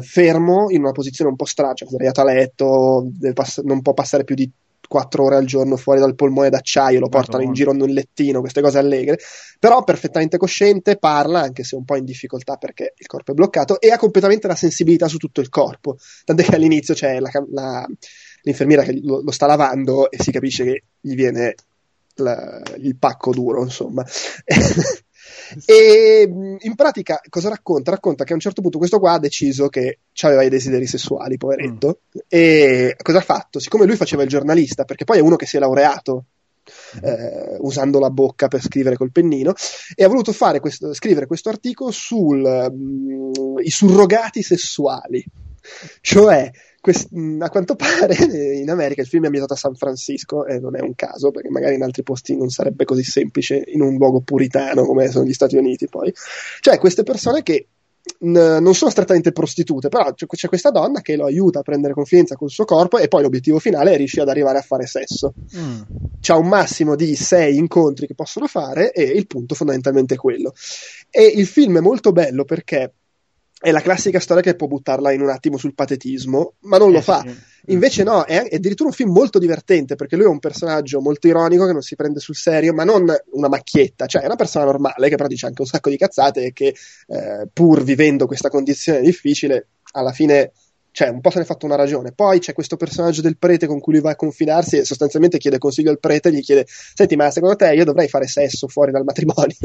fermo in una posizione un po' strana, cioè sdraiato a letto, pass- non può passare più di 4 ore al giorno fuori dal polmone d'acciaio, lo portano in giro nel lettino, queste cose allegre, però perfettamente cosciente, parla anche se un po' in difficoltà perché il corpo è bloccato e ha completamente la sensibilità su tutto il corpo, tant'è che all'inizio c'è la, la, l'infermiera che lo, lo, sta lavando e si capisce che gli viene la, il pacco duro, insomma. E in pratica cosa racconta? Racconta che a un certo punto questo qua ha deciso che aveva i desideri sessuali, poveretto. Mm. E cosa ha fatto? Siccome lui faceva il giornalista, perché poi è uno che si è laureato mm. eh, usando la bocca per scrivere col pennino, e ha voluto questo, scrivere questo articolo sui mm, surrogati sessuali. Cioè, quest- a quanto pare in America il film è ambientato a San Francisco e non è un caso perché magari in altri posti non sarebbe così semplice in un luogo puritano come sono gli Stati Uniti poi. Cioè queste persone che n- non sono strettamente prostitute però c'è, c'è, questa donna che lo aiuta a prendere confidenza col suo corpo e poi l'obiettivo finale è riuscire ad arrivare a fare sesso. Mm. c'è un massimo di sei incontri che possono fare e il punto fondamentalmente è quello. E il film è molto bello perché è la classica storia che può buttarla in un attimo sul patetismo, ma non lo eh, fa. Invece no, è, è, addirittura un film molto divertente perché lui è un personaggio molto ironico che non si prende sul serio, ma non una macchietta, cioè è una persona normale che però dice anche un sacco di cazzate e che eh, pur vivendo questa condizione difficile, alla fine cioè un po' se ne è fatto una ragione. Poi c'è questo personaggio del prete con cui lui va a confidarsi e sostanzialmente chiede consiglio al prete, gli chiede: Senti, ma secondo te io dovrei fare sesso fuori dal matrimonio?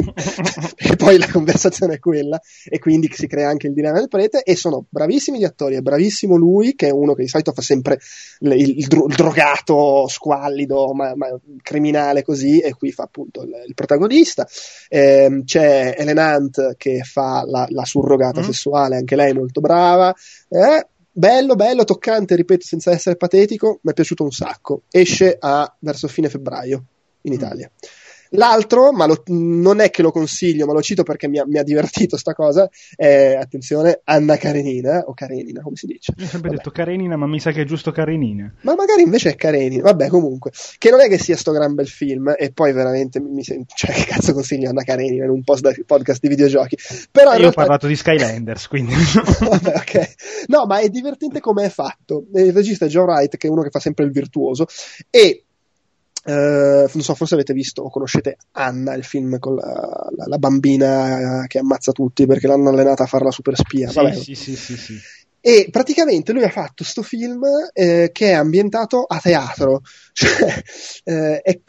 Perché poi la conversazione è quella, e quindi si crea anche il dilemma del prete. E sono bravissimi gli attori, è bravissimo lui, che è uno che di solito fa sempre il, il, il drogato, squallido, ma, ma, criminale così, e qui fa appunto il, il protagonista. Eh, c'è Ellen Hunt che fa la, la surrogata mm. sessuale, anche lei molto brava. Eh, bello, bello, toccante, ripeto, senza essere patetico, mi è piaciuto un sacco. Esce a, verso fine febbraio in mm. L'altro, ma lo, non è che lo consiglio, ma lo cito perché mi ha, mi ha divertito sta cosa, è, attenzione, Anna Karenina, o Karenina, come si dice? Io ho sempre Vabbè. detto Karenina, ma mi sa che è giusto Karenina. Ma magari invece è Karenina, vabbè comunque, che non è che sia sto gran bel film, e poi veramente mi sento, cioè che cazzo consiglio Anna Karenina in un podcast di videogiochi. Però Io realtà... ho parlato di Skylanders, quindi... vabbè, ok. No, ma è divertente come è fatto. Il regista è Joe Wright, che è uno che fa sempre il virtuoso, e Uh, non so, forse avete visto o conoscete Anna, il film con la, la, la, bambina che ammazza tutti perché l'hanno allenata a fare la super spia. Sì, sì, sì, sì, E praticamente lui ha fatto questo film eh, che è ambientato a teatro. Cioè, eh, è,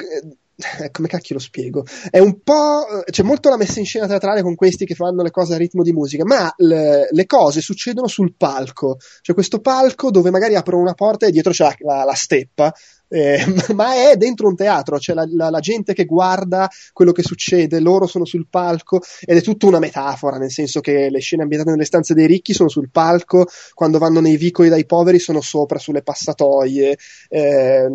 eh, come cacchio lo spiego? È un po'. c'è molto la messa in scena teatrale con questi che fanno le cose a ritmo di musica, ma le, le cose succedono sul palco. C'è questo palco dove magari aprono una porta e dietro c'è la, la, la steppa eh, ma è dentro un teatro, c'è la, la, la, gente che guarda quello che succede, loro sono sul palco ed è tutta una metafora, nel senso che le scene ambientate nelle stanze dei ricchi sono sul palco, quando vanno nei vicoli dai poveri sono sopra sulle passatoie, eh,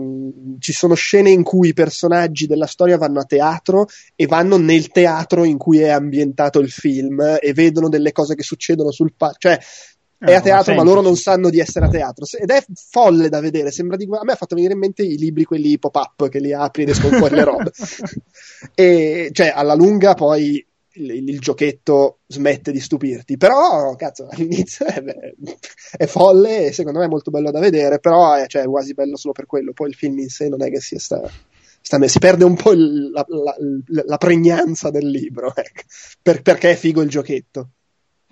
ci sono scene in cui i personaggi della storia vanno a teatro e vanno nel teatro in cui è ambientato il film e vedono delle cose che succedono sul palco, cioè è a teatro, ma loro non sanno di essere a teatro. Ed è folle da vedere. Sembra di... A me ha fatto venire in mente i libri, quelli pop-up che li apri ed escono fuori le robe. e cioè, alla lunga, poi il, il, giochetto smette di stupirti. Però, cazzo, all'inizio è, è, folle e secondo me è molto bello da vedere. Però è, cioè, è quasi bello solo per quello. Poi il film in sé non è che sia sta. sta si perde un po' il, la, la, la, pregnanza del libro, ecco, per, perché è figo il giochetto.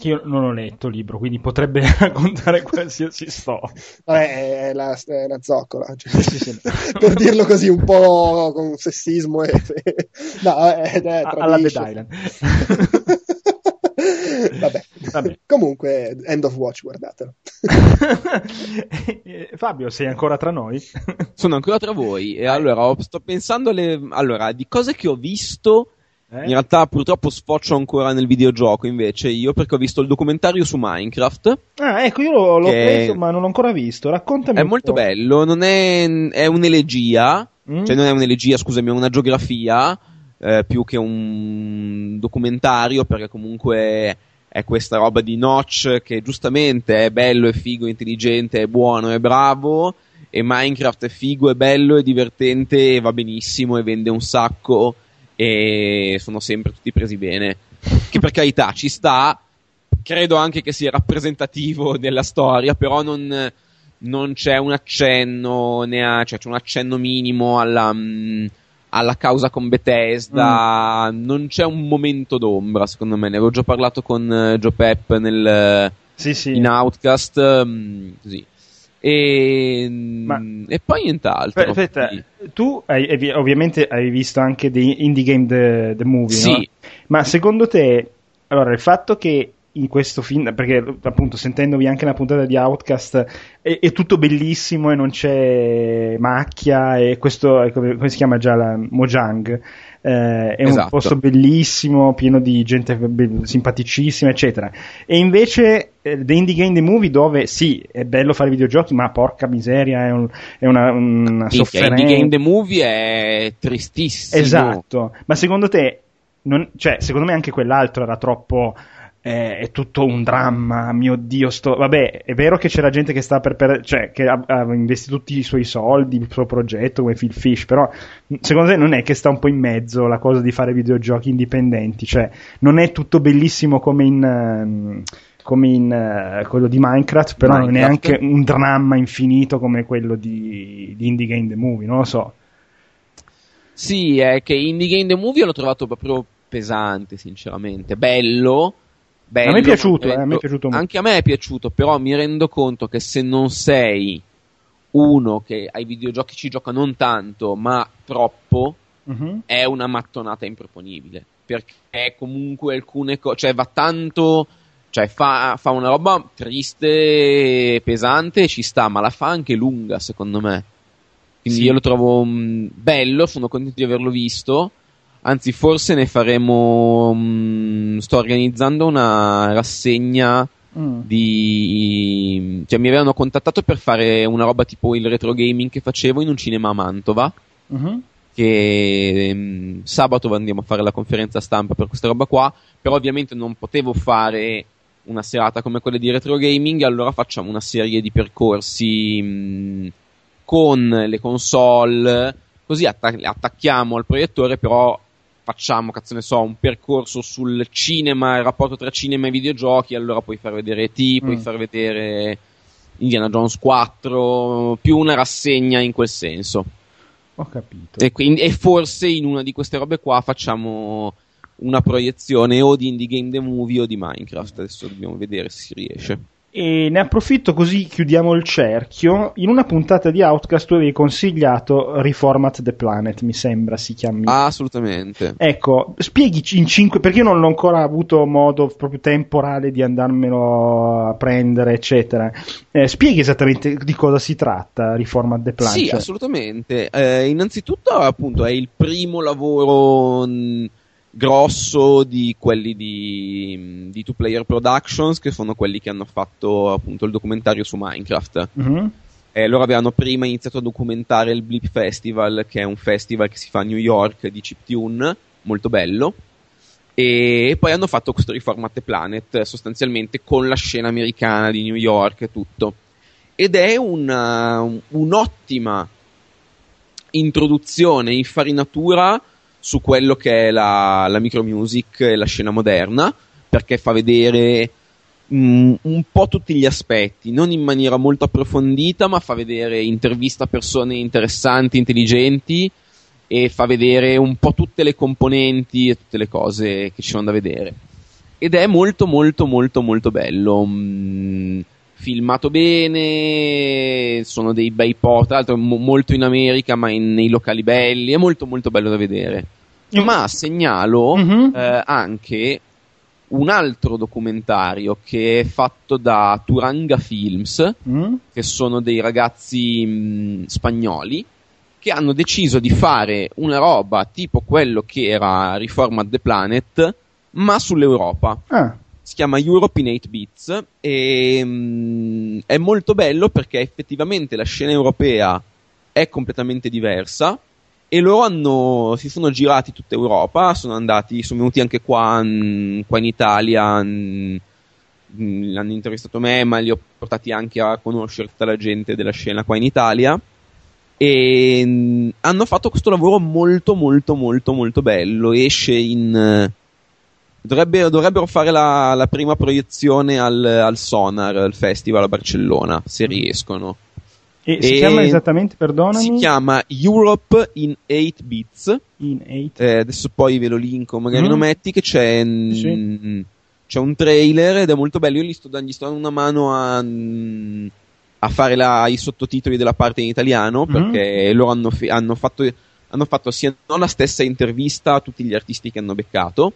Io non ho letto il libro, quindi potrebbe raccontare qualsiasi storia. Vabbè, è la, è la zoccola. Cioè, sì, sì, per dirlo così un po' con sessismo. E, no, è, è Alla Dead Island. Vabbè. Vabbè. Comunque, End of Watch, guardatelo. Fabio, sei ancora tra noi? Sono ancora tra voi. E allora, sto pensando alle... allora, di cose che ho visto eh? In realtà purtroppo sfoccio ancora nel videogioco invece io perché ho visto il documentario su Minecraft. Ah, ecco, io l'ho, l'ho preso ma non l'ho ancora visto. Raccontami. È molto po'. bello, non è, è un'elegia, mm? cioè non è un'elegia, scusami, è una geografia eh, più che un documentario perché comunque è questa roba di Notch che giustamente è bello, è figo, è intelligente, è buono, è bravo e Minecraft è figo, è bello, è divertente e va benissimo e vende un sacco e sono sempre tutti presi bene. Che per carità ci sta, credo anche che sia rappresentativo della storia, però non, non c'è un accenno, ha, cioè c'è un accenno minimo alla, mh, alla causa con Bethesda, mm. non c'è un momento d'ombra secondo me, ne avevo già parlato con uh, Joe Pep nel, sì, sì. in Outcast, mh, così. E, Ma, e poi nient'altro. Aspetta, tu hai, ovviamente hai visto anche The Indie Game The, the Movie, sì. no? Ma secondo te, allora, il fatto che in questo film, perché appunto sentendovi anche la puntata di Outcast è, è, tutto bellissimo e non c'è macchia e questo, come, come si chiama già la Mojang, eh, è esatto. un posto bellissimo, pieno di gente be- simpaticissima, eccetera. E invece eh, The Indie Game The Movie, dove sì, è bello fare videogiochi, ma porca miseria, è, un, è una, una sofferenza. Indie Game The Movie è tristissimo. Esatto, ma secondo te, non, cioè, secondo me anche quell'altro era troppo è, è, tutto un dramma, mio Dio, sto... vabbè, è vero che c'era gente che sta per, per cioè, che ha, ha, investito tutti i suoi soldi, il suo progetto come Phil Fish, però secondo te non è che sta un po' in mezzo la cosa di fare videogiochi indipendenti, cioè non è tutto bellissimo come in... Uh, come in uh, quello di Minecraft, però Minecraft. non è anche un dramma infinito come quello di, di Indie Game The Movie, non lo so. Sì, è che Indie Game The Movie l'ho trovato proprio pesante, sinceramente. Bello, bello. A me è piaciuto, rendo, eh, a me è piaciuto molto. Anche a me è piaciuto, però mi rendo conto che se non sei uno che ai videogiochi ci gioca non tanto, ma troppo, uh-huh. è una mattonata improponibile. Perché comunque alcune cose, cioè va tanto, cioè fa, fa una roba triste, pesante, ci sta, ma la fa anche lunga, secondo me. Quindi sì. io lo trovo um, bello, sono contento di averlo visto Anzi, forse ne faremo. Mh, mm, sto organizzando una rassegna mm. di. Cioè, mi avevano contattato per fare una roba tipo il retro gaming che facevo in un cinema a Mantova. Mm-hmm. che ehm, sabato andiamo a fare la conferenza stampa per questa roba qua, però ovviamente non potevo fare una serata come quella di retro gaming, allora facciamo una serie di percorsi mh, con le console, così attac- attacchiamo al proiettore, però facciamo, cazzo ne so, un percorso sul cinema, il rapporto tra cinema e videogiochi, allora puoi far vedere T, puoi Mm. far vedere Indiana Jones 4, più una rassegna in quel senso. Ho capito. E, quindi, e forse in una di queste robe qua facciamo una proiezione o di Indie Game The Movie o di Minecraft. Adesso dobbiamo vedere se si riesce. E ne approfitto così chiudiamo il cerchio. In una puntata di Outcast tu avevi consigliato Reformat the Planet, mi sembra si chiami. Ah, assolutamente. Ecco, spieghici in cinque, perché io non l'ho ancora avuto modo proprio temporale di andarmelo a prendere, eccetera. Eh, spieghi esattamente di cosa si tratta Reformat the Planet. Sì, Cioè- assolutamente. Eh, innanzitutto, appunto, è il primo lavoro mh, grosso di quelli di, di Two Player Productions, che sono quelli che hanno fatto appunto il documentario su Minecraft. Mhm. Eh, loro avevano prima iniziato a documentare il Blip Festival, che è un festival che si fa a New York di chiptune, molto bello. E poi hanno fatto questo Reformat Planet, sostanzialmente con la scena americana di New York e tutto. Ed è una- un'ottima introduzione, infarinatura su quello che è la, la micromusic e la scena moderna, perché fa vedere mm, un po' tutti gli aspetti, non in maniera molto approfondita, ma fa vedere intervista persone interessanti, intelligenti e fa vedere un po' tutte le componenti e tutte le cose che ci sono da vedere. Ed è molto molto molto molto bello. mm, filmato bene, sono dei bei po', tra l'altro mo- molto in America, ma in- nei locali belli, è molto molto bello da vedere. Ma segnalo Mhm. eh, anche un altro documentario che è fatto da Turanga Films, Mm? che sono dei ragazzi mh, spagnoli che hanno deciso di fare una roba tipo quello che era Reformat the Planet, ma sull'Europa. Ah, Si chiama Europe in 8 Bits e mh, è molto bello perché effettivamente la scena europea è completamente diversa e loro hanno, si sono girati tutta Europa, sono andati, sono venuti anche qua, mh, qua in Italia, mh, mh, hanno intervistato me, ma li ho portati anche a conoscere tutta la gente della scena qua in Italia e hanno fatto questo lavoro molto molto molto molto bello, esce in... eh, Dovrebbero, fare la, la prima proiezione al, al Sonar, al festival a Barcellona, se riescono. e si E- chiama esattamente, perdonami? Si chiama Europe in 8 Bits. In eight. Eh, adesso poi ve lo linko, magari Mm. lo metti, che c'è, mm, Sì. c'è un trailer ed è molto bello. Io gli sto, gli sto dando una mano a, mm, a fare la- i sottotitoli della parte in italiano, Mhm. perché loro hanno, hanno fatto, hanno fatto sia no, la stessa intervista a tutti gli artisti che hanno beccato,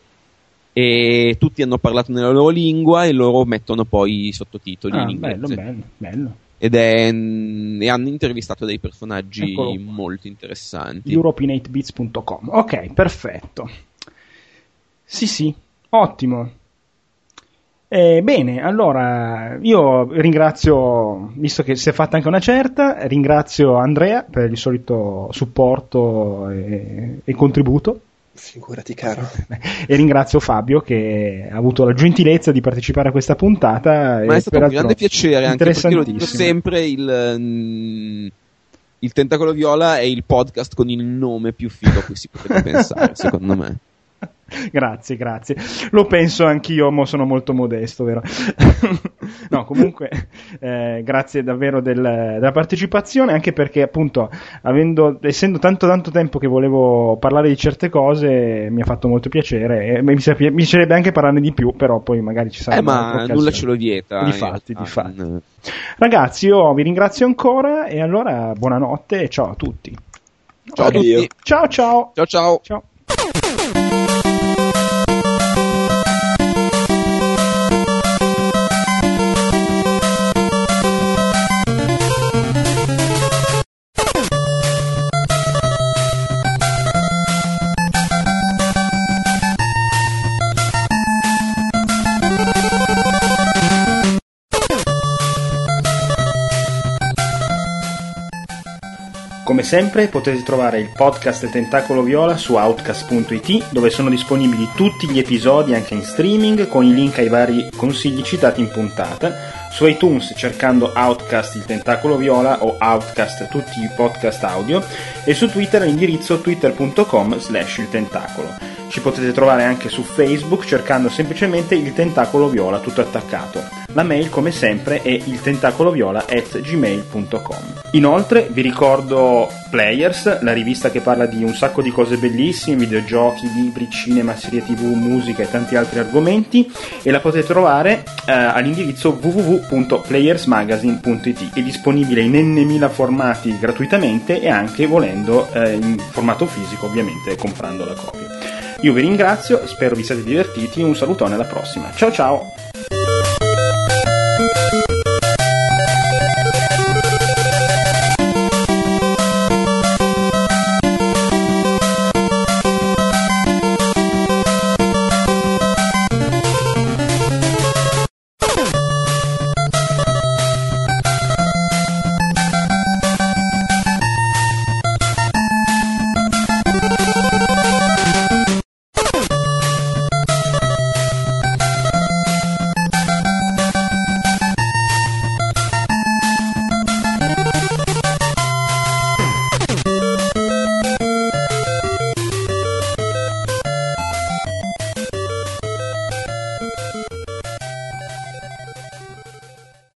e tutti hanno parlato nella loro lingua e loro mettono poi i sottotitoli Ah, in bello, inglese. bello, bello. Ed è, mm, e hanno intervistato dei personaggi Eccolo molto interessanti. europin8bits.com. Ok, perfetto. Sì, sì, ottimo. Eh, bene, allora io ringrazio, visto che si è fatta anche una certa, ringrazio Andrea per il solito supporto e, e contributo Figurati, caro. e ringrazio Fabio che ha avuto la gentilezza di partecipare a questa puntata. Ma e è stato un grande piacere, anche perché lo dico interessantissimo. sempre, il, mm, il Tentacolo Viola è il podcast con il nome più figo a cui si potrebbe pensare, secondo me. Grazie, grazie. Lo penso anch'io, ma sono molto modesto, vero? no, comunque, eh, grazie davvero del- della partecipazione, anche perché appunto, avendo, essendo tanto tanto tempo che volevo parlare di certe cose, mi ha fatto molto piacere e mi, sa- mi piacerebbe anche parlarne di più, però poi magari ci sarà Eh, ma nulla ce lo vieta. Difatti, in realtà. difatti. Mm. Ragazzi, io vi ringrazio ancora e allora buonanotte e ciao a tutti. Ciao a tutti. Ciao ciao. Ciao ciao. Ciao. Come sempre potete trovare il podcast Tentacolo Viola su outcast.it dove sono disponibili tutti gli episodi anche in streaming con i link ai vari consigli citati in puntata. Su iTunes cercando Outcast il Tentacolo Viola o Outcast tutti i podcast audio e su Twitter all'indirizzo twitter.com slash il tentacolo. Ci potete trovare anche su Facebook cercando semplicemente il Tentacolo Viola tutto attaccato. La mail come sempre è il tentacoloviola@gmail.com. Inoltre vi ricordo Players, la rivista che parla di un sacco di cose bellissime, videogiochi, libri, cinema, serie TV, musica e tanti altri argomenti e la potete trovare eh, all'indirizzo www.playersmagazine.it. È disponibile in n.000 formati gratuitamente e anche volendo eh, in formato fisico, ovviamente comprando la copia. Io vi ringrazio, spero vi siate divertiti, un salutone alla prossima. Ciao ciao!